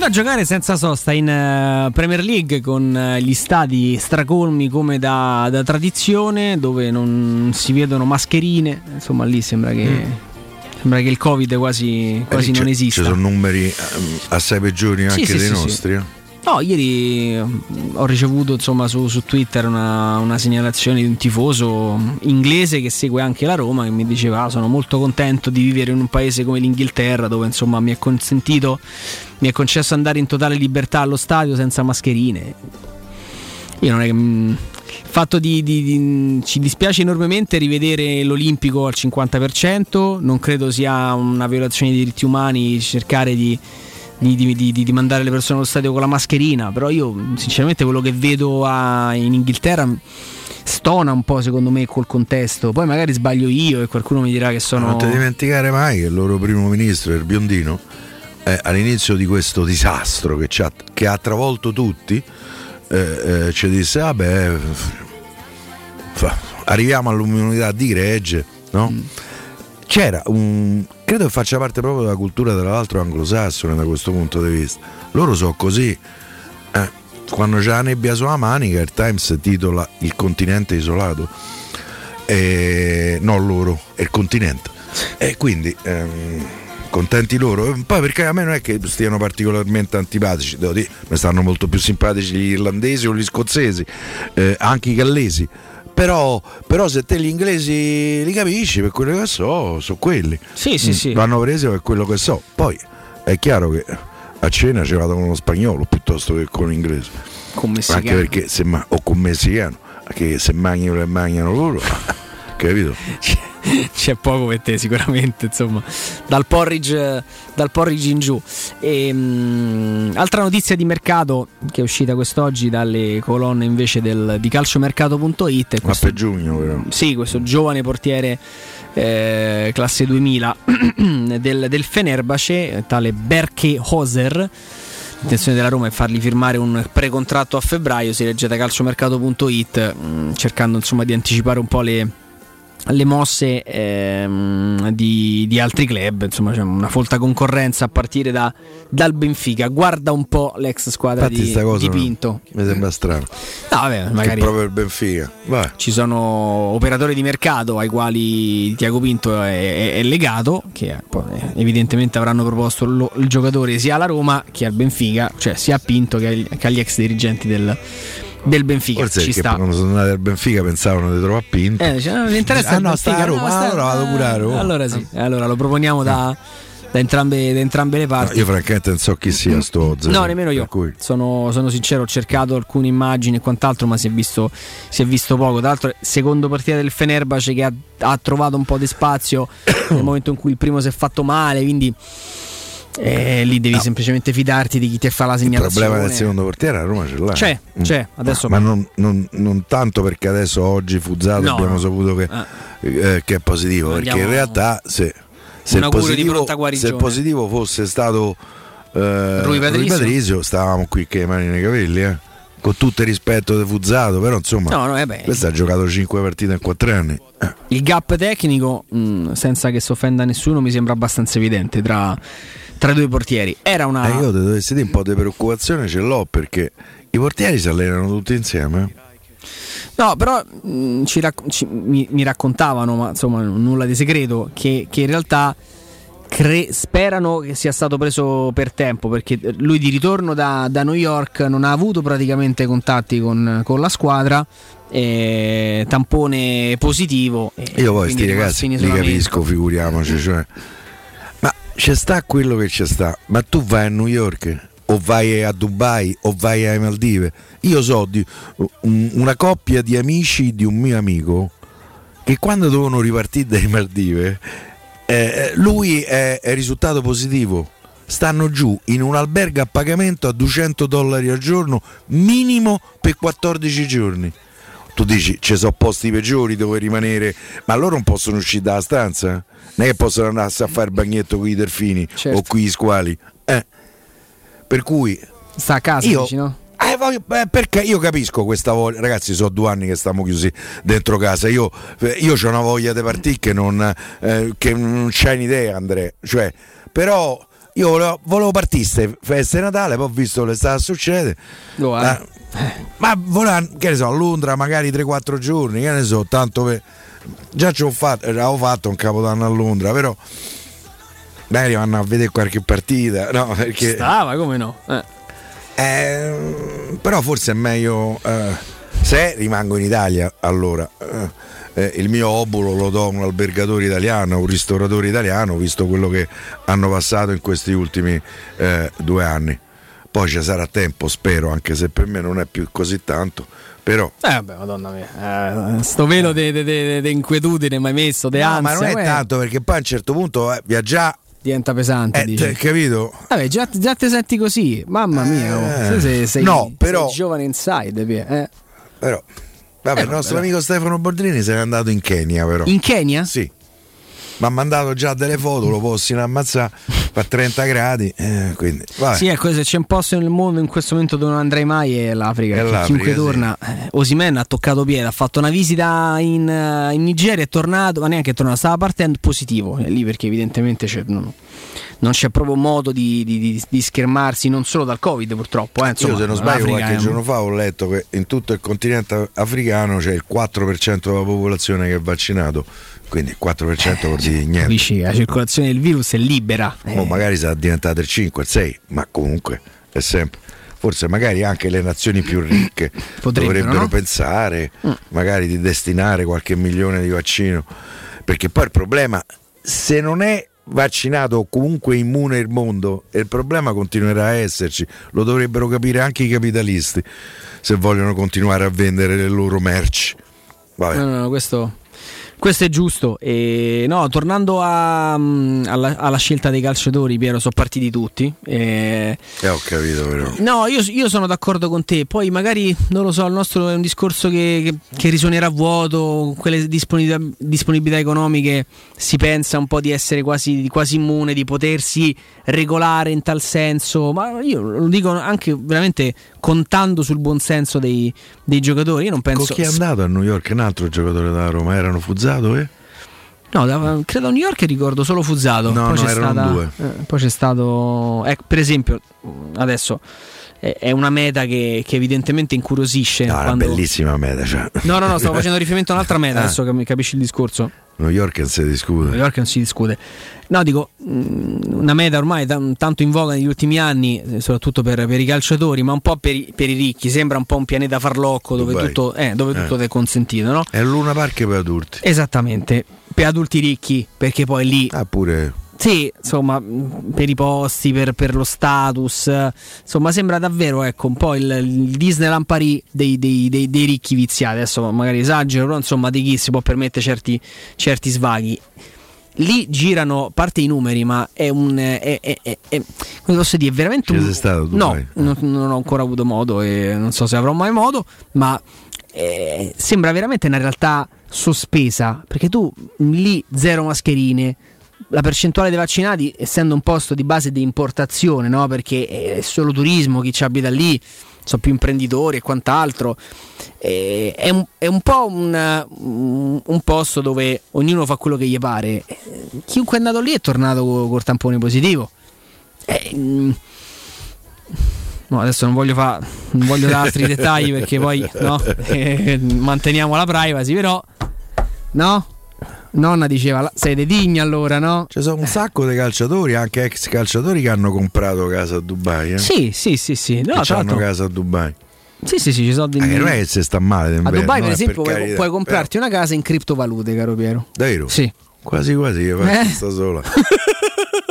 [SPEAKER 1] Continua a giocare senza sosta in eh, Premier League con eh, gli stadi stracolmi come da, da tradizione, dove non si vedono mascherine. Insomma, lì sembra che, sembra che il Covid quasi, quasi
[SPEAKER 3] Eh,
[SPEAKER 1] non
[SPEAKER 3] c'è-
[SPEAKER 1] esista.
[SPEAKER 3] Ci sono numeri ehm, assai peggiori anche
[SPEAKER 1] sì,
[SPEAKER 3] dei
[SPEAKER 1] sì, sì.
[SPEAKER 3] nostri. eh.
[SPEAKER 1] No, ieri mm, ho ricevuto insomma, su, su Twitter una, una segnalazione di un tifoso inglese che segue anche la Roma che mi diceva "Ah, sono molto contento di vivere in un paese come l'Inghilterra dove insomma mi è consentito, mi è concesso andare in totale libertà allo stadio senza mascherine. Io non è che... mm, Il fatto di, di- di- ci dispiace enormemente rivedere l'Olimpico al 50%, non credo sia una violazione dei diritti umani cercare di, di- di- di- di mandare le persone allo stadio con la mascherina, però io sinceramente quello che vedo a- in Inghilterra stona un po' secondo me col contesto, poi magari sbaglio io e qualcuno mi dirà che sono...
[SPEAKER 3] Non ti dimenticare mai che il loro primo ministro, il biondino, eh, all'inizio di questo disastro che, ci ha, che ha travolto tutti, eh, eh, ci disse, vabbè, fa- arriviamo all'immunità di gregge, no? C'era un... credo che faccia parte proprio della cultura tra anglosassone da questo punto di vista. Loro sono così. eh, quando c'è la nebbia sulla manica, il Times titola Il continente isolato. E, no loro, è il continente. E quindi ehm, contenti loro. Poi perché a me non è che stiano particolarmente antipatici, devo dire, mi stanno molto più simpatici gli irlandesi o gli scozzesi, eh, anche i gallesi. Però, però se te gli inglesi li capisci per quello che so, sono quelli.
[SPEAKER 1] Sì, sì,
[SPEAKER 3] Mm,
[SPEAKER 1] sì.
[SPEAKER 3] Vanno presi per quello che so. Poi è chiaro che a cena ci vado con lo spagnolo piuttosto che con l'inglese.
[SPEAKER 1] Con
[SPEAKER 3] Anche
[SPEAKER 1] messicano.
[SPEAKER 3] perché se ma- o con messicano, che se mangiano e mangiano loro, capito?
[SPEAKER 1] C'è poco per te sicuramente, insomma, dal porridge, dal porridge in giù. Ehm, altra notizia di mercato che è uscita quest'oggi dalle colonne invece del, di calciomercato.it. è
[SPEAKER 3] Ma per giugno però.
[SPEAKER 1] Sì, questo giovane portiere eh, classe 2000 del, del Fenerbahce, tale Berke Hoser. L'intenzione della Roma è fargli firmare un precontratto a febbraio, si legge da calciomercato.it, mh, cercando insomma di anticipare un po' le, le mosse ehm, di, di altri club, insomma c'è una folta concorrenza a partire da- dal Benfica. Guarda un po' l'ex squadra
[SPEAKER 3] Infatti
[SPEAKER 1] di,
[SPEAKER 3] cosa
[SPEAKER 1] di Pinto.
[SPEAKER 3] mi sembra strano.
[SPEAKER 1] No, vabbè, magari
[SPEAKER 3] Che proprio il Benfica. Vai.
[SPEAKER 1] ci sono operatori di mercato ai quali Tiago Pinto è, è- è legato, che eh, poi, eh, evidentemente avranno proposto lo- il giocatore sia alla Roma che al Benfica, cioè sia a Pinto che, agli- che agli ex dirigenti del, del Benfica.
[SPEAKER 3] Forse
[SPEAKER 1] Ci sta.
[SPEAKER 3] quando sono andati al Benfica pensavano di trovare Pinto.
[SPEAKER 1] Eh, no, mi interessa
[SPEAKER 3] Ah no,
[SPEAKER 1] Benfica,
[SPEAKER 3] sta a Roma,
[SPEAKER 1] no, sta-
[SPEAKER 3] allora vado pure a Roma.
[SPEAKER 1] Allora sì, allora lo proponiamo da, da entrambe, da entrambe le
[SPEAKER 3] No,
[SPEAKER 1] parti.
[SPEAKER 3] io francamente non so chi sia sto Ozzy.
[SPEAKER 1] No, nemmeno io.
[SPEAKER 3] Cui-
[SPEAKER 1] Sono, sono sincero, ho cercato alcune immagini e quant'altro, ma si è visto, si è visto poco. Tra l'altro, secondo partita del Fenerbahce che ha, ha trovato un po' di spazio nel momento in cui il primo si è fatto male, quindi eh, lì devi semplicemente fidarti di chi ti fa la
[SPEAKER 3] Il
[SPEAKER 1] segnalazione.
[SPEAKER 3] problema del secondo portiere a Roma ce l'ha.
[SPEAKER 1] C'è,
[SPEAKER 3] Mm.
[SPEAKER 1] c'è, adesso
[SPEAKER 3] ma non, non- non tanto perché adesso oggi Fuzzato
[SPEAKER 1] No,
[SPEAKER 3] abbiamo
[SPEAKER 1] no.
[SPEAKER 3] saputo che, eh, che è positivo, perché
[SPEAKER 1] Andiamo-
[SPEAKER 3] in realtà se, se il positivo, se il positivo fosse stato eh,
[SPEAKER 1] Rui Patrizio?
[SPEAKER 3] Patrizio, stavamo qui che mani nei capelli, eh. con tutto il rispetto di Fuzzato, però insomma
[SPEAKER 1] No, no, eh
[SPEAKER 3] questo ha giocato 5 partite in 4 anni. Eh,
[SPEAKER 1] Il gap tecnico, mh, senza che si offenda nessuno, mi sembra abbastanza evidente tra, tra i due portieri. Era una.
[SPEAKER 3] Eh, io dovessi dire un po' di preoccupazione ce l'ho perché i portieri si allenano tutti insieme. eh.
[SPEAKER 1] No, però mh, ci racc- ci- mi, mi raccontavano, ma insomma nulla di segreto, che, che in realtà cre- sperano che sia stato preso per tempo, perché lui di ritorno da, da New York non ha avuto praticamente contatti con, con la squadra, eh, tampone positivo. e
[SPEAKER 3] Io poi sti ragazzi li capisco, figuriamoci. Cioè. C'è sta quello che c'è sta. Ma tu vai a New York o vai a Dubai o vai ai Maldive. Io so di un- una coppia di amici di un mio amico che quando dovevano ripartire dai Maldive, eh, lui è, è risultato positivo. Stanno giù in un albergo a pagamento a 200 dollari al giorno, minimo per 14 giorni. Tu dici ci sono posti peggiori dove rimanere, ma loro non possono uscire dalla stanza? Non è che possono andarsi a fare il bagnetto con i delfini
[SPEAKER 1] Certo.
[SPEAKER 3] o con gli squali. Eh. Per cui
[SPEAKER 1] Sta a casa,
[SPEAKER 3] Io-
[SPEAKER 1] dici, no?
[SPEAKER 3] eh, voglio- eh, perché io capisco questa voglia, ragazzi, sono due anni che stiamo chiusi dentro casa. Io, eh, io ho una voglia di partire che non, eh, che non c'è un'idea, Andrea. Cioè, però io volevo, volevo partire ste feste Natale, poi ho visto che stava a succedere.
[SPEAKER 1] Lo è.
[SPEAKER 3] Ah, ma volevo, che ne so, a Londra magari 3-4 giorni, che ne so, tanto per... Già ci ho fatto, avevo fatto un capodanno a Londra, però magari vanno a vedere qualche partita, no? Perché...
[SPEAKER 1] Stava, come no? Eh.
[SPEAKER 3] Eh, però forse è meglio eh, se rimango in Italia allora eh, eh, il mio obolo lo do a un albergatore italiano un ristoratore italiano visto quello che hanno passato in questi ultimi eh, due anni poi ci sarà tempo spero anche se per me non è più così tanto però
[SPEAKER 1] Eh vabbè, madonna mia. Eh, sto velo di inquietudine mai messo, di
[SPEAKER 3] no,
[SPEAKER 1] ansia.
[SPEAKER 3] ma non è
[SPEAKER 1] uè,
[SPEAKER 3] tanto perché poi a un certo punto eh, viaggiare
[SPEAKER 1] Diventa pesante,
[SPEAKER 3] eh, te- capito
[SPEAKER 1] Vabbè, già, già ti senti così. Mamma mia, oh.
[SPEAKER 3] Eh,
[SPEAKER 1] Tu sei, sei-
[SPEAKER 3] no, però-
[SPEAKER 1] sei giovane inside. Eh.
[SPEAKER 3] però vabbè
[SPEAKER 1] Eh,
[SPEAKER 3] il nostro
[SPEAKER 1] vabbè.
[SPEAKER 3] amico Stefano Bordrini se n'è andato in Kenya però
[SPEAKER 1] In Kenya?
[SPEAKER 3] Sì. Mi ha mandato già delle foto, lo possono ammazzare a 30 gradi. eh, quindi, vabbè.
[SPEAKER 1] Sì, ecco, se c'è un posto nel mondo in questo momento dove non andrei mai è l'Africa.
[SPEAKER 3] È l'Africa,
[SPEAKER 1] chiunque
[SPEAKER 3] sì.
[SPEAKER 1] torna, eh, Osimen ha toccato piede, ha fatto una visita in, eh, in Nigeria, è tornato, ma neanche è tornato, stava partendo positivo. È lì perché evidentemente c'è, non, non c'è proprio modo di, di- di- schermarsi, non solo dal Covid purtroppo. Eh, insomma,
[SPEAKER 3] Io se non sbaglio qualche
[SPEAKER 1] è
[SPEAKER 3] giorno fa ho letto che in tutto il continente africano c'è il 4% della popolazione che è vaccinato, quindi il 4% vuol dire niente.
[SPEAKER 1] Capisci? La circolazione del virus è libera. Eh,
[SPEAKER 3] O magari sarà diventato il 5, il 6, ma comunque è sempre. Forse magari anche le nazioni più ricche dovrebbero
[SPEAKER 1] no?
[SPEAKER 3] pensare
[SPEAKER 1] Mm.
[SPEAKER 3] magari di destinare qualche milione di vaccino, perché poi il problema, se non è vaccinato o comunque immune il mondo, e il problema continuerà a esserci, lo dovrebbero capire anche i capitalisti se vogliono continuare a vendere le loro merci. Vabbè.
[SPEAKER 1] No, no, no, questo, questo è giusto. E, no, tornando a, mm, alla, alla scelta dei calciatori, Piero, sono partiti tutti. E,
[SPEAKER 3] Eh, ho capito però.
[SPEAKER 1] No, io, io sono d'accordo con te. Poi magari, non lo so, il nostro è un discorso che, che- che risuonerà vuoto, con quelle disponibilità, disponibilità economiche si pensa un po' di essere quasi, quasi immune, di potersi regolare in tal senso. Ma io lo dico anche veramente contando sul buon senso dei, dei giocatori. Io non penso...
[SPEAKER 3] Con chi è andato a New York? Un altro giocatore da Roma? Erano Fuzzato? Eh?
[SPEAKER 1] No, da- credo a New York ricordo solo Fuzzato.
[SPEAKER 3] No,
[SPEAKER 1] poi,
[SPEAKER 3] no,
[SPEAKER 1] c'è
[SPEAKER 3] erano
[SPEAKER 1] stata-
[SPEAKER 3] due.
[SPEAKER 1] eh, poi c'è stato. ecco, per esempio, adesso è, una meta che, che evidentemente incuriosisce.
[SPEAKER 3] No, è una
[SPEAKER 1] quando-
[SPEAKER 3] bellissima meta. Cioè.
[SPEAKER 1] No, no, no, stavo facendo riferimento a un'altra meta,
[SPEAKER 3] Ah.
[SPEAKER 1] adesso capisci il discorso.
[SPEAKER 3] New York non si discute.
[SPEAKER 1] New York non si discute. No, dico, mh, una meta ormai tan- tanto in voga negli ultimi anni, eh, soprattutto per, per i calciatori, ma un po' per i, per i ricchi. Sembra un po' un pianeta farlocco dove
[SPEAKER 3] Dubai.
[SPEAKER 1] tutto, eh, dove
[SPEAKER 3] Eh.
[SPEAKER 1] tutto è consentito, no?
[SPEAKER 3] È Luna Park per adulti.
[SPEAKER 1] Esattamente, per adulti ricchi, perché poi lì
[SPEAKER 3] Ah, pure.
[SPEAKER 1] Sì, insomma, per i posti, per, per lo status, insomma, sembra davvero ecco, un po' il, il Disneyland Paris dei, dei- dei- dei ricchi viziati. Adesso magari esagero, però insomma, di chi si può permettere certi, certi svaghi. Lì girano, a parte i numeri, ma è un. È, è- è- è- come posso dire, è veramente un.
[SPEAKER 3] sei stato tu,
[SPEAKER 1] no, non, non ho ancora avuto modo e non so se avrò mai modo, ma eh, sembra veramente una realtà sospesa perché tu lì zero mascherine. La percentuale dei vaccinati, essendo un posto di base di importazione, no? perché è solo turismo, chi ci abita lì sono più imprenditori e quant'altro, eh, è, un, è un po' un, un- posto dove ognuno fa quello che gli pare. Chiunque è andato lì è tornato co- col tampone positivo. Eh, mm, no, adesso non voglio, fa- non voglio dare altri dettagli perché poi no, eh, manteniamo la privacy, però no? Nonna diceva, "La- sei dei digni allora, no?
[SPEAKER 3] Ci sono un sacco di calciatori, anche ex calciatori, che hanno comprato casa a Dubai. Eh?
[SPEAKER 1] Sì, sì, sì, sì. No,
[SPEAKER 3] che hanno casa a Dubai.
[SPEAKER 1] sì, sì, sì, ci sono degli...
[SPEAKER 3] Eh, non è che si sta male
[SPEAKER 1] A Dubai, per esempio, puoi,
[SPEAKER 3] carità.
[SPEAKER 1] puoi comprarti una casa in criptovalute, caro Piero.
[SPEAKER 3] Davvero?
[SPEAKER 1] Sì.
[SPEAKER 3] Quasi quasi io faccio
[SPEAKER 1] Eh?
[SPEAKER 3] sta sola.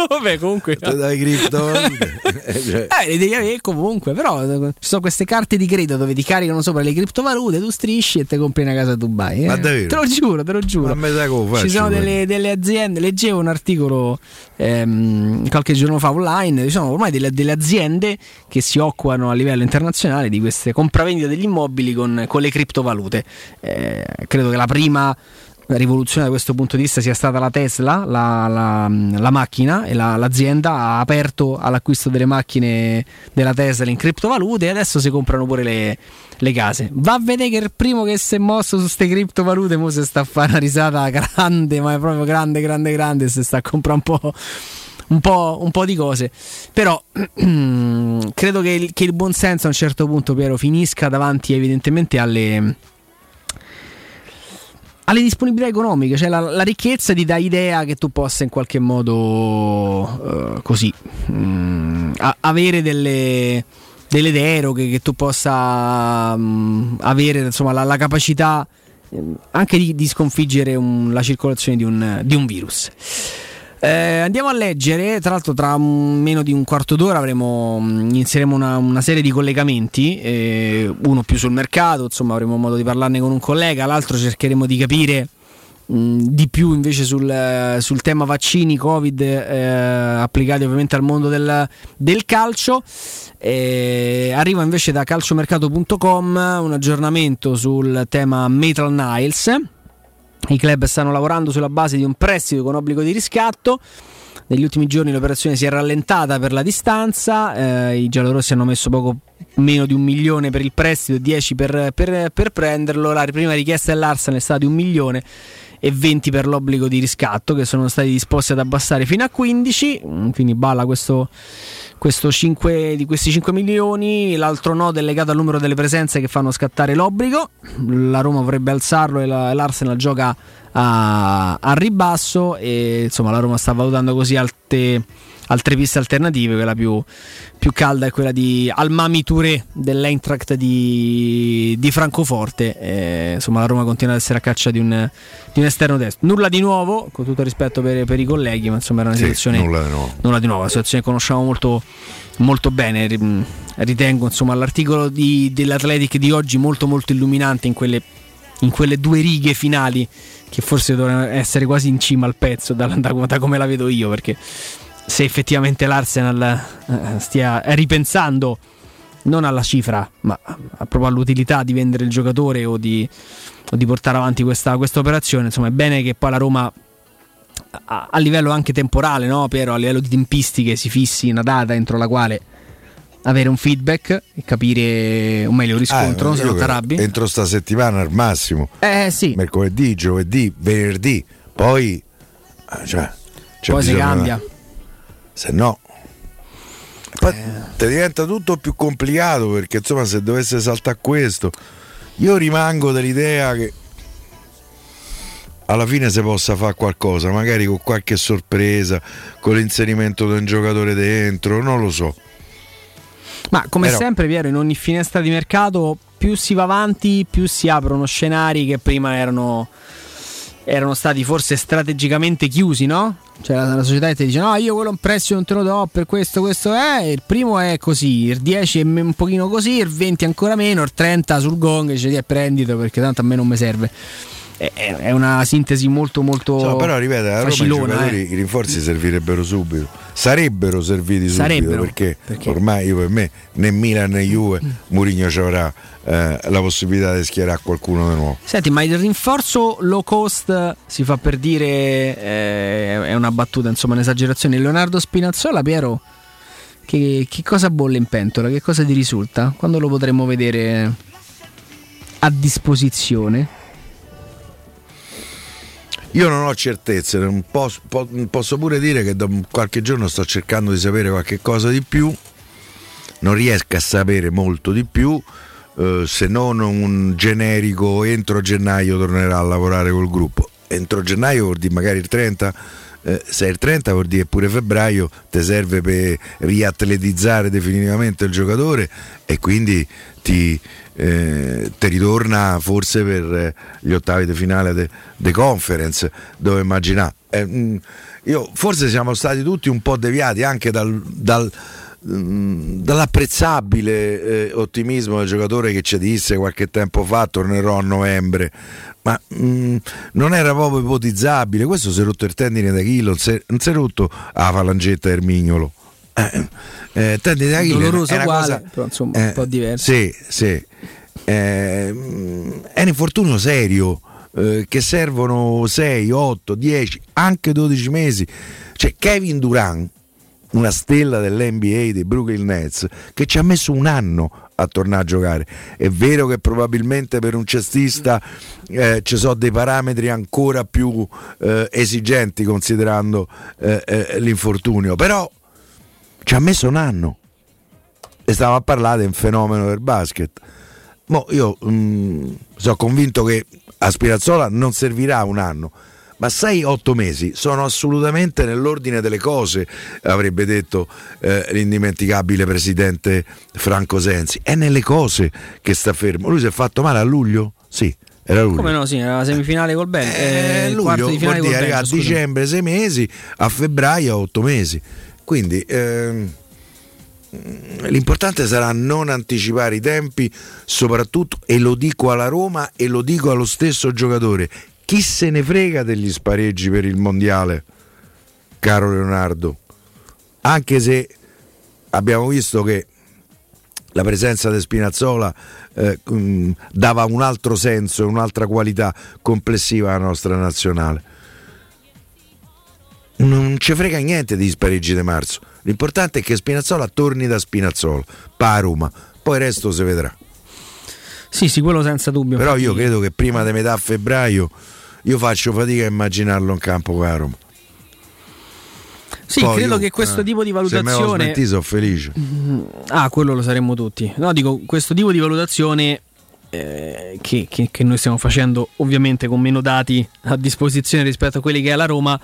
[SPEAKER 1] Vabbè, comunque.
[SPEAKER 3] Te dai criptovalute. Eh, cioè,
[SPEAKER 1] Eh, le devi avere comunque, però eh, ci sono queste carte di credito dove ti caricano sopra le criptovalute, tu strisci e ti compri una casa a Dubai. eh.
[SPEAKER 3] Ma davvero?
[SPEAKER 1] Te lo giuro, te lo giuro.
[SPEAKER 3] Ma faccio,
[SPEAKER 1] Ci sono delle, delle aziende, leggevo un articolo ehm, qualche giorno fa online, ci sono ormai delle, delle aziende che si occupano a livello internazionale di queste compravendite degli immobili con, con le criptovalute. Eh, credo che la prima rivoluzione da questo punto di vista sia stata la Tesla, la, la- la macchina e la- l'azienda ha aperto all'acquisto delle macchine della Tesla in criptovalute e adesso si comprano pure le, le case. Va a vedere che il primo che si è mosso su queste criptovalute mo si sta a fare una risata grande, ma è proprio grande, grande, grande, si sta a comprare un po', un po', un po' di cose. Però credo che il, che il buon senso a un certo punto, Piero, finisca davanti evidentemente alle alle disponibilità economiche, cioè la, la, ricchezza ti dà idea che tu possa in qualche modo uh, così mh, a, avere delle, delle deroghe, che tu possa mh, avere insomma, la, la capacità mh, anche di, di sconfiggere un, la circolazione di un, di un virus. Eh, andiamo a leggere, tra l'altro tra meno di un quarto d'ora avremo, inizieremo una, una serie di collegamenti, eh, uno più sul mercato, insomma avremo modo di parlarne con un collega, l'altro cercheremo di capire mh, di più invece sul, sul tema vaccini Covid eh, applicati ovviamente al mondo del, del calcio. Eh, arriva invece da calciomercato.com un aggiornamento sul tema Metal Niles i club stanno lavorando sulla base di un prestito con obbligo di riscatto. Negli ultimi giorni l'operazione si è rallentata per la distanza, eh, i giallorossi hanno messo poco meno di un milione per il prestito e 10 per, per, per, prenderlo. La prima richiesta dell'Arsenal è stata di un milione e 20 per l'obbligo di riscatto che sono stati disposti ad abbassare fino a 15, quindi balla questo, questo 5, di questi 5 milioni, l'altro nodo è legato al numero delle presenze che fanno scattare l'obbligo, la Roma vorrebbe alzarlo e la, l'Arsenal gioca a, a ribasso e insomma la Roma sta valutando così alte altre piste alternative, quella più, più calda è quella di Almami Touré dell'Eintracht di, di Francoforte. Eh, insomma, la Roma continua ad essere a caccia di un, di un, esterno destro. Nulla di nuovo, con tutto rispetto per, per i colleghi, ma insomma era una
[SPEAKER 3] sì,
[SPEAKER 1] situazione.
[SPEAKER 3] Nulla di nuovo.
[SPEAKER 1] Nulla di nuovo, la situazione che conosciamo molto, molto bene. Ritengo insomma l'articolo di, dell'Athletic di oggi molto molto illuminante in quelle, in quelle due righe finali che forse dovrebbero essere quasi in cima al pezzo da, da, da come la vedo io perché se effettivamente l'Arsenal eh, stia ripensando non alla cifra, ma proprio all'utilità di vendere il giocatore o di, o di portare avanti questa, questa, operazione. Insomma, è bene che poi la Roma, a, a livello anche temporale, no, Piero, a livello di tempistiche, si fissi una data entro la quale avere un feedback e capire, o meglio, un riscontro.
[SPEAKER 3] Ah,
[SPEAKER 1] se non t'arrabbi.
[SPEAKER 3] Entro sta settimana al massimo.
[SPEAKER 1] Eh sì.
[SPEAKER 3] Mercoledì, giovedì, venerdì, poi. Cioè,
[SPEAKER 1] poi si cambia
[SPEAKER 3] se no poi ti diventa tutto più complicato perché insomma se dovesse saltare questo io rimango dell'idea che alla fine si possa fare qualcosa magari con qualche sorpresa con l'inserimento di un giocatore dentro non lo so.
[SPEAKER 1] Ma come Però... sempre Piero in ogni finestra di mercato più si va avanti più si aprono scenari che prima erano erano stati forse strategicamente chiusi, no? Cioè la, la società ti dice no, io quello un prestito non te lo do per questo, questo è, il primo è così, il 10 è un pochino così, il 20 ancora meno, il 30 sul gong dice eh, prendito perché tanto a me non mi serve. È, è una sintesi molto molto
[SPEAKER 3] no, però ripeto, a Roma
[SPEAKER 1] facilona,
[SPEAKER 3] i,
[SPEAKER 1] eh.
[SPEAKER 3] i rinforzi servirebbero subito. Sarebbero serviti subito
[SPEAKER 1] Sarebbero,
[SPEAKER 3] perché,
[SPEAKER 1] perché,
[SPEAKER 3] ormai io per me né Milan né Juve Mourinho ci avrà eh, la possibilità di schierare qualcuno di nuovo.
[SPEAKER 1] Senti, ma il rinforzo low cost si fa per dire eh, è una battuta, insomma, un'esagerazione. Leonardo Spinazzola, Piero, che, che cosa bolle in pentola? Che cosa ti risulta? Quando lo potremmo vedere a disposizione?
[SPEAKER 3] Io non ho certezze, posso, pure dire che da qualche giorno sto cercando di sapere qualche cosa di più, non riesco a sapere molto di più, eh, se non un generico entro gennaio tornerà a lavorare col gruppo. Entro gennaio vuol dire magari il 30, eh, se il 30 vuol dire pure febbraio ti serve per riatletizzare definitivamente il giocatore e quindi ti, eh, ti ritorna forse per eh, gli ottavi di finale de, de conference dove immaginare eh, mm, forse siamo stati tutti un po' deviati anche dal, dal mm, dall'apprezzabile eh, ottimismo del giocatore che ci disse qualche tempo fa tornerò a novembre. Ma mh, mm, non era proprio ipotizzabile questo si è rotto il tendine si è, non si è rotto la falangetta del eh, eh, tendine d'Achille
[SPEAKER 1] doloroso
[SPEAKER 3] è
[SPEAKER 1] uguale
[SPEAKER 3] cosa,
[SPEAKER 1] però insomma un po' diverso
[SPEAKER 3] sì sì eh, è un infortunio serio eh, che servono 6, 8, 10, anche 12 mesi. Cioè Kevin Durant una stella dell'NBA dei Brooklyn Nets che ci ha messo un anno a tornare a giocare. È vero che probabilmente per un cestista eh, ci sono dei parametri ancora più eh, esigenti considerando eh, eh, l'infortunio, però ci ha messo un anno e stava a parlare di un fenomeno del basket. Mo io mm, sono convinto che a Spirazzola non servirà un anno, ma 6-8 mesi sono assolutamente nell'ordine delle cose, avrebbe detto eh, l'indimenticabile presidente Franco Sensi. È nelle cose che sta fermo. Lui si è fatto male a luglio? Sì. Era luglio.
[SPEAKER 1] Come no, sì, era la semifinale col Bene.
[SPEAKER 3] Eh,
[SPEAKER 1] il
[SPEAKER 3] luglio
[SPEAKER 1] di finale
[SPEAKER 3] dire
[SPEAKER 1] Belgio,
[SPEAKER 3] a dicembre 6 mesi, a febbraio 8 mesi. Quindi ehm, l'importante sarà non anticipare i tempi, soprattutto, e lo dico alla Roma e lo dico allo stesso giocatore, chi se ne frega degli spareggi per il mondiale, caro Leonardo? Anche se abbiamo visto che la presenza di Spinazzola eh, mh, dava un altro senso e un'altra qualità complessiva alla nostra nazionale. Non ci frega niente di spareggi di marzo. L'importante è che Spinazzola torni da Spinazzola, pa' a Roma, poi il resto si vedrà.
[SPEAKER 1] Sì, sì, quello senza dubbio.
[SPEAKER 3] Però io credo che prima di metà febbraio io faccio fatica a immaginarlo in campo con la Roma.
[SPEAKER 1] Sì,
[SPEAKER 3] Poi
[SPEAKER 1] credo
[SPEAKER 3] io,
[SPEAKER 1] che questo
[SPEAKER 3] eh,
[SPEAKER 1] tipo di
[SPEAKER 3] Se me lo
[SPEAKER 1] valutazione.
[SPEAKER 3] smetti sono felice.
[SPEAKER 1] Ah, quello lo saremmo tutti. No, dico, questo tipo di valutazione eh, che, che- che noi stiamo facendo ovviamente con meno dati a disposizione rispetto a quelli che ha la Roma,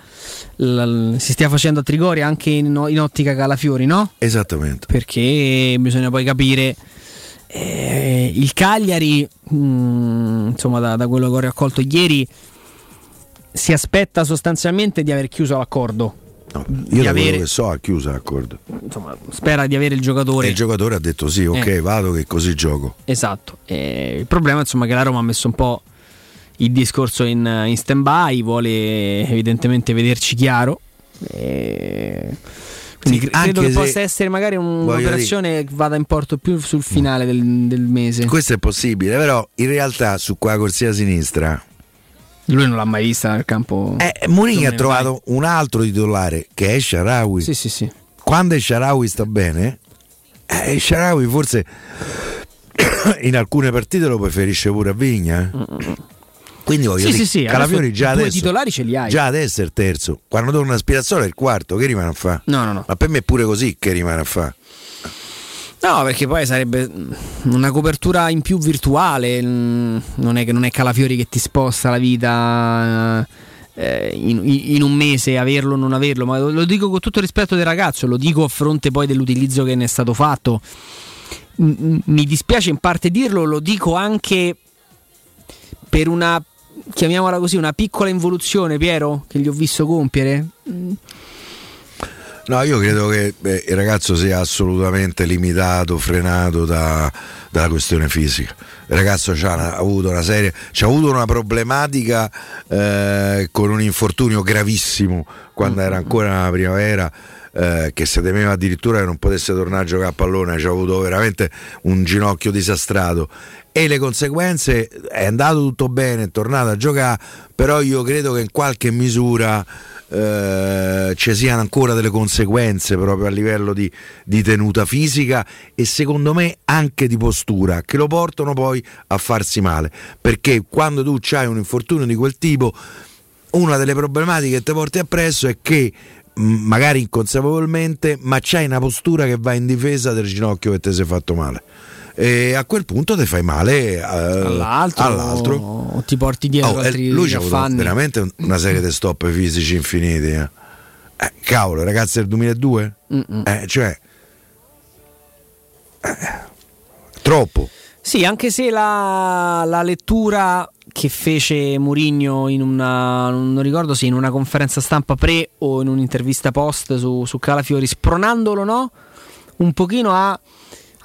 [SPEAKER 1] l- si stia facendo a Trigoria anche in, in ottica Calafiori, no?
[SPEAKER 3] Esattamente.
[SPEAKER 1] Perché bisogna poi capire eh, il Cagliari, mh, insomma, da, da quello che ho raccolto ieri, si aspetta sostanzialmente di aver chiuso l'accordo.
[SPEAKER 3] Io
[SPEAKER 1] di
[SPEAKER 3] da quello
[SPEAKER 1] avere-
[SPEAKER 3] che so ha chiuso l'accordo.
[SPEAKER 1] insomma, spera di avere il giocatore.
[SPEAKER 3] E il giocatore ha detto sì, ok,
[SPEAKER 1] Eh.
[SPEAKER 3] vado che così gioco.
[SPEAKER 1] Esatto. Eh, il problema insomma è che la Roma ha messo un po' il discorso in, in stand-by, vuole evidentemente vederci chiaro. Eh, quindi
[SPEAKER 3] Sì,
[SPEAKER 1] cre- credo
[SPEAKER 3] anche
[SPEAKER 1] che
[SPEAKER 3] se-
[SPEAKER 1] possa essere magari un'operazione che vada in porto più sul finale del, del mese.
[SPEAKER 3] Questo è possibile, però in realtà su quella corsia sinistra
[SPEAKER 1] Lui non l'ha mai vista nel campo.
[SPEAKER 3] eh, Mourinho ha
[SPEAKER 1] Mai.
[SPEAKER 3] trovato un altro titolare che è Sharawi.
[SPEAKER 1] Sì, sì, sì.
[SPEAKER 3] Quando Sharawi sta bene, eh, Sharawi forse in alcune partite lo preferisce pure a Vigna. eh. Quindi voglio
[SPEAKER 1] Sì,
[SPEAKER 3] dire,
[SPEAKER 1] sì, sì,
[SPEAKER 3] Calafiori già adesso,
[SPEAKER 1] titolari ce li hai.
[SPEAKER 3] già adesso è il terzo. Quando torna a Spinazzola è il quarto, che rimane a fare?
[SPEAKER 1] No, no, no.
[SPEAKER 3] Ma per me è pure così che rimane a fare.
[SPEAKER 1] No, perché poi sarebbe mm, una copertura in più virtuale. mm, Non è che non è Calafiori che ti sposta la vita eh, in, in un mese, averlo o non averlo. Ma lo, dico con tutto rispetto del ragazzo, lo dico a fronte poi dell'utilizzo che ne è stato fatto. Mi dispiace in parte dirlo, lo dico anche per una, chiamiamola così, una piccola involuzione, Piero, che gli ho visto compiere.
[SPEAKER 3] No, io credo che beh, il ragazzo sia assolutamente limitato, frenato da- dalla questione fisica. Il ragazzo ha avuto una serie, c'ha avuto una problematica eh, con un infortunio gravissimo quando era ancora nella primavera. eh, che si temeva addirittura che non potesse tornare a giocare a pallone, c'ha avuto veramente un ginocchio disastrato e le conseguenze è andato tutto bene, è tornato a giocare, però io credo che in qualche misura eh, ci siano ancora delle conseguenze proprio a livello di, di tenuta fisica e secondo me anche di postura che lo portano poi a farsi male. Perché quando tu hai un infortunio di quel tipo una delle problematiche che ti porti appresso è che magari inconsapevolmente ma c'hai una postura che va in difesa del ginocchio che ti sei fatto male e a quel punto ti fai male eh,
[SPEAKER 1] all'altro,
[SPEAKER 3] all'altro.
[SPEAKER 1] o ti porti dietro
[SPEAKER 3] Oh, eh,
[SPEAKER 1] altri
[SPEAKER 3] lui avuto
[SPEAKER 1] affanni.
[SPEAKER 3] veramente un- una serie di stop fisici infiniti. Eh. Eh, cavolo, ragazzi del 2002? Eh, cioè, eh, troppo.
[SPEAKER 1] Sì, anche se la, la lettura che fece Mourinho in una non ricordo se in una conferenza stampa pre o in un'intervista post su, su Calafiori, spronandolo no? un pochino a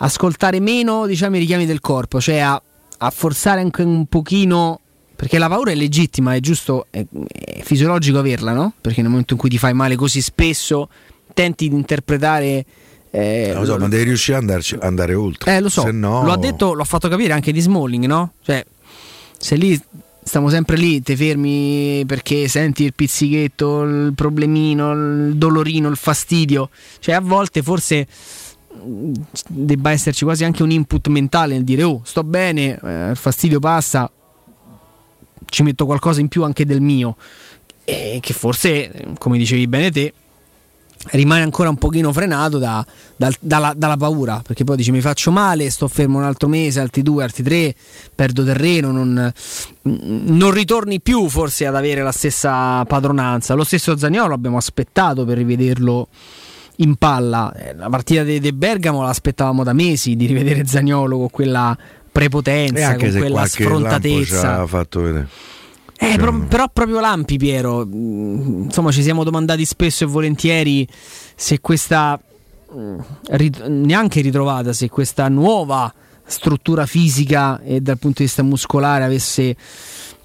[SPEAKER 1] ascoltare meno diciamo, i richiami del corpo, cioè a, a forzare anche un pochino perché la paura è legittima, è giusto, è, è fisiologico averla, no? Perché nel momento in cui ti fai male così spesso, tenti di interpretare. eh,
[SPEAKER 3] Lo so, ma devi riuscire ad andarci- andare oltre.
[SPEAKER 1] eh, lo so,
[SPEAKER 3] no,
[SPEAKER 1] lo ha detto, l'ho fatto capire anche di Smalling, no? Cioè, se lì stiamo sempre lì, ti fermi perché senti il pizzichetto, il problemino, il dolorino, il fastidio. Cioè, a volte forse debba esserci quasi anche un input mentale nel dire oh, sto bene, eh, il fastidio passa, ci metto qualcosa in più anche del mio. E che forse, come dicevi bene te, rimane ancora un pochino frenato da- dal- dalla, dalla paura perché poi dici mi faccio male sto fermo un altro mese altri due altri tre perdo terreno non, non ritorni più forse ad avere la stessa padronanza lo stesso Zagnolo abbiamo aspettato per rivederlo in palla. Eh, la partita di De Bergamo l'aspettavamo da mesi di rivedere Zagnolo con quella prepotenza con quella sfrontatezza.
[SPEAKER 3] ha fatto vedere.
[SPEAKER 1] eh, però, però proprio Lampi, Piero, mh, insomma ci siamo domandati spesso e volentieri se questa, rit- neanche ritrovata, se questa nuova struttura fisica e dal punto di vista muscolare avesse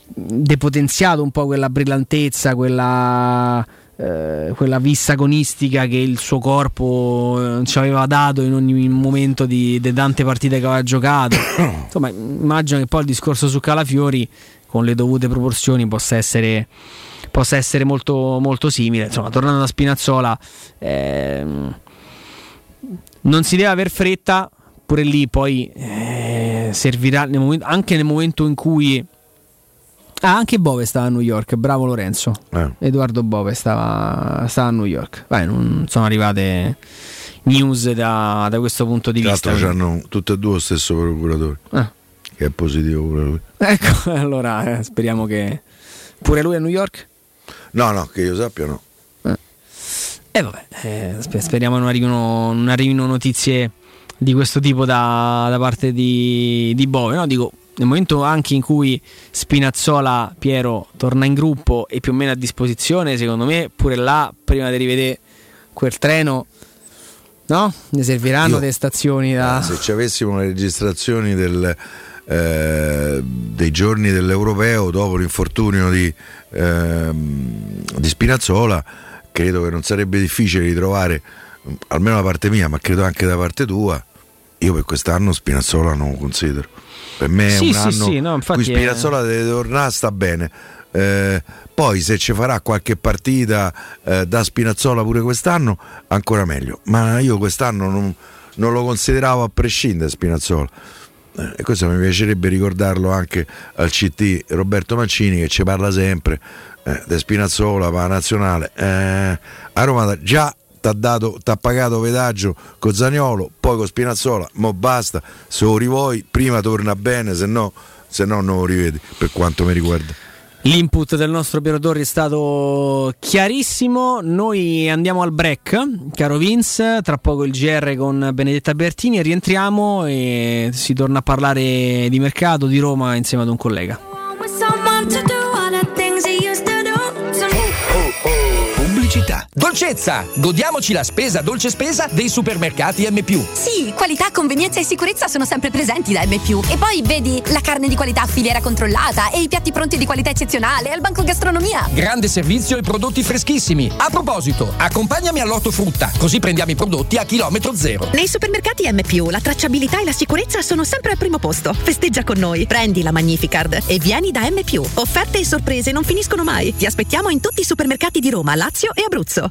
[SPEAKER 1] depotenziato un po' quella brillantezza, quella, eh, quella vista agonistica che il suo corpo eh, ci aveva dato in ogni momento di, di tante partite che aveva giocato. Insomma, immagino che poi il discorso su Calafiori con le dovute proporzioni possa essere, possa essere molto, molto simile. Insomma, tornando a Spinazzola, ehm, non si deve aver fretta, pure lì poi eh, servirà nel momento- anche nel momento in cui... Ah, anche Bove stava a New York, bravo Lorenzo.
[SPEAKER 3] Eh.
[SPEAKER 1] Edoardo Bove stava, stava a New York. Vai, non sono arrivate news da, da questo punto di
[SPEAKER 3] Tra
[SPEAKER 1] vista.
[SPEAKER 3] l'altro hanno tutte e due lo stesso procuratore.
[SPEAKER 1] Ah.
[SPEAKER 3] Che è positivo pure lui.
[SPEAKER 1] Ecco, allora eh, speriamo che pure lui a New York.
[SPEAKER 3] No, no, che io sappia no.
[SPEAKER 1] E vabbè, eh, spe- speriamo non arrivino, non arrivino notizie di questo tipo da, da parte di, di Bove. No? Dico, nel momento anche in cui Spinazzola, Piero, torna in gruppo e più o meno a disposizione, secondo me pure là, prima di rivedere quel treno, no? Ne serviranno
[SPEAKER 3] Io-
[SPEAKER 1] delle stazioni da...
[SPEAKER 3] Eh, Se ci avessimo le registrazioni del, eh, dei giorni dell'Europeo dopo l'infortunio di, ehm, di Spinazzola, credo che non sarebbe difficile ritrovare, almeno da parte mia, ma credo anche da parte tua. Io per quest'anno Spinazzola non lo considero. Per me è
[SPEAKER 1] Sì,
[SPEAKER 3] un
[SPEAKER 1] sì,
[SPEAKER 3] anno
[SPEAKER 1] sì, no, infatti
[SPEAKER 3] cui
[SPEAKER 1] è-
[SPEAKER 3] Spinazzola deve tornare, sta bene. Eh, poi se ci farà qualche partita eh, da Spinazzola pure quest'anno, ancora meglio. Ma io quest'anno non, non lo consideravo a prescindere Spinazzola. Eh, E questo mi piacerebbe ricordarlo anche al CT Roberto Mancini che ci parla sempre eh, di Spinazzola, la nazionale. Eh, a Roma già ti ha pagato pedaggio con Zagnolo, poi con Spinazzola, mo basta, se lo rivuoi, prima torna bene, se no, se no non lo rivedi, per quanto mi riguarda.
[SPEAKER 1] L'input del nostro operatore è stato chiarissimo. Noi andiamo al break, caro Vince. Tra poco il GR con Benedetta Bertini. Rientriamo e si torna a parlare di mercato di Roma insieme ad un collega.
[SPEAKER 23] Pubblicità. Dolcezza! Godiamoci la spesa dolce spesa dei supermercati M.
[SPEAKER 24] Sì, qualità, convenienza e sicurezza sono sempre presenti da M+. E poi vedi la carne di qualità a filiera controllata e i piatti pronti di qualità eccezionale al banco gastronomia.
[SPEAKER 23] Grande servizio e prodotti freschissimi. A proposito, accompagnami all'ortofrutta, così prendiamo i prodotti a chilometro zero.
[SPEAKER 25] Nei supermercati M+, la tracciabilità e la sicurezza sono sempre al primo posto. Festeggia con noi, prendi la Magnificard e vieni da M+. Offerte e sorprese non finiscono mai. Ti aspettiamo in tutti i supermercati di Roma, Lazio e Abruzzo.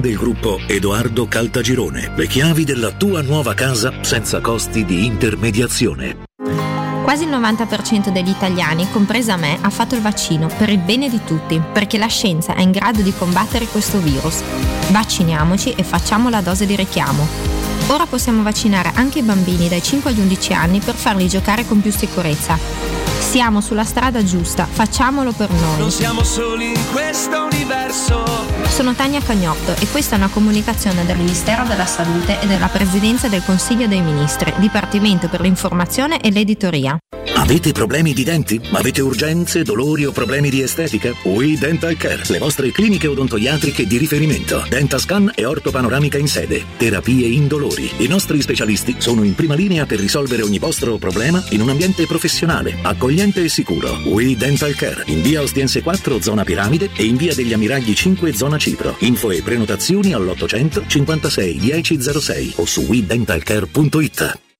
[SPEAKER 26] del gruppo Edoardo Caltagirone. Le chiavi della tua nuova casa senza costi di intermediazione.
[SPEAKER 27] Quasi il 90% degli italiani, compresa me, ha fatto il vaccino per il bene di tutti, perché la scienza è in grado di combattere questo virus. Vacciniamoci e facciamo la dose di richiamo. Ora possiamo vaccinare anche i bambini dai 5 agli 11 anni per farli giocare con più sicurezza. Siamo sulla strada giusta, facciamolo per noi.
[SPEAKER 28] Non siamo soli in questo universo.
[SPEAKER 27] Sono Tania Cagnotto e questa è una comunicazione del Ministero della Salute e della Presidenza del Consiglio dei Ministri, Dipartimento per l'informazione e l'editoria.
[SPEAKER 5] Avete problemi di denti? Avete urgenze, dolori o problemi di estetica? We Dental Care, le vostre cliniche odontoiatriche di riferimento. Dentascan e ortopanoramica in sede. Terapie indolori. I nostri specialisti sono in prima linea per risolvere ogni vostro problema in un ambiente professionale, accogliente e sicuro. We Dental Care, in via Ostiense 4, zona Piramide e in via degli Ammiragli 5, zona Cipro. Info e prenotazioni all'800 56 1006 o su WeDentalCare.it.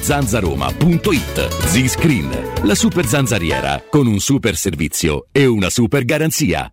[SPEAKER 26] zanzaroma.it. Z-Screen, la super zanzariera, con un super servizio e una super garanzia.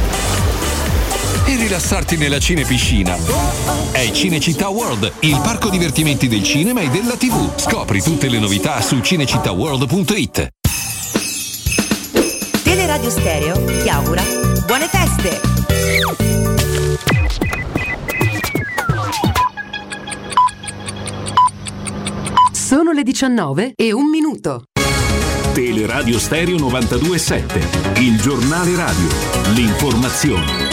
[SPEAKER 29] e rilassarti nella cinepiscina. È Cinecittà World, il parco divertimenti del cinema e della TV. Scopri tutte le novità su cinecittàworld.it.
[SPEAKER 30] Teleradio Stereo ti augura buone feste!
[SPEAKER 31] Sono le 19 e un minuto.
[SPEAKER 19] Teleradio Stereo 927, il giornale radio, l'informazione.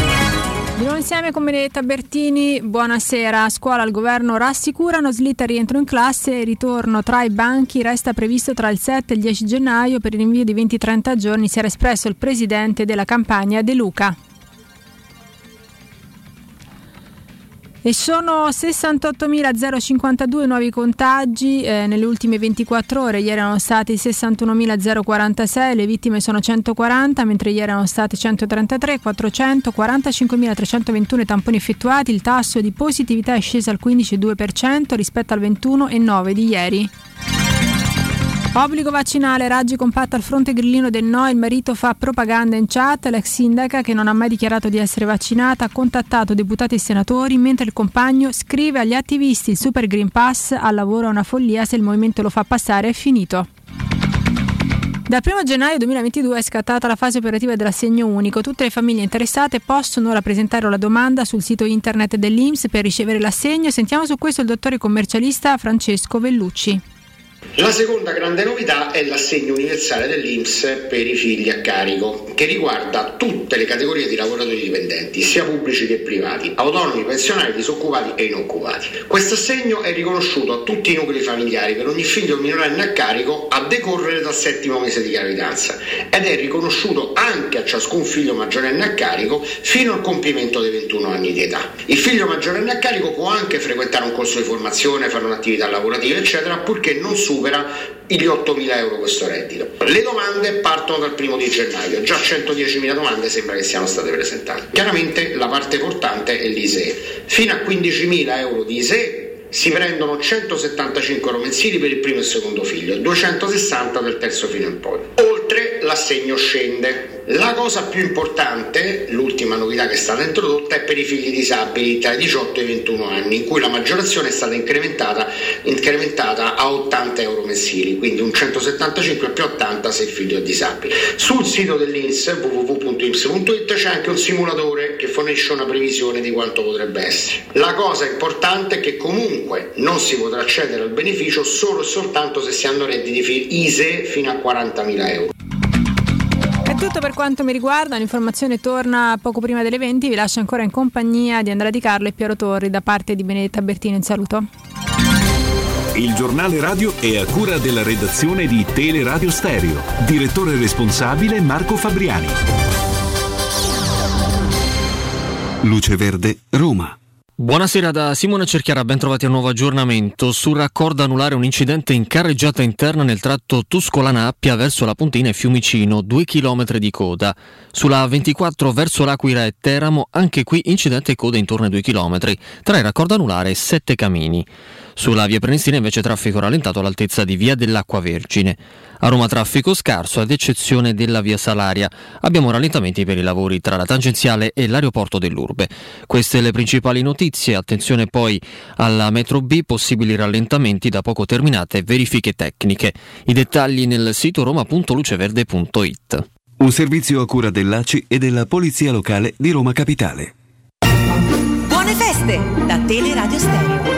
[SPEAKER 17] Di nuovo insieme con Benedetta Bertini, buonasera. Scuola il governo rassicurano, slitta rientro in classe e ritorno tra i banchi resta previsto tra il 7 e il 10 gennaio per il rinvio di 20-30 giorni, si era espresso il presidente della campagna De Luca. E sono 68.052 nuovi contagi eh, nelle ultime 24 ore, ieri erano stati 61.046, le vittime sono 140, mentre ieri erano state 133, 400, 45.321 tamponi effettuati, il tasso di positività è sceso al 15,2% rispetto al 21,9% di ieri. Obbligo vaccinale, Raggi compatta al fronte grillino del no, il marito fa propaganda in chat, l'ex sindaca che non ha mai dichiarato di essere vaccinata ha contattato deputati e senatori mentre il compagno scrive agli attivisti il Super Green Pass al lavoro è una follia, se il movimento lo fa passare è finito. Dal 1 gennaio 2022 è scattata la fase operativa dell'assegno unico. Tutte le famiglie interessate possono ora presentare la domanda sul sito internet dell'Inps per ricevere l'assegno. Sentiamo su questo il dottore commercialista Francesco Vellucci.
[SPEAKER 32] La seconda grande novità è l'assegno universale dell'Inps per i figli a carico, che riguarda tutte le categorie di lavoratori dipendenti, sia pubblici che privati, autonomi, pensionari, disoccupati e inoccupati. Questo assegno è riconosciuto a tutti i nuclei familiari per ogni figlio minorenne a carico a decorrere dal settimo mese di gravidanza ed è riconosciuto anche a ciascun figlio maggiorenne a carico fino al compimento dei 21 anni di età. Il figlio maggiorenne a carico può anche frequentare un corso di formazione, fare un'attività lavorativa, eccetera, purché non supera gli 8.000 euro questo reddito. Le domande partono dal primo di gennaio, già 110.000 domande sembra che siano state presentate. Chiaramente la parte portante è l'ISEE. Fino a 15.000 euro di ISEE si prendono 175 euro mensili per il primo e il secondo figlio, 260 del terzo figlio in poi. Oltre l'assegno scende. La cosa più importante, l'ultima novità che è stata introdotta, è per i figli disabili tra i 18 e i 21 anni, in cui la maggiorazione è stata incrementata, incrementata a 80 euro mensili, quindi un 175 più 80 se il figlio è disabile. Sul sito dell'Inps www.inps.it c'è anche un simulatore che fornisce una previsione di quanto potrebbe essere. La cosa importante è che comunque non si potrà accedere al beneficio solo e soltanto se si hanno redditi ISE fino a 40.000 euro.
[SPEAKER 17] Tutto per quanto mi riguarda, l'informazione torna poco prima delle 20, vi lascio ancora in compagnia di Andrea Di Carlo e Piero Torri da parte di Benedetta Bertino in saluto.
[SPEAKER 33] Il giornale radio è a cura della redazione di Teleradio Stereo. Direttore responsabile Marco Fabriani.
[SPEAKER 34] Luce Verde, Roma.
[SPEAKER 18] Buonasera da Simone Cerchiara, ben trovati a un nuovo aggiornamento. Sul raccordo anulare un incidente in carreggiata interna nel tratto Tuscolana-Appia verso la Pontina e Fiumicino, 2 km di coda. Sulla 24 verso l'Aquila e Teramo, anche qui incidente e coda intorno ai 2 km, tra il raccordo anulare e 7 camini. Sulla via Prenestina invece traffico rallentato all'altezza di via dell'Acqua Vergine. A Roma traffico scarso ad eccezione della via Salaria. Abbiamo rallentamenti per i lavori tra la tangenziale e l'aeroporto dell'Urbe. Queste le principali notizie. Attenzione poi alla metro B, possibili rallentamenti da poco terminate, verifiche tecniche. I dettagli nel sito roma.luceverde.it.
[SPEAKER 34] Un servizio a cura dell'ACI e della Polizia Locale di Roma Capitale.
[SPEAKER 6] Buone feste da Teleradio Stereo.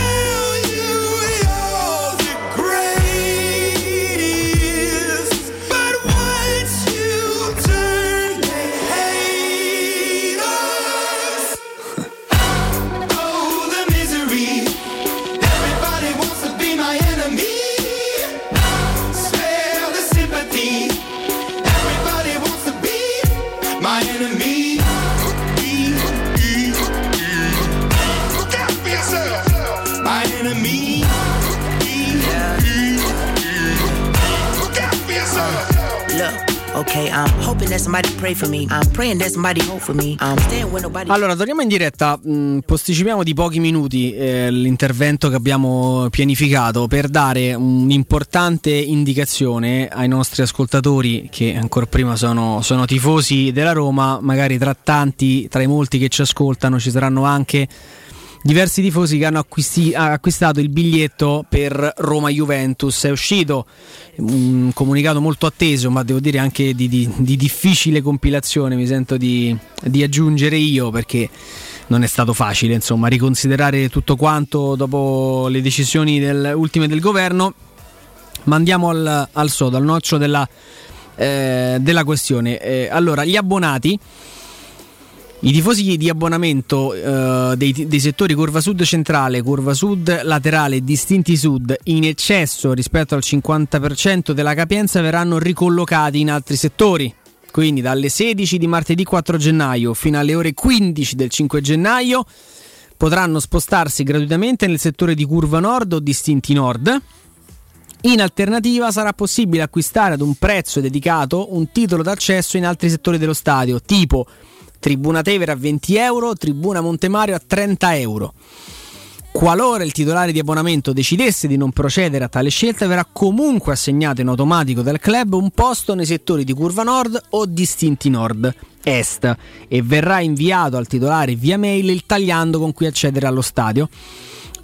[SPEAKER 1] Allora, torniamo in diretta, mh, posticipiamo di pochi minuti eh, l'intervento che abbiamo pianificato per dare un'importante indicazione ai nostri ascoltatori che ancora prima sono, sono tifosi della Roma, magari tra tanti, tra i molti che ci ascoltano ci saranno anche diversi tifosi che hanno acquisti- acquistato il biglietto per Roma-Juventus. È uscito un comunicato molto atteso, ma devo dire anche di, di- di difficile compilazione. Mi sento di, di aggiungere io perché non è stato facile insomma riconsiderare tutto quanto dopo le decisioni del- ultime del governo. Ma andiamo al, al sodo, al noccio della, eh, della questione. Eh, allora, gli abbonati. I tifosi di abbonamento eh, dei, dei settori curva sud centrale, curva sud laterale e distinti sud in eccesso rispetto al 50% della capienza verranno ricollocati in altri settori. Quindi dalle 16 di martedì 4 gennaio fino alle ore 15 del 5 gennaio potranno spostarsi gratuitamente nel settore di curva nord o distinti nord. In alternativa sarà possibile acquistare ad un prezzo dedicato un titolo d'accesso in altri settori dello stadio, tipo Tribuna Tevere a 20 euro, Tribuna Montemario a 30 euro. Qualora il titolare di abbonamento decidesse di non procedere a tale scelta, verrà comunque assegnato in automatico dal club un posto nei settori di curva nord o distinti nord est e verrà inviato al titolare via mail il tagliando con cui accedere allo stadio.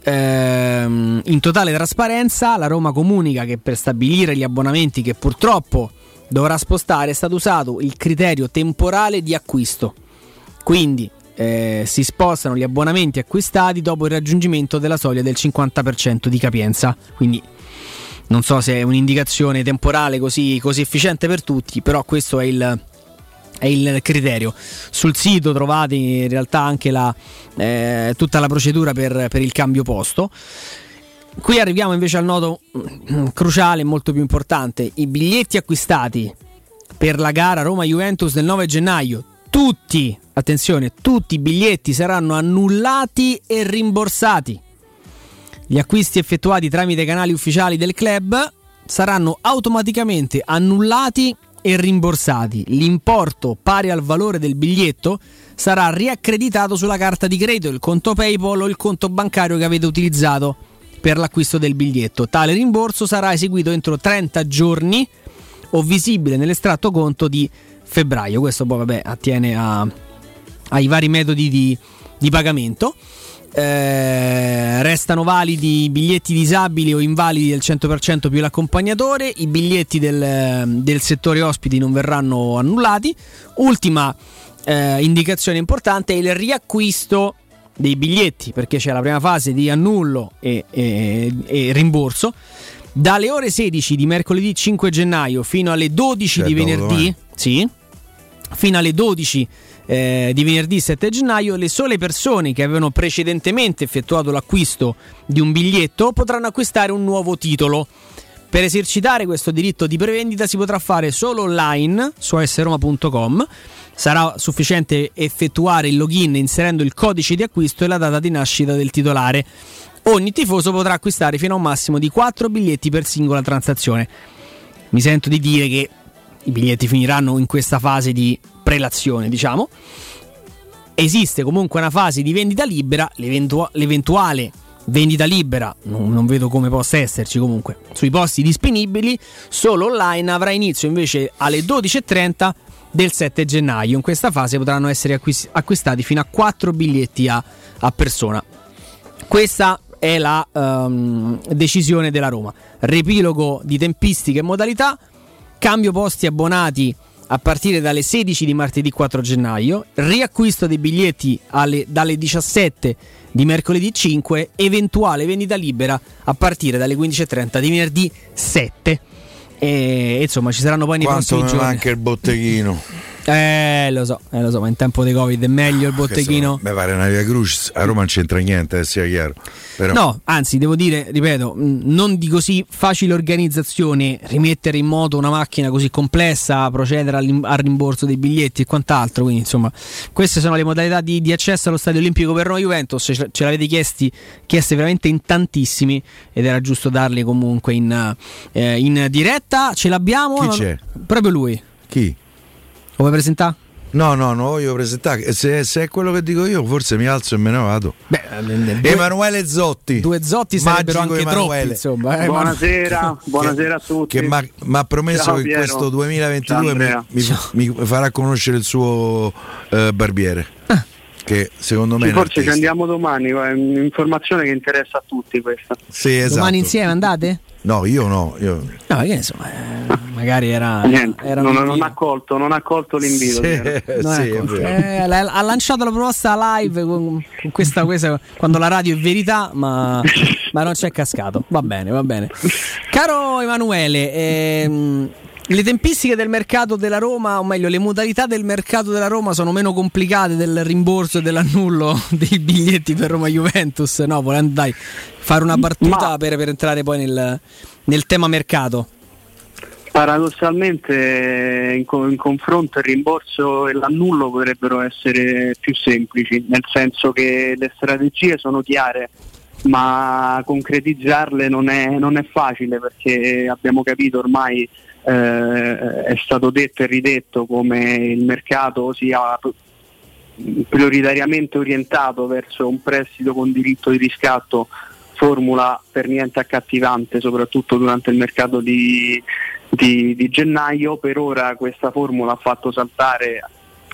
[SPEAKER 1] Ehm, in totale trasparenza, la Roma comunica che per stabilire gli abbonamenti che purtroppo dovrà spostare è stato usato il criterio temporale di acquisto. Quindi eh, si spostano gli abbonamenti acquistati dopo il raggiungimento della soglia del 50% di capienza. Quindi non so se è un'indicazione temporale così, così efficiente per tutti, però questo è il, è il criterio. Sul sito trovate in realtà anche la, eh, tutta la procedura per, per il cambio posto. Qui arriviamo invece al nodo mm, cruciale molto più importante. I biglietti acquistati per la gara Roma-Juventus del 9 gennaio, tutti, attenzione, tutti i biglietti saranno annullati e rimborsati. Gli acquisti effettuati tramite canali ufficiali del club saranno automaticamente annullati e rimborsati. L'importo pari al valore del biglietto sarà riaccreditato sulla carta di credito, il conto PayPal o il conto bancario che avete utilizzato per l'acquisto del biglietto. Tale rimborso sarà eseguito entro 30 giorni o visibile nell'estratto conto di febbraio. Questo poi vabbè, attiene a, ai vari metodi di, di pagamento. Eh, restano validi i biglietti disabili o invalidi del 100% più l'accompagnatore, i biglietti del, del settore ospiti non verranno annullati. Ultima eh, indicazione importante è il riacquisto dei biglietti, perché c'è la prima fase di annullo e, e, e rimborso. Dalle ore 16 di mercoledì 5 gennaio fino alle 12
[SPEAKER 35] Cioè,
[SPEAKER 1] di
[SPEAKER 35] dopo
[SPEAKER 1] venerdì, sì, fino alle 12 eh, di venerdì 7 gennaio, le sole persone che avevano precedentemente effettuato l'acquisto di un biglietto potranno acquistare un nuovo titolo. Per esercitare questo diritto di prevendita si potrà fare solo online su sroma.com. Sarà sufficiente effettuare il login inserendo il codice di acquisto e la data di nascita del titolare. Ogni tifoso potrà acquistare fino a un massimo di 4 biglietti per singola transazione. Mi sento di dire che i biglietti finiranno in questa fase di prelazione, diciamo. Esiste comunque una fase di vendita libera, l'eventua- l'eventuale vendita libera, non, non vedo come possa esserci comunque, sui posti disponibili, solo online avrà inizio invece alle 12.30 del 7 gennaio. In questa fase potranno essere acquis- acquistati fino a 4 biglietti a, a persona. Questa è la ehm, decisione della Roma. Riepilogo di tempistiche e modalità, cambio posti abbonati a partire dalle 16 di martedì 4 gennaio, riacquisto dei biglietti alle- dalle 17 di mercoledì 5, eventuale vendita libera a partire dalle 15.30 di venerdì 7. E insomma ci saranno poi nei
[SPEAKER 35] Quanto
[SPEAKER 1] prossimi
[SPEAKER 35] mi
[SPEAKER 1] giorni.
[SPEAKER 35] manca il botteghino?
[SPEAKER 1] Eh, lo so, eh, lo so, ma in tempo di Covid è meglio il botteghino.
[SPEAKER 35] Mi pare una via Crucis, a Roma non c'entra niente, eh, sia chiaro. Però,
[SPEAKER 1] No, anzi, devo dire, ripeto, mh, non di così facile organizzazione rimettere in moto una macchina così complessa, procedere al rimborso dei biglietti e quant'altro. Quindi, insomma, queste sono le modalità di, di accesso allo stadio olimpico per Roma Juventus. Ce, ce l'avete chiesti, chieste veramente in tantissimi ed era giusto darli comunque in, eh, in diretta. Ce l'abbiamo.
[SPEAKER 35] Chi
[SPEAKER 1] ma-
[SPEAKER 35] c'è?
[SPEAKER 1] Proprio lui.
[SPEAKER 35] Chi?
[SPEAKER 1] Lo vuoi presentare?
[SPEAKER 35] No, no, non voglio presentare. Se, se è quello che dico io, forse mi alzo e me ne vado.
[SPEAKER 1] Beh,
[SPEAKER 35] Emanuele Zotti.
[SPEAKER 1] Due Zotti sarebbero
[SPEAKER 35] Magico
[SPEAKER 1] anche
[SPEAKER 35] Emanuele.
[SPEAKER 1] troppi, insomma. eh,
[SPEAKER 36] Buonasera, buonasera a tutti.
[SPEAKER 35] Che mi ha promesso
[SPEAKER 36] Ciao,
[SPEAKER 35] che
[SPEAKER 36] Piero.
[SPEAKER 35] questo 2022
[SPEAKER 36] Ciao,
[SPEAKER 35] mi, mi- mi farà conoscere il suo eh, barbiere. Che secondo me
[SPEAKER 36] Sì, forse ci andiamo domani, è un'informazione che interessa a tutti questa.
[SPEAKER 35] Sì, esatto.
[SPEAKER 1] Domani insieme andate?
[SPEAKER 35] No, io no. Io...
[SPEAKER 1] No, che ne so, eh, magari era.
[SPEAKER 36] Niente,
[SPEAKER 1] era
[SPEAKER 36] non, non ha colto, non ha colto l'invito.
[SPEAKER 35] Sì,
[SPEAKER 1] ecco,
[SPEAKER 35] è vero.
[SPEAKER 1] eh, la- ha lanciato la proposta live con, con questa, questa- quando la radio è verità, ma, ma non c'è cascato. Va bene, va bene. Caro Emanuele, ehm, le tempistiche del mercato della Roma, o meglio, le modalità del mercato della Roma sono meno complicate del rimborso e dell'annullo dei biglietti per Roma Juventus. No, volendo dai, fare una battuta per, per entrare poi nel, nel tema mercato.
[SPEAKER 36] Paradossalmente in, co- in confronto il rimborso e l'annullo potrebbero essere più semplici, nel senso che le strategie sono chiare, ma concretizzarle non è, non è facile perché abbiamo capito ormai eh, è stato detto e ridetto come il mercato sia prioritariamente orientato verso un prestito con diritto di riscatto, formula per niente accattivante, soprattutto durante il mercato di, di- di gennaio. Per ora questa formula ha fatto saltare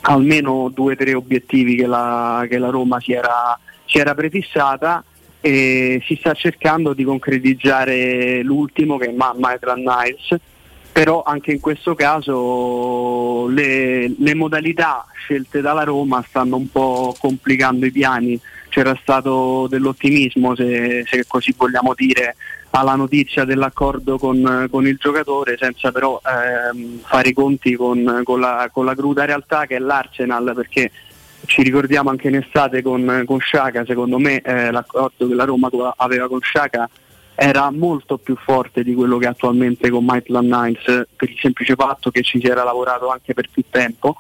[SPEAKER 36] almeno due o tre obiettivi che la, che la Roma si era, si era prefissata e si sta cercando di concretizzare l'ultimo che è Ma- Maitland Niles però anche in questo caso le, le modalità scelte dalla Roma stanno un po' complicando i piani. C'era stato dell'ottimismo se, se così vogliamo dire alla notizia dell'accordo con, con il giocatore senza però ehm, fare i conti con, con la, con la cruda realtà che è l'Arsenal perché ci ricordiamo anche in estate con, Sciaca, secondo me eh, l'accordo che la Roma aveva con Sciaca era molto più forte di quello che attualmente con Maitland Niles per il semplice fatto che ci si era lavorato anche per più tempo.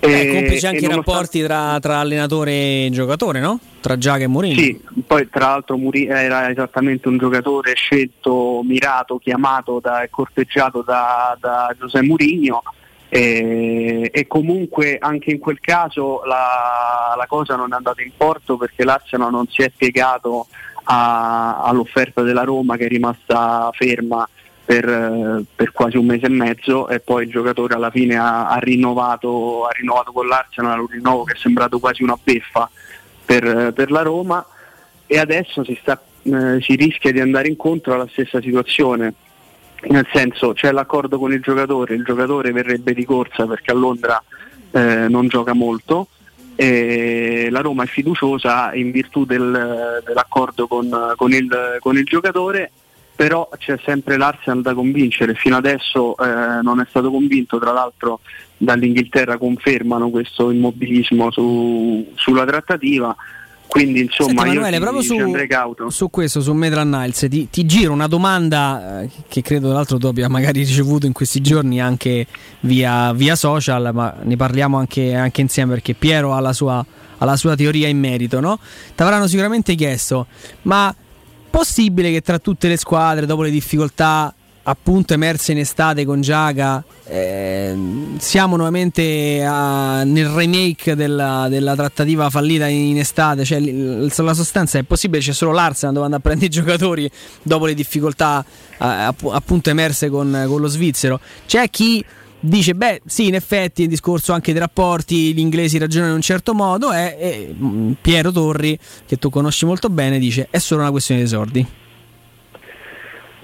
[SPEAKER 1] Eh,
[SPEAKER 36] E-
[SPEAKER 1] complici anche i rapporti tra, tra allenatore e giocatore, no? Tra Giaga e Mourinho.
[SPEAKER 36] Sì, poi tra l'altro Muri- era esattamente un giocatore scelto, mirato, chiamato da, e corteggiato da, da Giuseppe Mourinho e, e comunque anche in quel caso la, la cosa non è andata in porto perché l'Arsenal non si è piegato a- all'offerta della Roma che è rimasta ferma per, eh, per quasi un mese e mezzo e poi il giocatore alla fine ha, ha rinnovato, ha rinnovato con l'Arsenal un rinnovo che è sembrato quasi una beffa per, per la Roma e adesso si, sta, eh, si rischia di andare incontro alla stessa situazione. Nel senso c'è l'accordo con il giocatore, il giocatore verrebbe di corsa perché a Londra eh, non gioca molto la Roma è fiduciosa in virtù del- dell'accordo con, con il, con il giocatore, però c'è sempre l'Arsenal da convincere, fino adesso eh, non è stato convinto, tra l'altro dall'Inghilterra confermano questo immobilismo su- sulla trattativa, quindi insomma
[SPEAKER 1] Senti,
[SPEAKER 36] ci-
[SPEAKER 1] proprio su, su questo, su Medran Niles, ti, ti giro una domanda eh, che credo tra l'altro tu abbia magari ricevuto in questi giorni anche via, via social, ma ne parliamo anche, anche insieme perché Piero ha la sua, ha la sua teoria in merito, no? Ti avranno sicuramente chiesto, ma possibile che tra tutte le squadre, dopo le difficoltà appunto emerse in estate con Giaga, ehm, siamo nuovamente a- nel remake della, della trattativa fallita in estate, cioè la sostanza è possibile c'è solo l'Arsenal dove andare a prendere i giocatori dopo le difficoltà eh, app- appunto emerse con, con lo svizzero. C'è chi dice beh sì in effetti il discorso anche dei rapporti gli inglesi ragionano in un certo modo e, e, mm, Piero Torri che tu conosci molto bene dice è solo una questione di soldi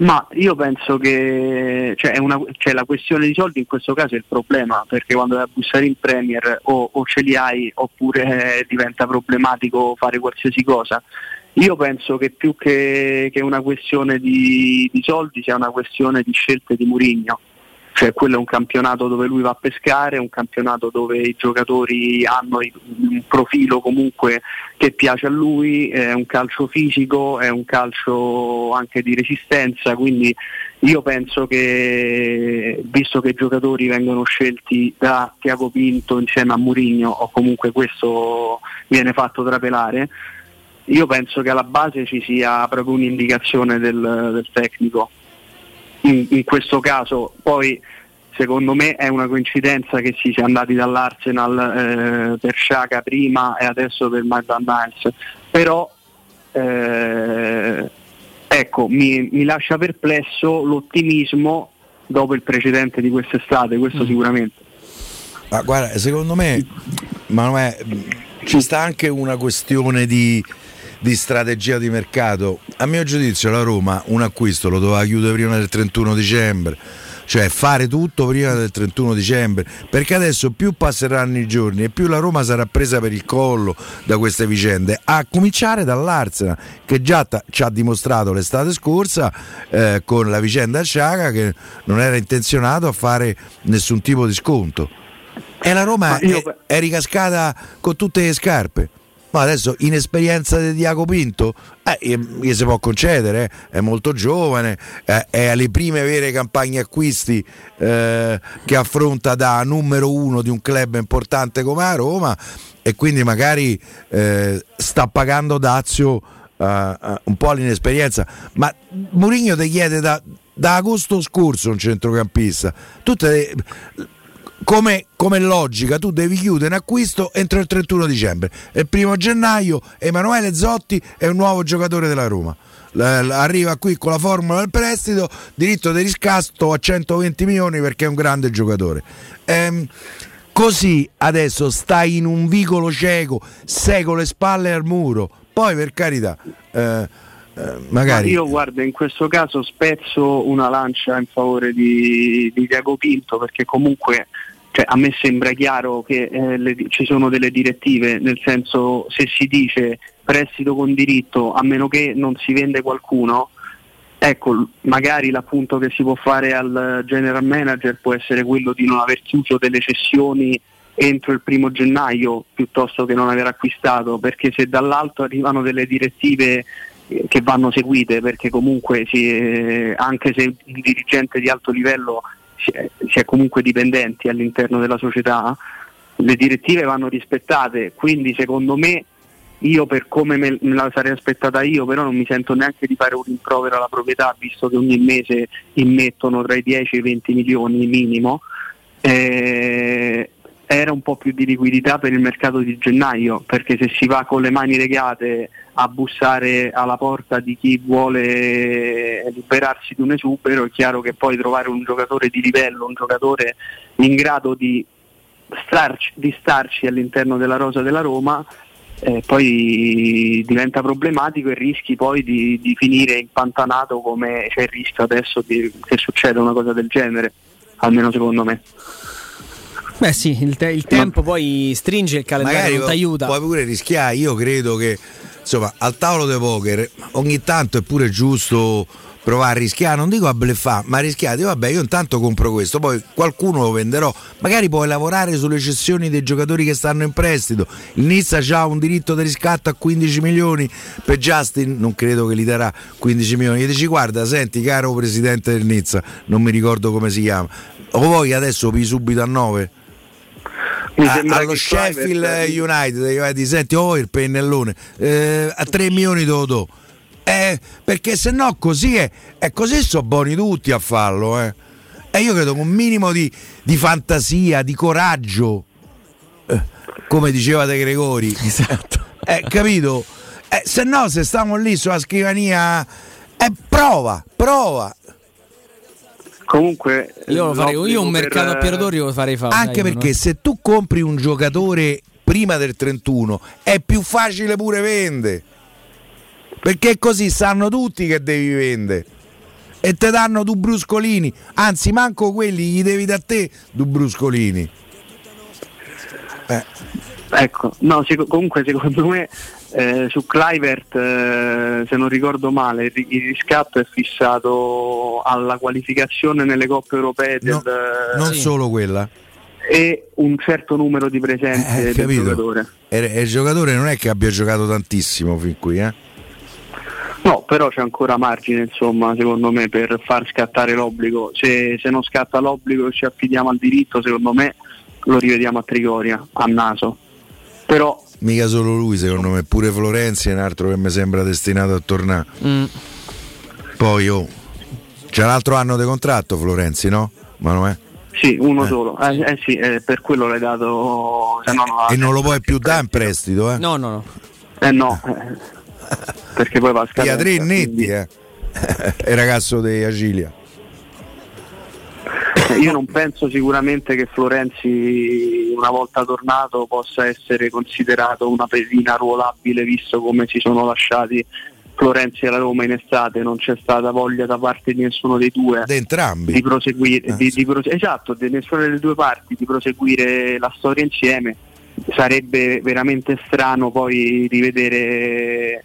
[SPEAKER 36] Ma io penso che cioè, una- cioè, la questione di soldi in questo caso è il problema, perché quando vai a bussare in Premier o, o ce li hai oppure eh, diventa problematico fare qualsiasi cosa. Io penso che più che, che una questione di, di soldi sia una questione di scelte di Murigno. Cioè quello è un campionato dove lui va a pescare, un campionato dove i giocatori hanno un profilo comunque che piace a lui, è un calcio fisico, è un calcio anche di resistenza, quindi io penso che visto che i giocatori vengono scelti da Tiago Pinto insieme a Murigno o comunque questo viene fatto trapelare, io penso che alla base ci sia proprio un'indicazione del, del tecnico. In, in questo caso. Poi secondo me è una coincidenza che si sia andati dall'Arsenal eh, per Sciaca prima e adesso per Maitland Niles però eh, ecco mi, mi lascia perplesso l'ottimismo dopo il precedente di quest'estate questo sicuramente.
[SPEAKER 3] Ma guarda, secondo me, Manuè, ci sta anche una questione di, di strategia di mercato. A mio giudizio la Roma un acquisto lo doveva chiudere prima del 31 dicembre, cioè fare tutto prima del 31 dicembre, perché adesso più passeranno i giorni e più la Roma sarà presa per il collo da queste vicende, a cominciare dall'Arsenal che già ta- ci ha dimostrato l'estate scorsa eh, con la vicenda Sciaga che non era intenzionato a fare nessun tipo di sconto. E la Roma è, è ricascata con tutte le scarpe. Ma adesso inesperienza di Diaco Pinto eh, gli si può concedere, eh, è molto giovane, eh, è alle prime vere campagne acquisti eh, che affronta da numero uno di un club importante come la Roma e quindi magari eh, sta pagando dazio eh, un po' l'inesperienza. Ma Mourinho ti chiede da, da agosto scorso un centrocampista. Tutte le- come, come logica tu devi chiudere un acquisto entro il 31 dicembre. Il primo gennaio Emanuele Zotti è un nuovo giocatore della Roma. Arriva qui con la formula del prestito, diritto di riscatto a 120 milioni perché è un grande giocatore. Ehm, così adesso stai in un vicolo cieco, sei con le spalle al muro. Poi per carità, eh, eh, magari...
[SPEAKER 36] Ma io guarda, in questo caso spezzo una lancia in favore di, di Diago Pinto perché comunque cioè, a me sembra chiaro che eh, le- ci sono delle direttive, nel senso se si dice prestito con diritto a meno che non si vende qualcuno, ecco, magari l'appunto che si può fare al general manager può essere quello di non aver chiuso delle cessioni entro il primo gennaio piuttosto che non aver acquistato, perché se dall'alto arrivano delle direttive eh, che vanno seguite, perché comunque si- eh, anche se il dirigente di alto livello si è, comunque dipendenti all'interno della società, le direttive vanno rispettate, quindi secondo me io per come me, me la sarei aspettata io, però non mi sento neanche di fare un rimprovero alla proprietà, visto che ogni mese immettono tra i 10 e i 20 milioni minimo. Eh, era un po' più di liquidità per il mercato di gennaio, perché se si va con le mani legate a bussare alla porta di chi vuole liberarsi di un esubero, è chiaro che poi trovare un giocatore di livello, un giocatore in grado di starci, di starci all'interno della rosa della Roma, eh, poi diventa problematico e rischi poi di, di finire impantanato come c'è il rischio adesso di- che succeda una cosa del genere, almeno secondo me.
[SPEAKER 1] Beh sì, il, te- il tempo poi stringe il calendario, non ti aiuta.
[SPEAKER 3] puoi pure rischiare. Io credo che insomma al tavolo dei poker ogni tanto è pure giusto provare a rischiare, non dico a bleffare, ma rischiare, dico, vabbè io intanto compro questo, poi qualcuno lo venderò, magari puoi lavorare sulle cessioni dei giocatori che stanno in prestito, il Nizza ha un diritto di riscatto a 15 milioni, per Justin non credo che gli darà 15 milioni, gli dici guarda senti caro presidente del Nizza, non mi ricordo come si chiama, o vuoi adesso vi subito a 9?
[SPEAKER 36] Mi
[SPEAKER 3] A-
[SPEAKER 36] sembra
[SPEAKER 3] allo Sheffield
[SPEAKER 36] Kluivert-
[SPEAKER 3] United eh, ti senti oh il pennellone eh, a 3 milioni te lo do. Eh, perché se no così è, è così sono buoni tutti a farlo eh. e io credo con un minimo di, di fantasia di coraggio eh, come diceva De Gregori. Esatto. Eh, capito? Eh, se no se stiamo lì sulla scrivania eh, prova prova
[SPEAKER 36] Comunque
[SPEAKER 1] Io, lo farei, io un mercato
[SPEAKER 36] per-
[SPEAKER 1] a Pierdori lo farei fare.
[SPEAKER 3] Anche
[SPEAKER 1] dai,
[SPEAKER 3] perché
[SPEAKER 1] no?
[SPEAKER 3] se tu compri un giocatore prima del 31 è più facile pure vendere. Perché così sanno tutti che devi vendere. E te danno due bruscolini. Anzi, manco quelli gli devi da te due bruscolini. Eh.
[SPEAKER 36] Ecco, no, comunque secondo me eh, su Clivert, eh, se non ricordo male, il, ri- il riscatto è fissato alla qualificazione nelle coppe europee del,
[SPEAKER 3] Non solo quella.
[SPEAKER 36] e un certo numero di presenze
[SPEAKER 3] Eh,
[SPEAKER 36] del
[SPEAKER 3] capito?
[SPEAKER 36] giocatore.
[SPEAKER 3] E, e il giocatore non è che abbia giocato tantissimo fin qui, eh?
[SPEAKER 36] No, però c'è ancora margine, insomma, secondo me, per far scattare l'obbligo. Se, se non scatta l'obbligo e ci affidiamo al diritto, secondo me lo rivediamo a Trigoria, a naso. Però
[SPEAKER 3] Mica solo lui, secondo me, pure Florenzi è un altro che mi sembra destinato a tornare.
[SPEAKER 1] Mm.
[SPEAKER 3] Poi oh, c'è un altro anno di contratto Florenzi, no? Ma non è?
[SPEAKER 36] sì, uno solo. Eh, eh sì, eh, per quello l'hai dato. Se no, no,
[SPEAKER 3] E non lo puoi più dare in prestito, eh?
[SPEAKER 1] No, no, no.
[SPEAKER 36] Eh no, eh, perché poi va a
[SPEAKER 3] Via
[SPEAKER 36] scadenza.
[SPEAKER 3] tre netti, eh. il ragazzo di Agilia.
[SPEAKER 36] Eh, Io non penso sicuramente che Florenzi, una volta tornato, possa essere considerato una pedina ruolabile, visto come si sono lasciati Florenzi e la Roma in estate. Non c'è stata voglia da parte di nessuno dei due
[SPEAKER 3] di entrambi
[SPEAKER 36] di proseguire, di- di prose- esatto, di nessuna delle due parti di proseguire la storia insieme. Sarebbe veramente strano poi rivedere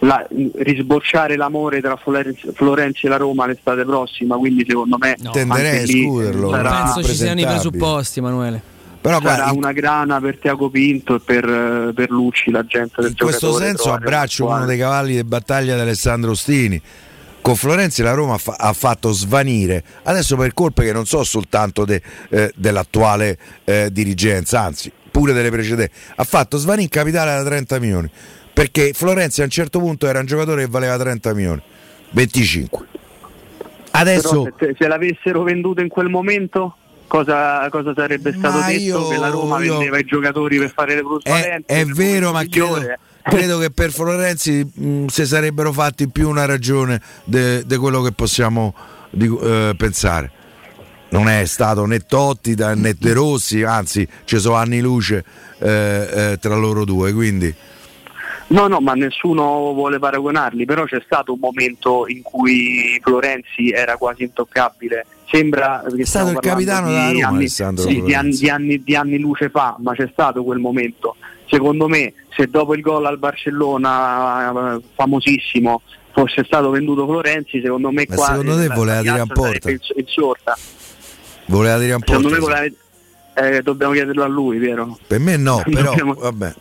[SPEAKER 36] la- risbocciare l'amore tra Florenzi, Florenzi e la Roma l'estate prossima, quindi secondo me
[SPEAKER 3] Tenderei
[SPEAKER 36] anche
[SPEAKER 3] a escluderlo,
[SPEAKER 36] sarà,
[SPEAKER 1] Penso ci siano i presupposti, Emanuele.
[SPEAKER 3] Però
[SPEAKER 36] sarà
[SPEAKER 3] guarda,
[SPEAKER 36] una grana per Tiago Pinto e per, per Lucci, la gente del
[SPEAKER 3] in questo senso abbraccio uno dei cavalli di battaglia di Alessandro Ostini. Con Florenzi la Roma ha, fa- ha fatto svanire, adesso per colpe che non so soltanto de- eh, dell'attuale eh, dirigenza, anzi pure delle precedenti, ha fatto svanire in capitale da 30 milioni, perché Florenzi a un certo punto era un giocatore che valeva 30 milioni, 25.
[SPEAKER 36] Però
[SPEAKER 3] Adesso
[SPEAKER 36] se, se l'avessero venduto in quel momento cosa, cosa sarebbe stato
[SPEAKER 35] Ma
[SPEAKER 36] detto
[SPEAKER 35] io-
[SPEAKER 36] che la Roma
[SPEAKER 35] io-
[SPEAKER 36] vendeva i giocatori per fare le
[SPEAKER 35] È,
[SPEAKER 36] plusvalenze?
[SPEAKER 35] è vero, ma credo, credo che per Florenzi mh, si sarebbero fatti più una ragione di quello che possiamo di- eh, pensare. Non è stato né Totti né De Rossi, anzi ci sono anni luce eh, eh, tra loro due, quindi
[SPEAKER 36] No, no, ma nessuno vuole paragonarli, però c'è stato un momento in cui Florenzi era quasi intoccabile. Sembra che
[SPEAKER 35] È stato il capitano
[SPEAKER 36] di
[SPEAKER 35] della Roma,
[SPEAKER 36] anni, sì, di, anni, di, anni, di anni luce fa, ma c'è stato quel momento. Secondo me, se dopo il gol al Barcellona, eh, famosissimo, fosse stato venduto Florenzi, secondo me
[SPEAKER 35] Ma
[SPEAKER 36] qua
[SPEAKER 35] secondo te voleva tirare in
[SPEAKER 36] piazza
[SPEAKER 35] porta?
[SPEAKER 36] sarebbe in- insorta.
[SPEAKER 35] voleva dire un po'.
[SPEAKER 36] Secondo me voleva, eh, dobbiamo chiederlo a lui, vero?
[SPEAKER 35] Per me no, però
[SPEAKER 36] Dobbiamo-
[SPEAKER 35] vabbè.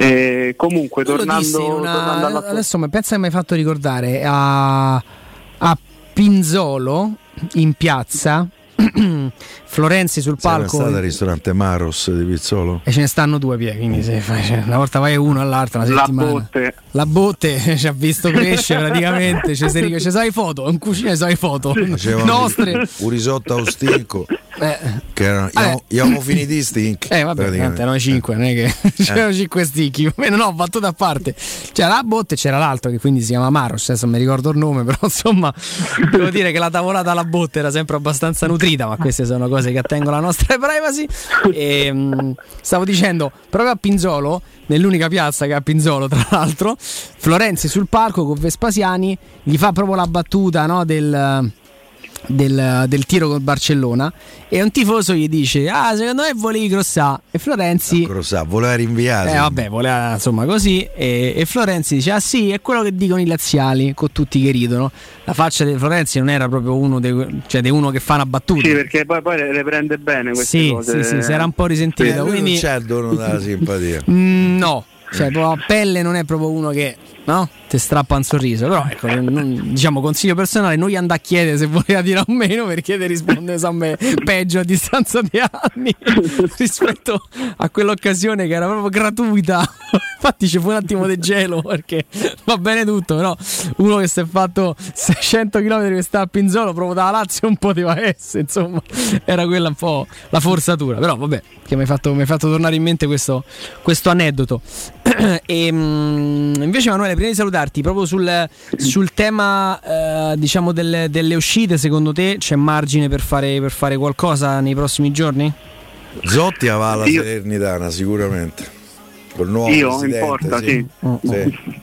[SPEAKER 36] Eh, comunque,
[SPEAKER 1] Tu
[SPEAKER 36] tornando,
[SPEAKER 1] una-
[SPEAKER 36] tornando alla
[SPEAKER 1] adesso mi pensa che mi hai fatto ricordare a, a Pinzolo in piazza Florenzi sul palco
[SPEAKER 35] stato al ristorante Maros di Pizzolo?
[SPEAKER 1] e ce ne stanno due piedi quindi se fai- cioè, una volta vai uno all'altra una
[SPEAKER 36] La
[SPEAKER 1] settimana
[SPEAKER 36] botte.
[SPEAKER 1] la botte ci ha visto crescere praticamente ci sei- ci sai foto in cucina ci sai foto
[SPEAKER 35] Facevano
[SPEAKER 1] nostre
[SPEAKER 35] un risotto austinco
[SPEAKER 1] Eh.
[SPEAKER 35] che erano, abbiamo, abbiamo finito i stink.
[SPEAKER 1] Eh vabbè, erano 5, non è che c'erano 5 sticchi. Meno no, battuta a parte. C'era la botte e c'era l'altro che quindi si chiama Maros, adesso non mi ricordo il nome, però insomma devo dire che la tavolata alla botte era sempre abbastanza nutrita, ma queste sono cose che attengono alla nostra privacy. E, mh, stavo dicendo, proprio a Pinzolo, nell'unica piazza che ha Pinzolo tra l'altro, Florenzi sul palco con Vespasiani gli fa proprio la battuta no, del... Del, del tiro col Barcellona e un tifoso gli dice ah secondo me volevi crossà e Florenzi
[SPEAKER 35] Lo sa, voleva rinviare.
[SPEAKER 1] eh vabbè, voleva insomma così. E, e Florenzi dice: Ah sì, è quello che dicono i laziali, con tutti che ridono. La faccia di Florenzi non era proprio uno dei, cioè di uno che fa una battuta.
[SPEAKER 36] Sì, perché poi, poi le, le prende bene queste
[SPEAKER 1] Sì,
[SPEAKER 36] cose.
[SPEAKER 1] sì, sì, si era un po' risentito. Quindi,
[SPEAKER 35] non c'è il dono della simpatia.
[SPEAKER 1] Mm, no, cioè, proprio a pelle non è proprio uno che no? ti strappa un sorriso. Però, ecco, non- diciamo, consiglio personale: non gli andare a chiedere se voleva dire o meno, perché ti risponde sempre peggio a distanza di anni rispetto a quell'occasione che era proprio gratuita. Infatti, ci fu un attimo di gelo perché va bene tutto, però uno che si è fatto 600 km che sta a Pinzolo proprio dalla Lazio un po' di essere, insomma, era quella un po' la forzatura. Però, vabbè, che mi hai fatto, mi hai fatto tornare in mente questo, questo aneddoto. e, mm, invece, Emanuele, prima di salutarti, proprio sul, sul tema eh, diciamo delle, delle uscite, secondo te c'è margine per fare, per fare qualcosa nei prossimi giorni?
[SPEAKER 35] Zotti va alla
[SPEAKER 36] Io-
[SPEAKER 35] Salernitana sicuramente. Col nuovo
[SPEAKER 36] Io in porta,
[SPEAKER 35] sì.
[SPEAKER 36] sì.
[SPEAKER 35] Sì.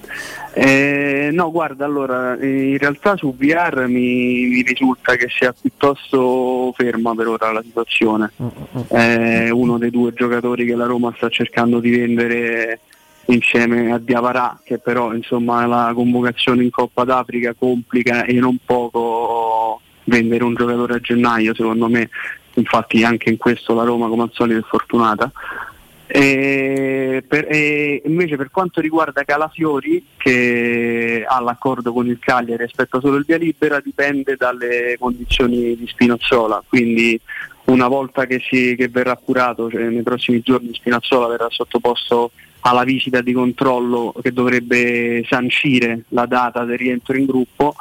[SPEAKER 36] Eh, no, guarda, allora, eh, in realtà su VR mi, mi risulta che sia piuttosto ferma per ora la situazione. È uno dei due giocatori che la Roma sta cercando di vendere insieme a Diavarà, che però insomma la convocazione in Coppa d'Africa complica e non poco vendere un giocatore a gennaio, secondo me. Infatti anche in questo la Roma come al solito è fortunata. E per- e invece per quanto riguarda Calafiori che ha l'accordo con il Cagliari e aspetta solo il via libera dipende dalle condizioni di Spinazzola. Quindi una volta che, si, che verrà curato cioè nei prossimi giorni Spinazzola verrà sottoposto alla visita di controllo che dovrebbe sancire la data del rientro in gruppo.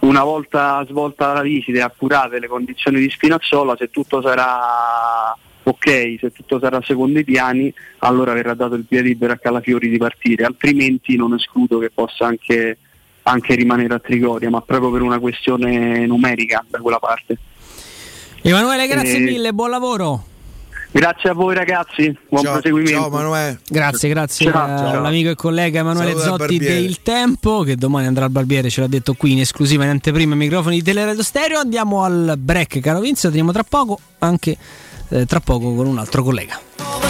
[SPEAKER 36] Una volta svolta la visita e appurate le condizioni di Spinazzola se tutto sarà ok, se tutto sarà secondo i piani, allora verrà dato il via libera a Calafiori di partire, altrimenti non escludo che possa anche, anche rimanere a Trigoria, ma proprio per una questione numerica da quella parte.
[SPEAKER 1] Emanuele, grazie
[SPEAKER 36] Eh,
[SPEAKER 1] mille, buon lavoro.
[SPEAKER 36] Grazie a voi ragazzi, buon proseguimento.
[SPEAKER 1] Grazie, grazie
[SPEAKER 36] Ciao,
[SPEAKER 1] eh,
[SPEAKER 36] ciao.
[SPEAKER 1] all'amico e collega Emanuele
[SPEAKER 36] Saluta il
[SPEAKER 1] Zotti del Tempo che domani andrà al barbiere, ce l'ha detto qui in esclusiva in anteprima ai microfoni di Teleradio Stereo. Andiamo al break, caro Vince, torniamo tra poco, anche eh, tra poco con un altro collega.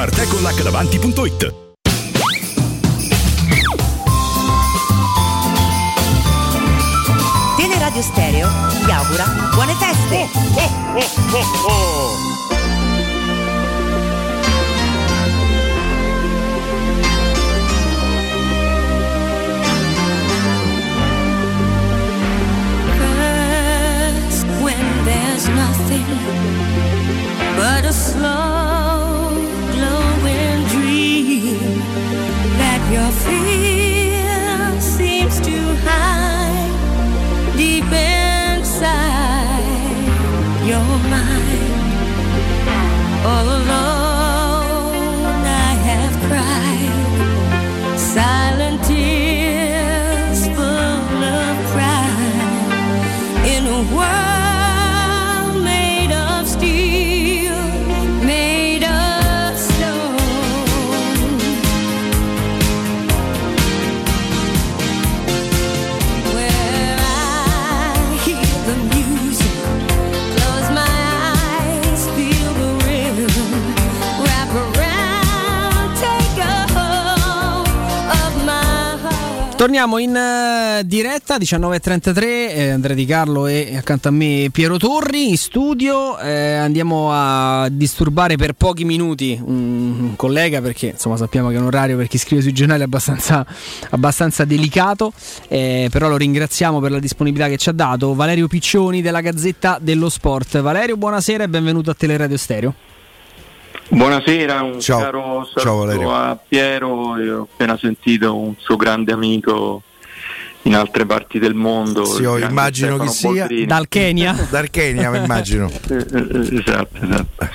[SPEAKER 12] www.arteconlacdavanti.it
[SPEAKER 6] Teleradio Stereo vi augura buone feste!
[SPEAKER 22] First, when there's nothing but a slow mind.
[SPEAKER 1] Torniamo in eh, diretta 19.33, eh, Andrea Di Carlo e accanto a me Piero Torri in studio. Eh, andiamo a disturbare per pochi minuti un, un collega perché insomma sappiamo che è un orario per chi scrive sui giornali abbastanza, abbastanza delicato, eh, però lo ringraziamo per la disponibilità che ci ha dato. Valerio Piccioni della Gazzetta dello Sport. Valerio, buonasera e benvenuto a Teleradio Stereo.
[SPEAKER 37] Buonasera, un
[SPEAKER 35] Ciao.
[SPEAKER 37] caro
[SPEAKER 35] Ciao,
[SPEAKER 37] saluto
[SPEAKER 35] Valerio.
[SPEAKER 37] a Piero, Io ho appena sentito un suo grande amico in altre parti del mondo.
[SPEAKER 35] Sì, immagino chi
[SPEAKER 37] Stefano
[SPEAKER 35] sia.
[SPEAKER 37] Boldrini.
[SPEAKER 1] Dal Kenya?
[SPEAKER 35] Dal Kenya, mi immagino.
[SPEAKER 37] Eh, eh, esatto, esatto.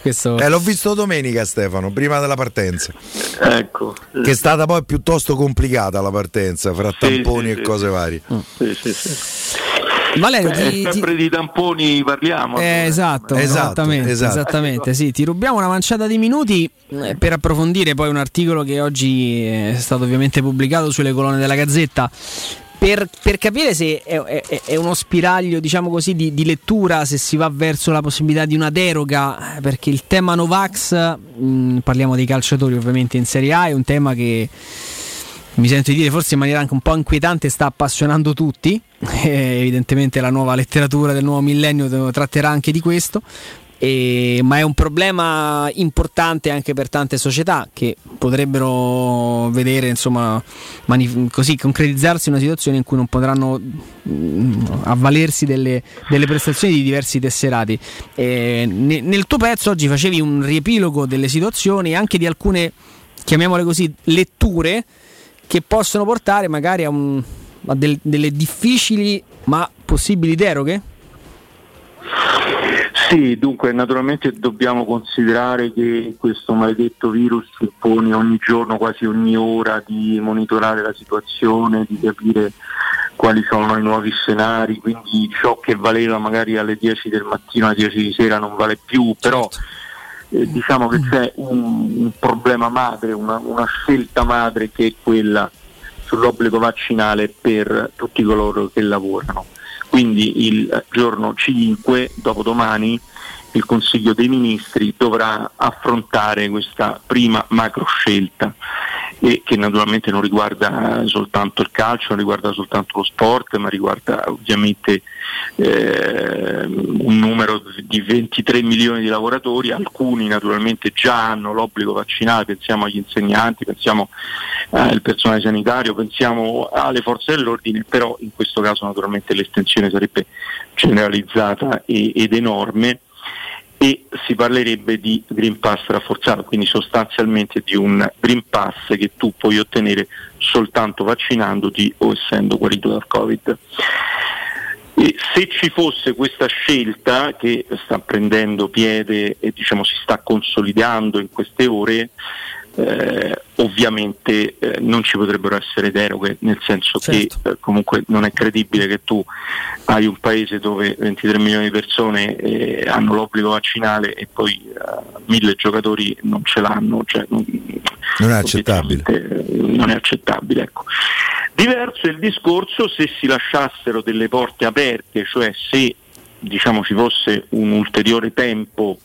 [SPEAKER 1] Questo...
[SPEAKER 35] Eh, l'ho visto domenica Stefano, prima della partenza.
[SPEAKER 37] Ecco.
[SPEAKER 35] Che è stata poi piuttosto complicata la partenza, fra
[SPEAKER 37] Sì,
[SPEAKER 35] tamponi
[SPEAKER 37] sì,
[SPEAKER 35] e
[SPEAKER 37] sì.
[SPEAKER 35] cose varie.
[SPEAKER 37] Sì, sì, sì.
[SPEAKER 1] Valerio,
[SPEAKER 37] Eh,
[SPEAKER 1] ti-
[SPEAKER 37] sempre di tamponi parliamo.
[SPEAKER 1] Eh, esatto,
[SPEAKER 35] Esatto,
[SPEAKER 1] esattamente,
[SPEAKER 35] esatto.
[SPEAKER 1] esattamente, sì. Ti rubiamo una manciata di minuti eh, per approfondire poi un articolo che oggi è stato ovviamente pubblicato sulle colonne della Gazzetta. Per, per capire se è, è- è uno spiraglio, diciamo così, di, di lettura, se si va verso la possibilità di una deroga, eh, perché il tema Novax, mh, parliamo dei calciatori ovviamente in Serie A, è un tema che mi sento di dire forse in maniera anche un po' inquietante sta appassionando tutti. Eh, evidentemente la nuova letteratura del nuovo millennio te- tratterà anche di questo. E- ma è un problema importante anche per tante società che potrebbero vedere insomma manif- così concretizzarsi una situazione in cui non potranno mm, avvalersi delle, delle prestazioni di diversi tesserati. E ne- nel tuo pezzo oggi facevi un riepilogo delle situazioni e anche di alcune chiamiamole così letture che possono portare magari a, un- a del- delle difficili ma possibili deroghe?
[SPEAKER 37] Sì, dunque naturalmente dobbiamo considerare che questo maledetto virus impone ogni giorno, quasi ogni ora, di monitorare la situazione, di capire quali sono i nuovi scenari, quindi ciò che valeva magari alle 10 del mattino, alle 10 di sera non vale più, però eh, diciamo che c'è un, un problema madre, una, una scelta madre che è quella sull'obbligo vaccinale per tutti coloro che lavorano. Quindi il giorno 5, dopodomani, il Consiglio dei Ministri dovrà affrontare questa prima macro scelta e che naturalmente non riguarda soltanto il calcio, non riguarda soltanto lo sport, ma riguarda ovviamente eh, un numero di 23 milioni di lavoratori, alcuni naturalmente già hanno l'obbligo vaccinale, pensiamo agli insegnanti, pensiamo al personale sanitario, pensiamo alle forze dell'ordine, però in questo caso naturalmente l'estensione sarebbe generalizzata e- ed enorme e si parlerebbe di Green Pass rafforzato, quindi sostanzialmente di un Green Pass che tu puoi ottenere soltanto vaccinandoti o essendo guarito dal Covid. E se ci fosse questa scelta che sta prendendo piede e diciamo, si sta consolidando in queste ore, eh, ovviamente eh, non ci potrebbero essere deroghe, nel senso che eh, comunque non è credibile che tu hai un paese dove 23 milioni di persone eh, hanno l'obbligo vaccinale e poi eh, mille giocatori non ce l'hanno, cioè, non,
[SPEAKER 35] Non è accettabile.
[SPEAKER 37] eh, non è accettabile. Ecco. Diverso è il discorso se si lasciassero delle porte aperte, cioè se diciamo, ci fosse un ulteriore tempo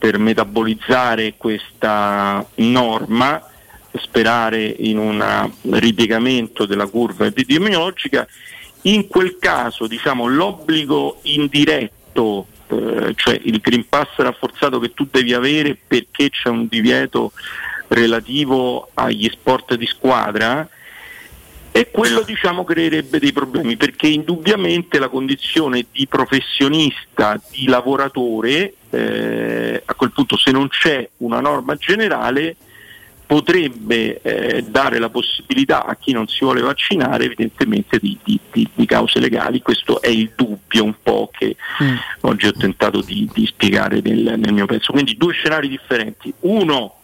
[SPEAKER 37] per metabolizzare questa norma, sperare in un ripiegamento della curva epidemiologica, in quel caso diciamo, l'obbligo indiretto, eh, cioè il Green Pass rafforzato che tu devi avere perché c'è un divieto relativo agli sport di squadra, e quello diciamo creerebbe dei problemi perché indubbiamente la condizione di professionista, di lavoratore, eh, a quel punto se non c'è una norma generale potrebbe eh, dare la possibilità a chi non si vuole vaccinare evidentemente di, di- di- di cause legali, questo è il dubbio un po' che oggi ho tentato di, di spiegare nel, nel mio pezzo. Quindi due scenari differenti, uno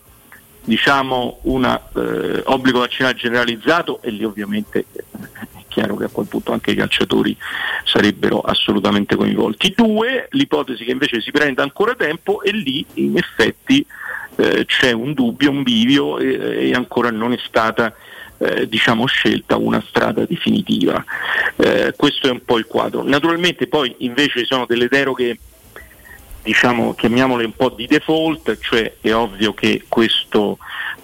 [SPEAKER 37] diciamo un eh, obbligo vaccinale generalizzato e lì ovviamente eh, è chiaro che a quel punto anche i calciatori sarebbero assolutamente coinvolti. Due, l'ipotesi che invece si prenda ancora tempo e lì in effetti eh, c'è un dubbio, un bivio e, e ancora non è stata eh, diciamo scelta una strada definitiva. Eh, questo è un po' il quadro. Naturalmente poi invece ci sono delle deroghe diciamo, chiamiamole un po' di default, cioè è ovvio che questo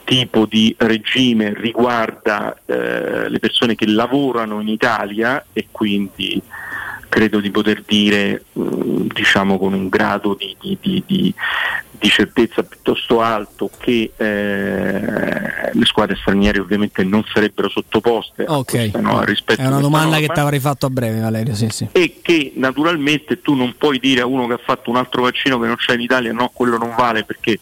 [SPEAKER 37] tipo di regime riguarda eh, le persone che lavorano in Italia e quindi credo di poter dire mh, diciamo con un grado di, di- di- di- certezza piuttosto alto che eh, le squadre straniere ovviamente non sarebbero sottoposte a
[SPEAKER 1] Ok,
[SPEAKER 37] questa, no, rispetto
[SPEAKER 1] è una domanda che ti avrei fatto a breve, Valerio. Sì, sì.
[SPEAKER 37] e che naturalmente tu non puoi dire a uno che ha fatto un altro vaccino che non c'è in Italia no, quello non vale perché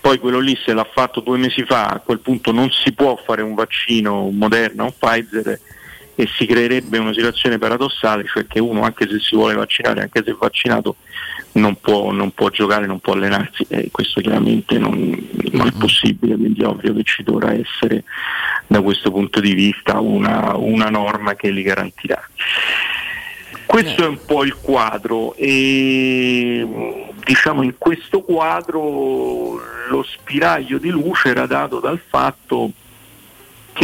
[SPEAKER 37] poi quello lì se l'ha fatto due mesi fa a quel punto non si può fare un vaccino Moderna o Pfizer e si creerebbe una situazione paradossale, cioè che uno anche se si vuole vaccinare, anche se è vaccinato, non può, non può giocare, non può allenarsi e questo chiaramente non, non è possibile, quindi è ovvio che ci dovrà essere da questo punto di vista una, una norma che li garantirà. Questo è un po' il quadro e diciamo in questo quadro lo spiraglio di luce era dato dal fatto che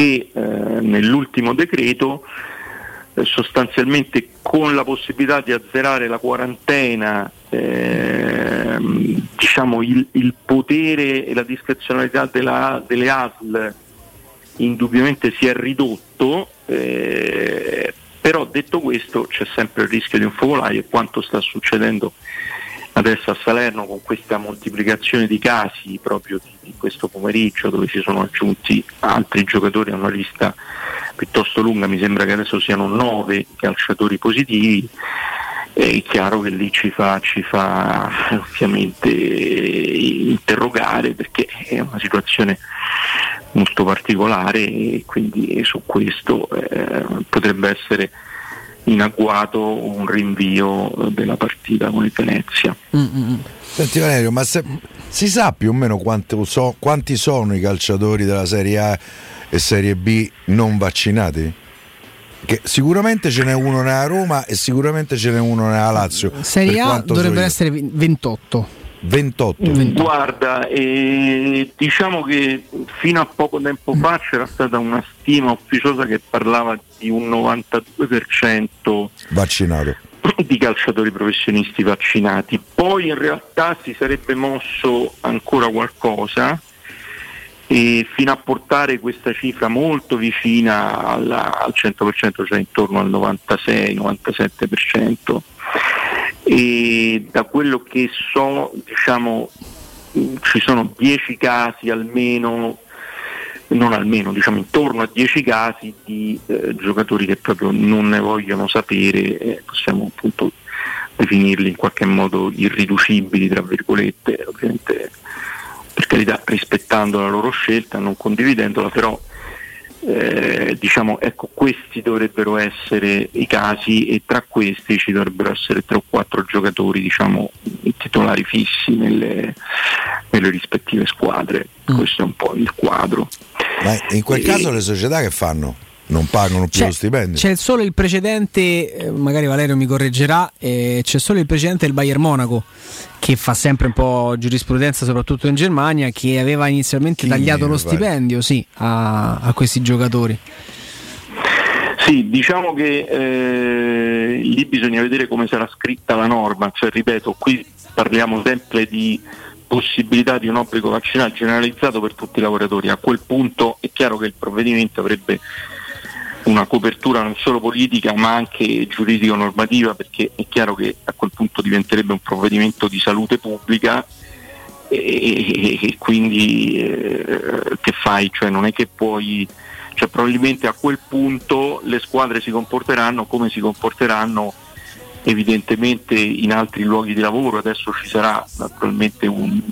[SPEAKER 37] eh, nell'ultimo decreto eh, sostanzialmente con la possibilità di azzerare la quarantena ehm, diciamo il, il potere e la discrezionalità della- delle ASL indubbiamente si è ridotto eh, però detto questo c'è sempre il rischio di un focolaio e quanto sta succedendo adesso a Salerno con questa moltiplicazione di casi proprio di, questo pomeriggio dove si sono aggiunti altri giocatori a una lista piuttosto lunga, mi sembra che adesso siano nove calciatori positivi, è chiaro che lì ci fa, ci fa ovviamente interrogare perché è una situazione molto particolare e quindi su questo eh, potrebbe essere in agguato un rinvio della partita con il Venezia.
[SPEAKER 35] Senti Valerio, ma se- si sa più o meno so- quanti sono i calciatori della Serie A e Serie B non vaccinati? Che sicuramente ce n'è uno nella Roma e sicuramente ce n'è uno nella Lazio.
[SPEAKER 1] Serie A dovrebbero essere 28.
[SPEAKER 35] 28.
[SPEAKER 37] Guarda, eh, diciamo che fino a poco tempo fa c'era stata una stima ufficiosa che parlava di un 92%
[SPEAKER 35] Vaccinato.
[SPEAKER 37] di calciatori professionisti vaccinati. Poi in realtà si sarebbe mosso ancora qualcosa e fino a portare questa cifra molto vicina alla- al 100%, cioè intorno al 96-97%. E da quello che so, diciamo, ci sono 10 casi almeno non almeno, diciamo intorno a 10 casi di eh, giocatori che proprio non ne vogliono sapere, eh, possiamo appunto definirli in qualche modo irriducibili, tra virgolette, ovviamente per carità rispettando la loro scelta, non condividendola, però eh, diciamo ecco questi dovrebbero essere i casi e tra questi ci dovrebbero essere tre o quattro giocatori diciamo titolari fissi nelle, nelle rispettive squadre. Questo è un po' il quadro.
[SPEAKER 35] Ma in quel caso le società che fanno? Non pagano più
[SPEAKER 1] C'è-
[SPEAKER 35] lo stipendio?
[SPEAKER 1] C'è solo il precedente, eh, magari Valerio mi correggerà, eh, c'è solo il precedente del Bayern Monaco che fa sempre un po' giurisprudenza soprattutto in Germania che aveva inizialmente tagliato lo stipendio sì, a, a questi giocatori.
[SPEAKER 37] Sì, diciamo che eh, lì bisogna vedere come sarà scritta la norma, cioè ripeto, qui parliamo sempre di possibilità di un obbligo vaccinale generalizzato per tutti i lavoratori. A quel punto è chiaro che il provvedimento avrebbe una copertura non solo politica ma anche giuridico-normativa perché è chiaro che a quel punto diventerebbe un provvedimento di salute pubblica e, e- quindi eh, che fai? Cioè non è che puoi, cioè probabilmente a quel punto le squadre si comporteranno come si comporteranno evidentemente in altri luoghi di lavoro, adesso ci sarà naturalmente un,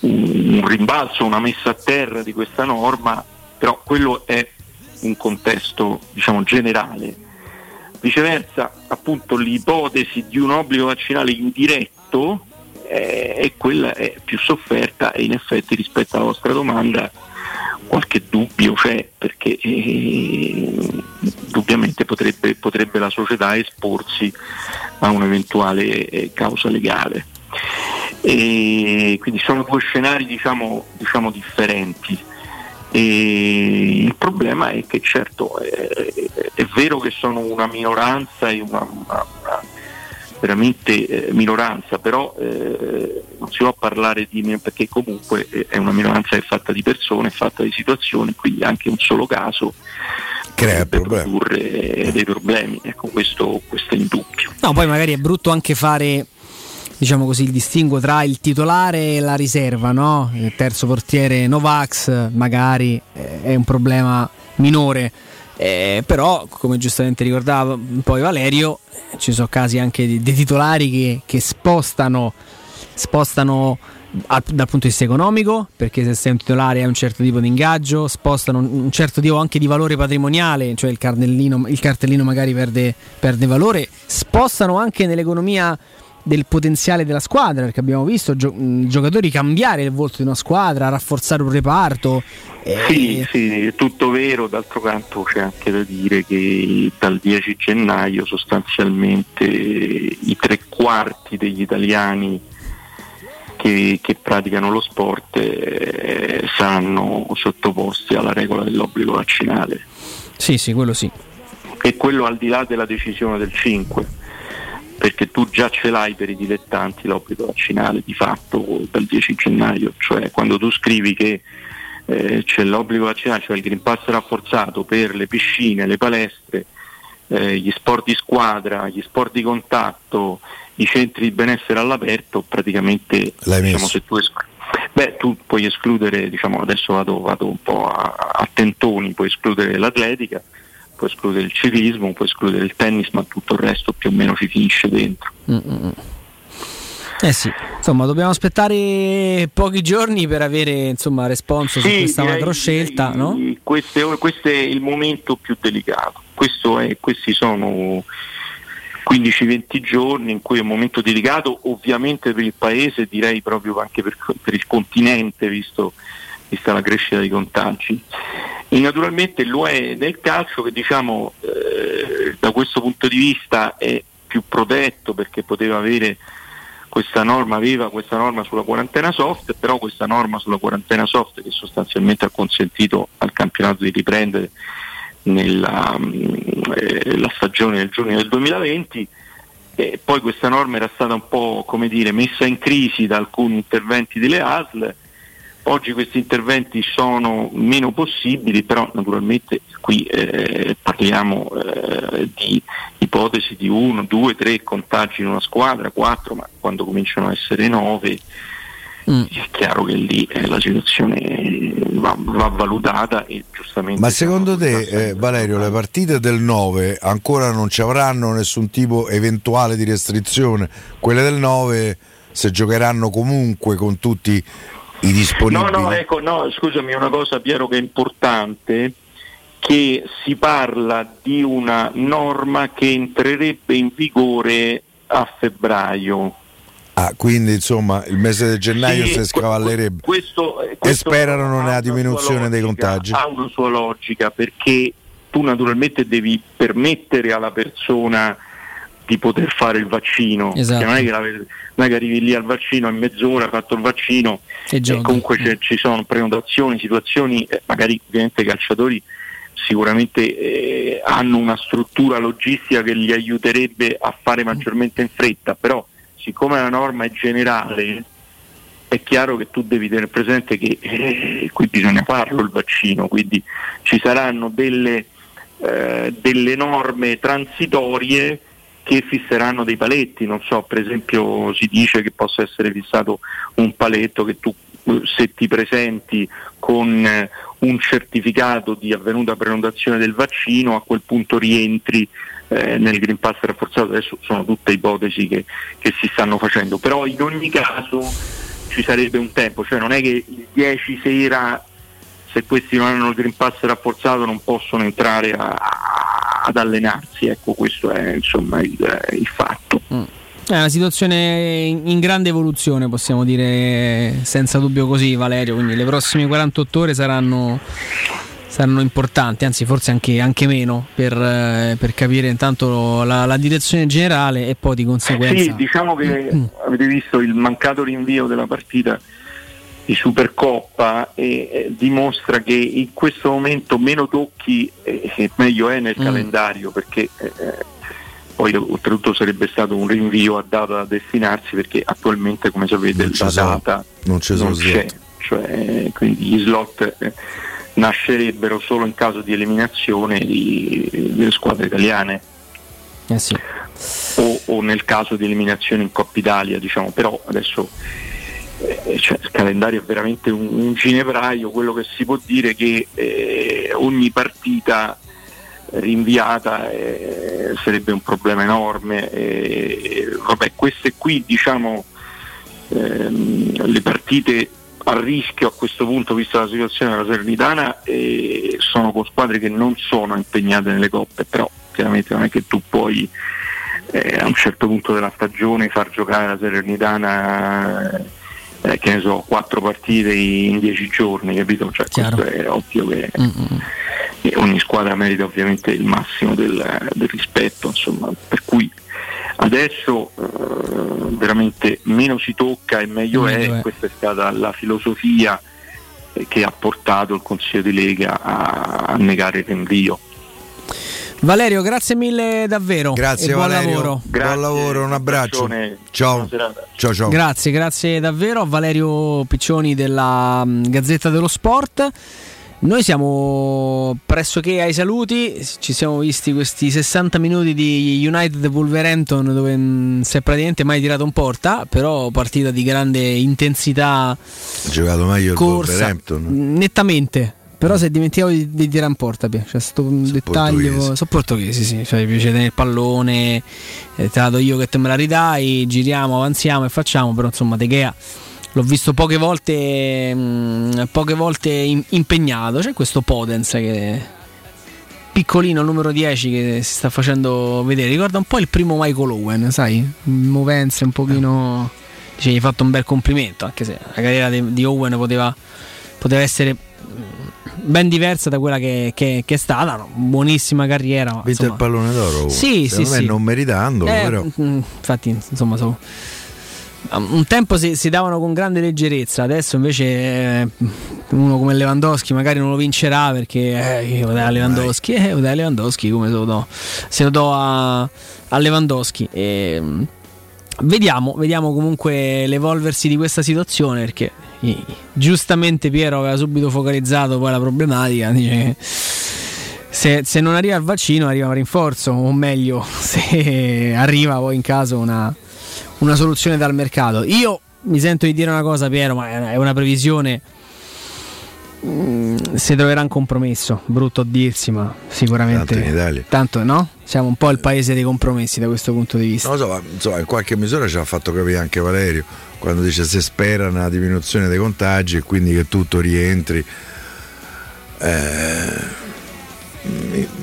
[SPEAKER 37] un- un rimbalzo, una messa a terra di questa norma, però quello è un contesto diciamo generale. Viceversa, appunto, l'ipotesi di un obbligo vaccinale indiretto eh, è quella è più sofferta e in effetti rispetto alla vostra domanda qualche dubbio c'è perché eh, indubbiamente potrebbe, potrebbe la società esporsi a un'eventuale eh, causa legale. E quindi sono due scenari diciamo, diciamo differenti. E il problema è che certo eh, è vero che sono una minoranza e una, una- una veramente eh, minoranza, però eh, non si può parlare di perché comunque eh, è una minoranza che è fatta di persone, è fatta di situazioni, quindi anche un solo caso
[SPEAKER 35] crea
[SPEAKER 37] produrre dei problemi. Ecco, questo, questo è indubbio.
[SPEAKER 1] No, poi magari è brutto anche fare diciamo così, il distinguo tra il titolare e la riserva, no? Il terzo portiere Novax magari eh, è un problema minore. Eh, però, come giustamente ricordava poi Valerio, ci sono casi anche di titolari che, che spostano, spostano a- dal punto di vista economico, perché se sei un titolare hai un certo tipo di ingaggio, spostano un, certo tipo anche di valore patrimoniale, cioè il, il cartellino magari perde, perde valore, spostano anche nell'economia del potenziale della squadra, perché abbiamo visto gio- giocatori cambiare il volto di una squadra, rafforzare un reparto. eh,
[SPEAKER 37] Sì, sì, è tutto vero, d'altro canto c'è anche da dire che dal 10 gennaio sostanzialmente i tre quarti degli italiani che, che praticano lo sport eh, saranno sottoposti alla regola dell'obbligo vaccinale.
[SPEAKER 1] Sì, sì, quello sì.
[SPEAKER 37] E quello al di là della decisione del 5, perché tu già ce l'hai per i dilettanti l'obbligo vaccinale di fatto dal 10 gennaio, cioè quando tu scrivi che eh, c'è l'obbligo vaccinale, cioè il Green Pass rafforzato per le piscine, le palestre, eh, gli sport di squadra, gli sport di contatto, i centri di benessere all'aperto, praticamente diciamo, se tu esclu- Beh, tu puoi escludere, diciamo, adesso vado, vado un po' a, a tentoni, puoi escludere l'atletica, puoi escludere il ciclismo, puoi escludere il tennis, ma tutto il resto più o meno ci finisce dentro.
[SPEAKER 1] Mm-mm. Eh sì, insomma, dobbiamo aspettare pochi giorni per avere insomma responso su
[SPEAKER 37] Sì,
[SPEAKER 1] questa
[SPEAKER 37] direi-
[SPEAKER 1] macro scelta, no?
[SPEAKER 37] Questo è, questo è il momento più delicato. È- questi sono 15-20 giorni in cui è un momento delicato, ovviamente per il paese, direi proprio anche per, per il continente, visto, vista la crescita dei contagi. E naturalmente lo è nel calcio che diciamo eh, da questo punto di vista è più protetto perché poteva avere questa norma aveva questa norma sulla quarantena soft, però questa norma sulla quarantena soft che sostanzialmente ha consentito al campionato di riprendere nella eh, stagione del giugno del 2020 e poi questa norma era stata un po' come dire messa in crisi da alcuni interventi delle ASL oggi questi interventi sono meno possibili però naturalmente qui eh, parliamo eh, di ipotesi di uno, due, tre contagi in una squadra, quattro ma quando cominciano a essere nove è chiaro che lì eh, la situazione va, va valutata e giustamente
[SPEAKER 35] Ma secondo te, eh, Valerio, le partite del 9 ancora non ci avranno nessun tipo eventuale di restrizione? Quelle del 9 se giocheranno comunque con tutti i disponibili?
[SPEAKER 37] No, no, ecco, no, scusami, una cosa Piero che è importante, che si parla di una norma che entrerebbe in vigore a febbraio.
[SPEAKER 35] Ah, quindi insomma il mese di gennaio
[SPEAKER 37] Sì,
[SPEAKER 35] si scavallerebbe.
[SPEAKER 37] Questo, eh,
[SPEAKER 35] e
[SPEAKER 37] questo
[SPEAKER 35] sperano
[SPEAKER 37] ha
[SPEAKER 35] nella diminuzione
[SPEAKER 37] sua
[SPEAKER 35] dei
[SPEAKER 37] logica,
[SPEAKER 35] contagi.
[SPEAKER 37] Ha una sua logica perché tu naturalmente devi permettere alla persona di poter fare il vaccino.
[SPEAKER 1] Esatto.
[SPEAKER 37] Non, è che la- non è che arrivi lì al vaccino in mezz'ora, hai fatto il vaccino
[SPEAKER 1] E giochi.
[SPEAKER 37] comunque ci sono prenotazioni, situazioni, eh, magari ovviamente i calciatori sicuramente eh, hanno una struttura logistica che li aiuterebbe a fare maggiormente in fretta, però siccome la norma è generale è chiaro che tu devi tenere presente che eh, qui bisogna farlo il vaccino, quindi ci saranno delle, eh, delle norme transitorie che fisseranno dei paletti, non so, per esempio si dice che possa essere fissato un paletto che tu eh, se ti presenti con eh, un certificato di avvenuta prenotazione del vaccino a quel punto rientri eh, nel Green Pass rafforzato, adesso sono tutte ipotesi che, che si stanno facendo, però in ogni caso ci sarebbe un tempo, cioè non è che il 10 sera se questi non hanno il Green Pass rafforzato non possono entrare a- a- ad allenarsi, ecco questo è insomma il, il fatto.
[SPEAKER 1] È una situazione in grande evoluzione, possiamo dire senza dubbio così, Valerio. Quindi le prossime 48 ore saranno, saranno importanti, anzi, forse anche, anche meno per, eh, per capire intanto la, la direzione generale e poi di conseguenza.
[SPEAKER 37] Sì, diciamo che avete visto il mancato rinvio della partita di Supercoppa e eh, dimostra che in questo momento meno tocchi eh, eh, meglio è nel
[SPEAKER 1] Mm.
[SPEAKER 37] calendario perché eh, poi oltretutto sarebbe stato un rinvio a data da destinarsi perché attualmente come sapete
[SPEAKER 3] Non
[SPEAKER 37] la data
[SPEAKER 3] non ci sono
[SPEAKER 37] c'è, cioè, quindi gli slot eh, nascerebbero solo in caso di eliminazione di- delle squadre italiane.
[SPEAKER 1] Eh sì.
[SPEAKER 37] o, o nel caso di eliminazione in Coppa Italia, diciamo, però adesso eh, cioè, il calendario è veramente un, un ginepraio, quello che si può dire è che eh, ogni partita rinviata eh, sarebbe un problema enorme. eh, vabbè, queste qui diciamo ehm, le partite a rischio a questo punto, vista la situazione della Salernitana, eh, sono con squadre che non sono impegnate nelle coppe, però chiaramente non è che tu puoi eh, a un certo punto della stagione far giocare la Salernitana eh, che ne so, quattro partite in dieci giorni, capito? Cioè, questo è ovvio che e ogni squadra merita ovviamente il massimo del, del rispetto, insomma, per cui adesso eh, veramente meno si tocca e meglio,
[SPEAKER 1] Meglio
[SPEAKER 37] è.
[SPEAKER 1] è.
[SPEAKER 37] questa è stata la filosofia eh, che ha portato il Consiglio di Lega a, a negare il rinvio.
[SPEAKER 1] Valerio, grazie mille davvero.
[SPEAKER 3] Grazie
[SPEAKER 1] e buon
[SPEAKER 3] Valerio.
[SPEAKER 1] lavoro.
[SPEAKER 3] Buon lavoro, un abbraccio. Ciao. Ciao ciao.
[SPEAKER 1] Grazie, grazie davvero a Valerio Piccioni della mm, Gazzetta dello Sport. Noi siamo pressoché ai saluti, ci siamo visti questi 60 minuti di United Wolverhampton dove mm, si è praticamente mai tirato in porta, però partita di grande intensità,
[SPEAKER 3] Ha giocato meglio il
[SPEAKER 1] corsa,
[SPEAKER 3] Wolverhampton.
[SPEAKER 1] nettamente. Però si è dimenticato di, di porta, Pia. c'è stato un dettaglio.
[SPEAKER 3] portoghesi.
[SPEAKER 1] Sono portoghesi, sì. Cioè, mi piace tenere il pallone, eh, te la do io che te me la ridai, giriamo, avanziamo e facciamo. Però insomma, De Gea l'ho visto poche volte, mh, poche volte in- impegnato. C'è questo Podens che piccolino, numero 10 che si sta facendo vedere. Ricorda un po' il primo Michael Owen, sai? Movenze un pochino. Dice, gli hai fatto un bel complimento, anche se la carriera di, di Owen poteva, poteva essere ben diversa da quella che, che- che è stata. no? Buonissima carriera. ma,
[SPEAKER 3] Vinto il pallone d'oro.
[SPEAKER 1] Sì, sì,
[SPEAKER 3] me
[SPEAKER 1] sì.
[SPEAKER 3] non meritandolo,
[SPEAKER 1] eh,
[SPEAKER 3] però.
[SPEAKER 1] mm, Infatti, insomma, so- un tempo si, si davano con grande leggerezza, adesso invece eh, uno come Lewandowski magari non lo vincerà perché eh, io dai Lewandowski, eh, dai Lewandowski come se lo do, se lo do a, a Lewandowski. E, mm, vediamo, vediamo comunque l'evolversi di questa situazione perché giustamente Piero aveva subito focalizzato poi la problematica, dice se, se non arriva il vaccino arriva un rinforzo, o meglio, se arriva poi in caso una, una soluzione dal mercato. Io mi sento di dire una cosa, Piero, ma è una previsione. Mm, si troverà un compromesso, brutto a dirsi, ma sicuramente.
[SPEAKER 3] Tanto in Italia.
[SPEAKER 1] Tanto no? Siamo un po' il paese dei compromessi da questo punto di vista.
[SPEAKER 3] Non lo so, ma insomma, in qualche misura ci ha fatto capire anche Valerio quando dice se spera una diminuzione dei contagi e quindi che tutto rientri. Eh,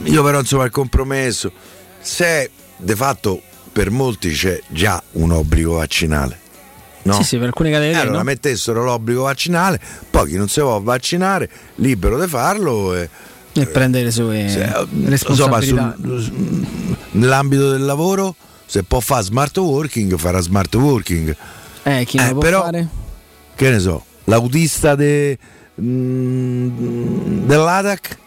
[SPEAKER 3] io però insomma il compromesso, se de fatto per molti c'è già un obbligo vaccinale. No?
[SPEAKER 1] Sì, sì, per alcune categorie.
[SPEAKER 3] Eh, allora
[SPEAKER 1] no?
[SPEAKER 3] mettessero l'obbligo vaccinale, poi chi non si può vaccinare, libero di farlo. E,
[SPEAKER 1] E prendere le sue
[SPEAKER 3] se-
[SPEAKER 1] responsabilità.
[SPEAKER 3] insomma, nell'ambito del lavoro, se può fare smart working, farà smart working.
[SPEAKER 1] Eh, chi non
[SPEAKER 3] Eh,
[SPEAKER 1] può
[SPEAKER 3] però-
[SPEAKER 1] fare?
[SPEAKER 3] Che ne so, l'autista de- mm, dell'ADAC,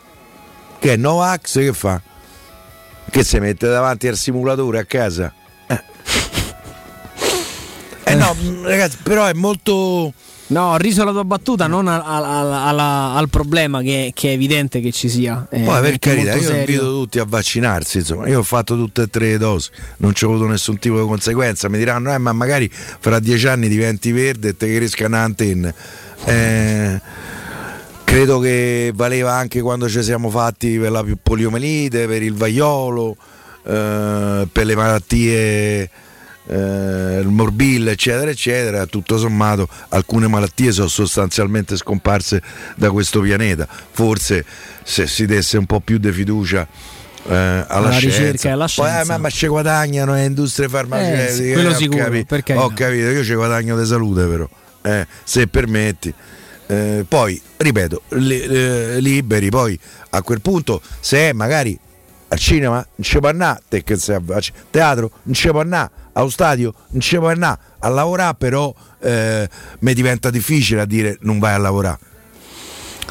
[SPEAKER 3] che è Novax, che fa? Che si mette davanti al simulatore a casa? Eh, Eh no, ragazzi, però è molto.
[SPEAKER 1] No, ho riso la tua battuta, non al, al- al- alla- al problema che, che è evidente che ci sia. È
[SPEAKER 3] Poi per carità, io
[SPEAKER 1] serio.
[SPEAKER 3] invito tutti a vaccinarsi, insomma, io ho fatto tutte e tre le dosi, non c'è avuto nessun tipo di conseguenza, mi diranno, eh, ma magari fra dieci anni diventi verde e te cresca un'antenna. Eh, credo che valeva anche quando ci siamo fatti per la poliomelite, per il vaiolo, eh, per le malattie eh, il morbillo eccetera eccetera tutto sommato alcune malattie sono sostanzialmente scomparse da questo pianeta forse se si desse un po' più di fiducia eh, alla,
[SPEAKER 1] Alla
[SPEAKER 3] scienza.
[SPEAKER 1] ricerca e alla
[SPEAKER 3] Poi, eh,
[SPEAKER 1] scienza.
[SPEAKER 3] ma, ma ci guadagnano le industrie farmaceutiche
[SPEAKER 1] Eh, sì,
[SPEAKER 3] eh,
[SPEAKER 1] quello
[SPEAKER 3] ho
[SPEAKER 1] sicuro,
[SPEAKER 3] capito, ho capito io ci guadagno di salute però eh, se permetti Eh, poi ripeto li- eh, liberi poi a quel punto se è magari al cinema non ci può andare, teatro non ci può andare, allo stadio non ci può andare, a lavorare però eh, mi diventa difficile a dire non vai a lavorare.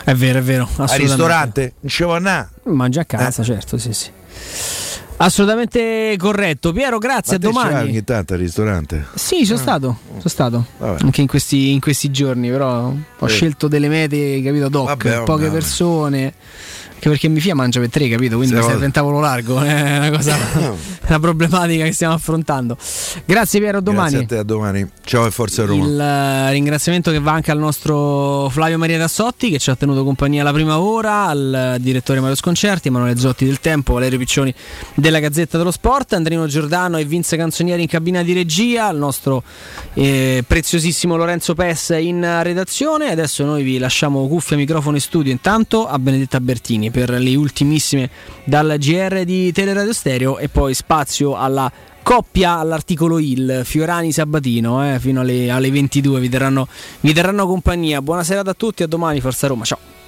[SPEAKER 1] È vero, è vero.
[SPEAKER 3] Al ristorante non ci può andare.
[SPEAKER 1] Mangia a casa, certo, sì, sì. Assolutamente corretto. Piero, grazie, a domani.
[SPEAKER 35] ogni tanto al ristorante.
[SPEAKER 1] Sì, sono stato, sono stato
[SPEAKER 35] Vabbè.
[SPEAKER 1] anche in questi, in questi giorni, però ho
[SPEAKER 35] Eh.
[SPEAKER 1] scelto delle mete, capito, doc,
[SPEAKER 35] Vabbè,
[SPEAKER 1] poche
[SPEAKER 35] vabbè.
[SPEAKER 1] persone. Anche perché mi fia mangia per tre, capito? Quindi serve un tavolo largo, è una cosa, una problematica che stiamo affrontando. Grazie Piero, a domani.
[SPEAKER 35] Grazie a te, a domani. Ciao e forza Roma.
[SPEAKER 1] Il eh, ringraziamento che va anche al nostro Flavio Maria Tassotti che ci ha tenuto compagnia la prima ora, al direttore Mario Sconcerti, Emanuele Zotti del Tempo, Valerio Piccioni della Gazzetta dello Sport, Andrino Giordano e Vince Canzonieri in cabina di regia, il nostro eh, preziosissimo Lorenzo Pes in redazione. Adesso noi vi lasciamo cuffia, microfono e studio intanto a Benedetta Bertini per le ultimissime dal GR di Teleradio Stereo e poi spazio alla coppia all'articolo il Fiorani Sabatino eh, fino alle, alle 22 vi terranno, vi terranno compagnia. Buona serata a tutti a domani Forza Roma ciao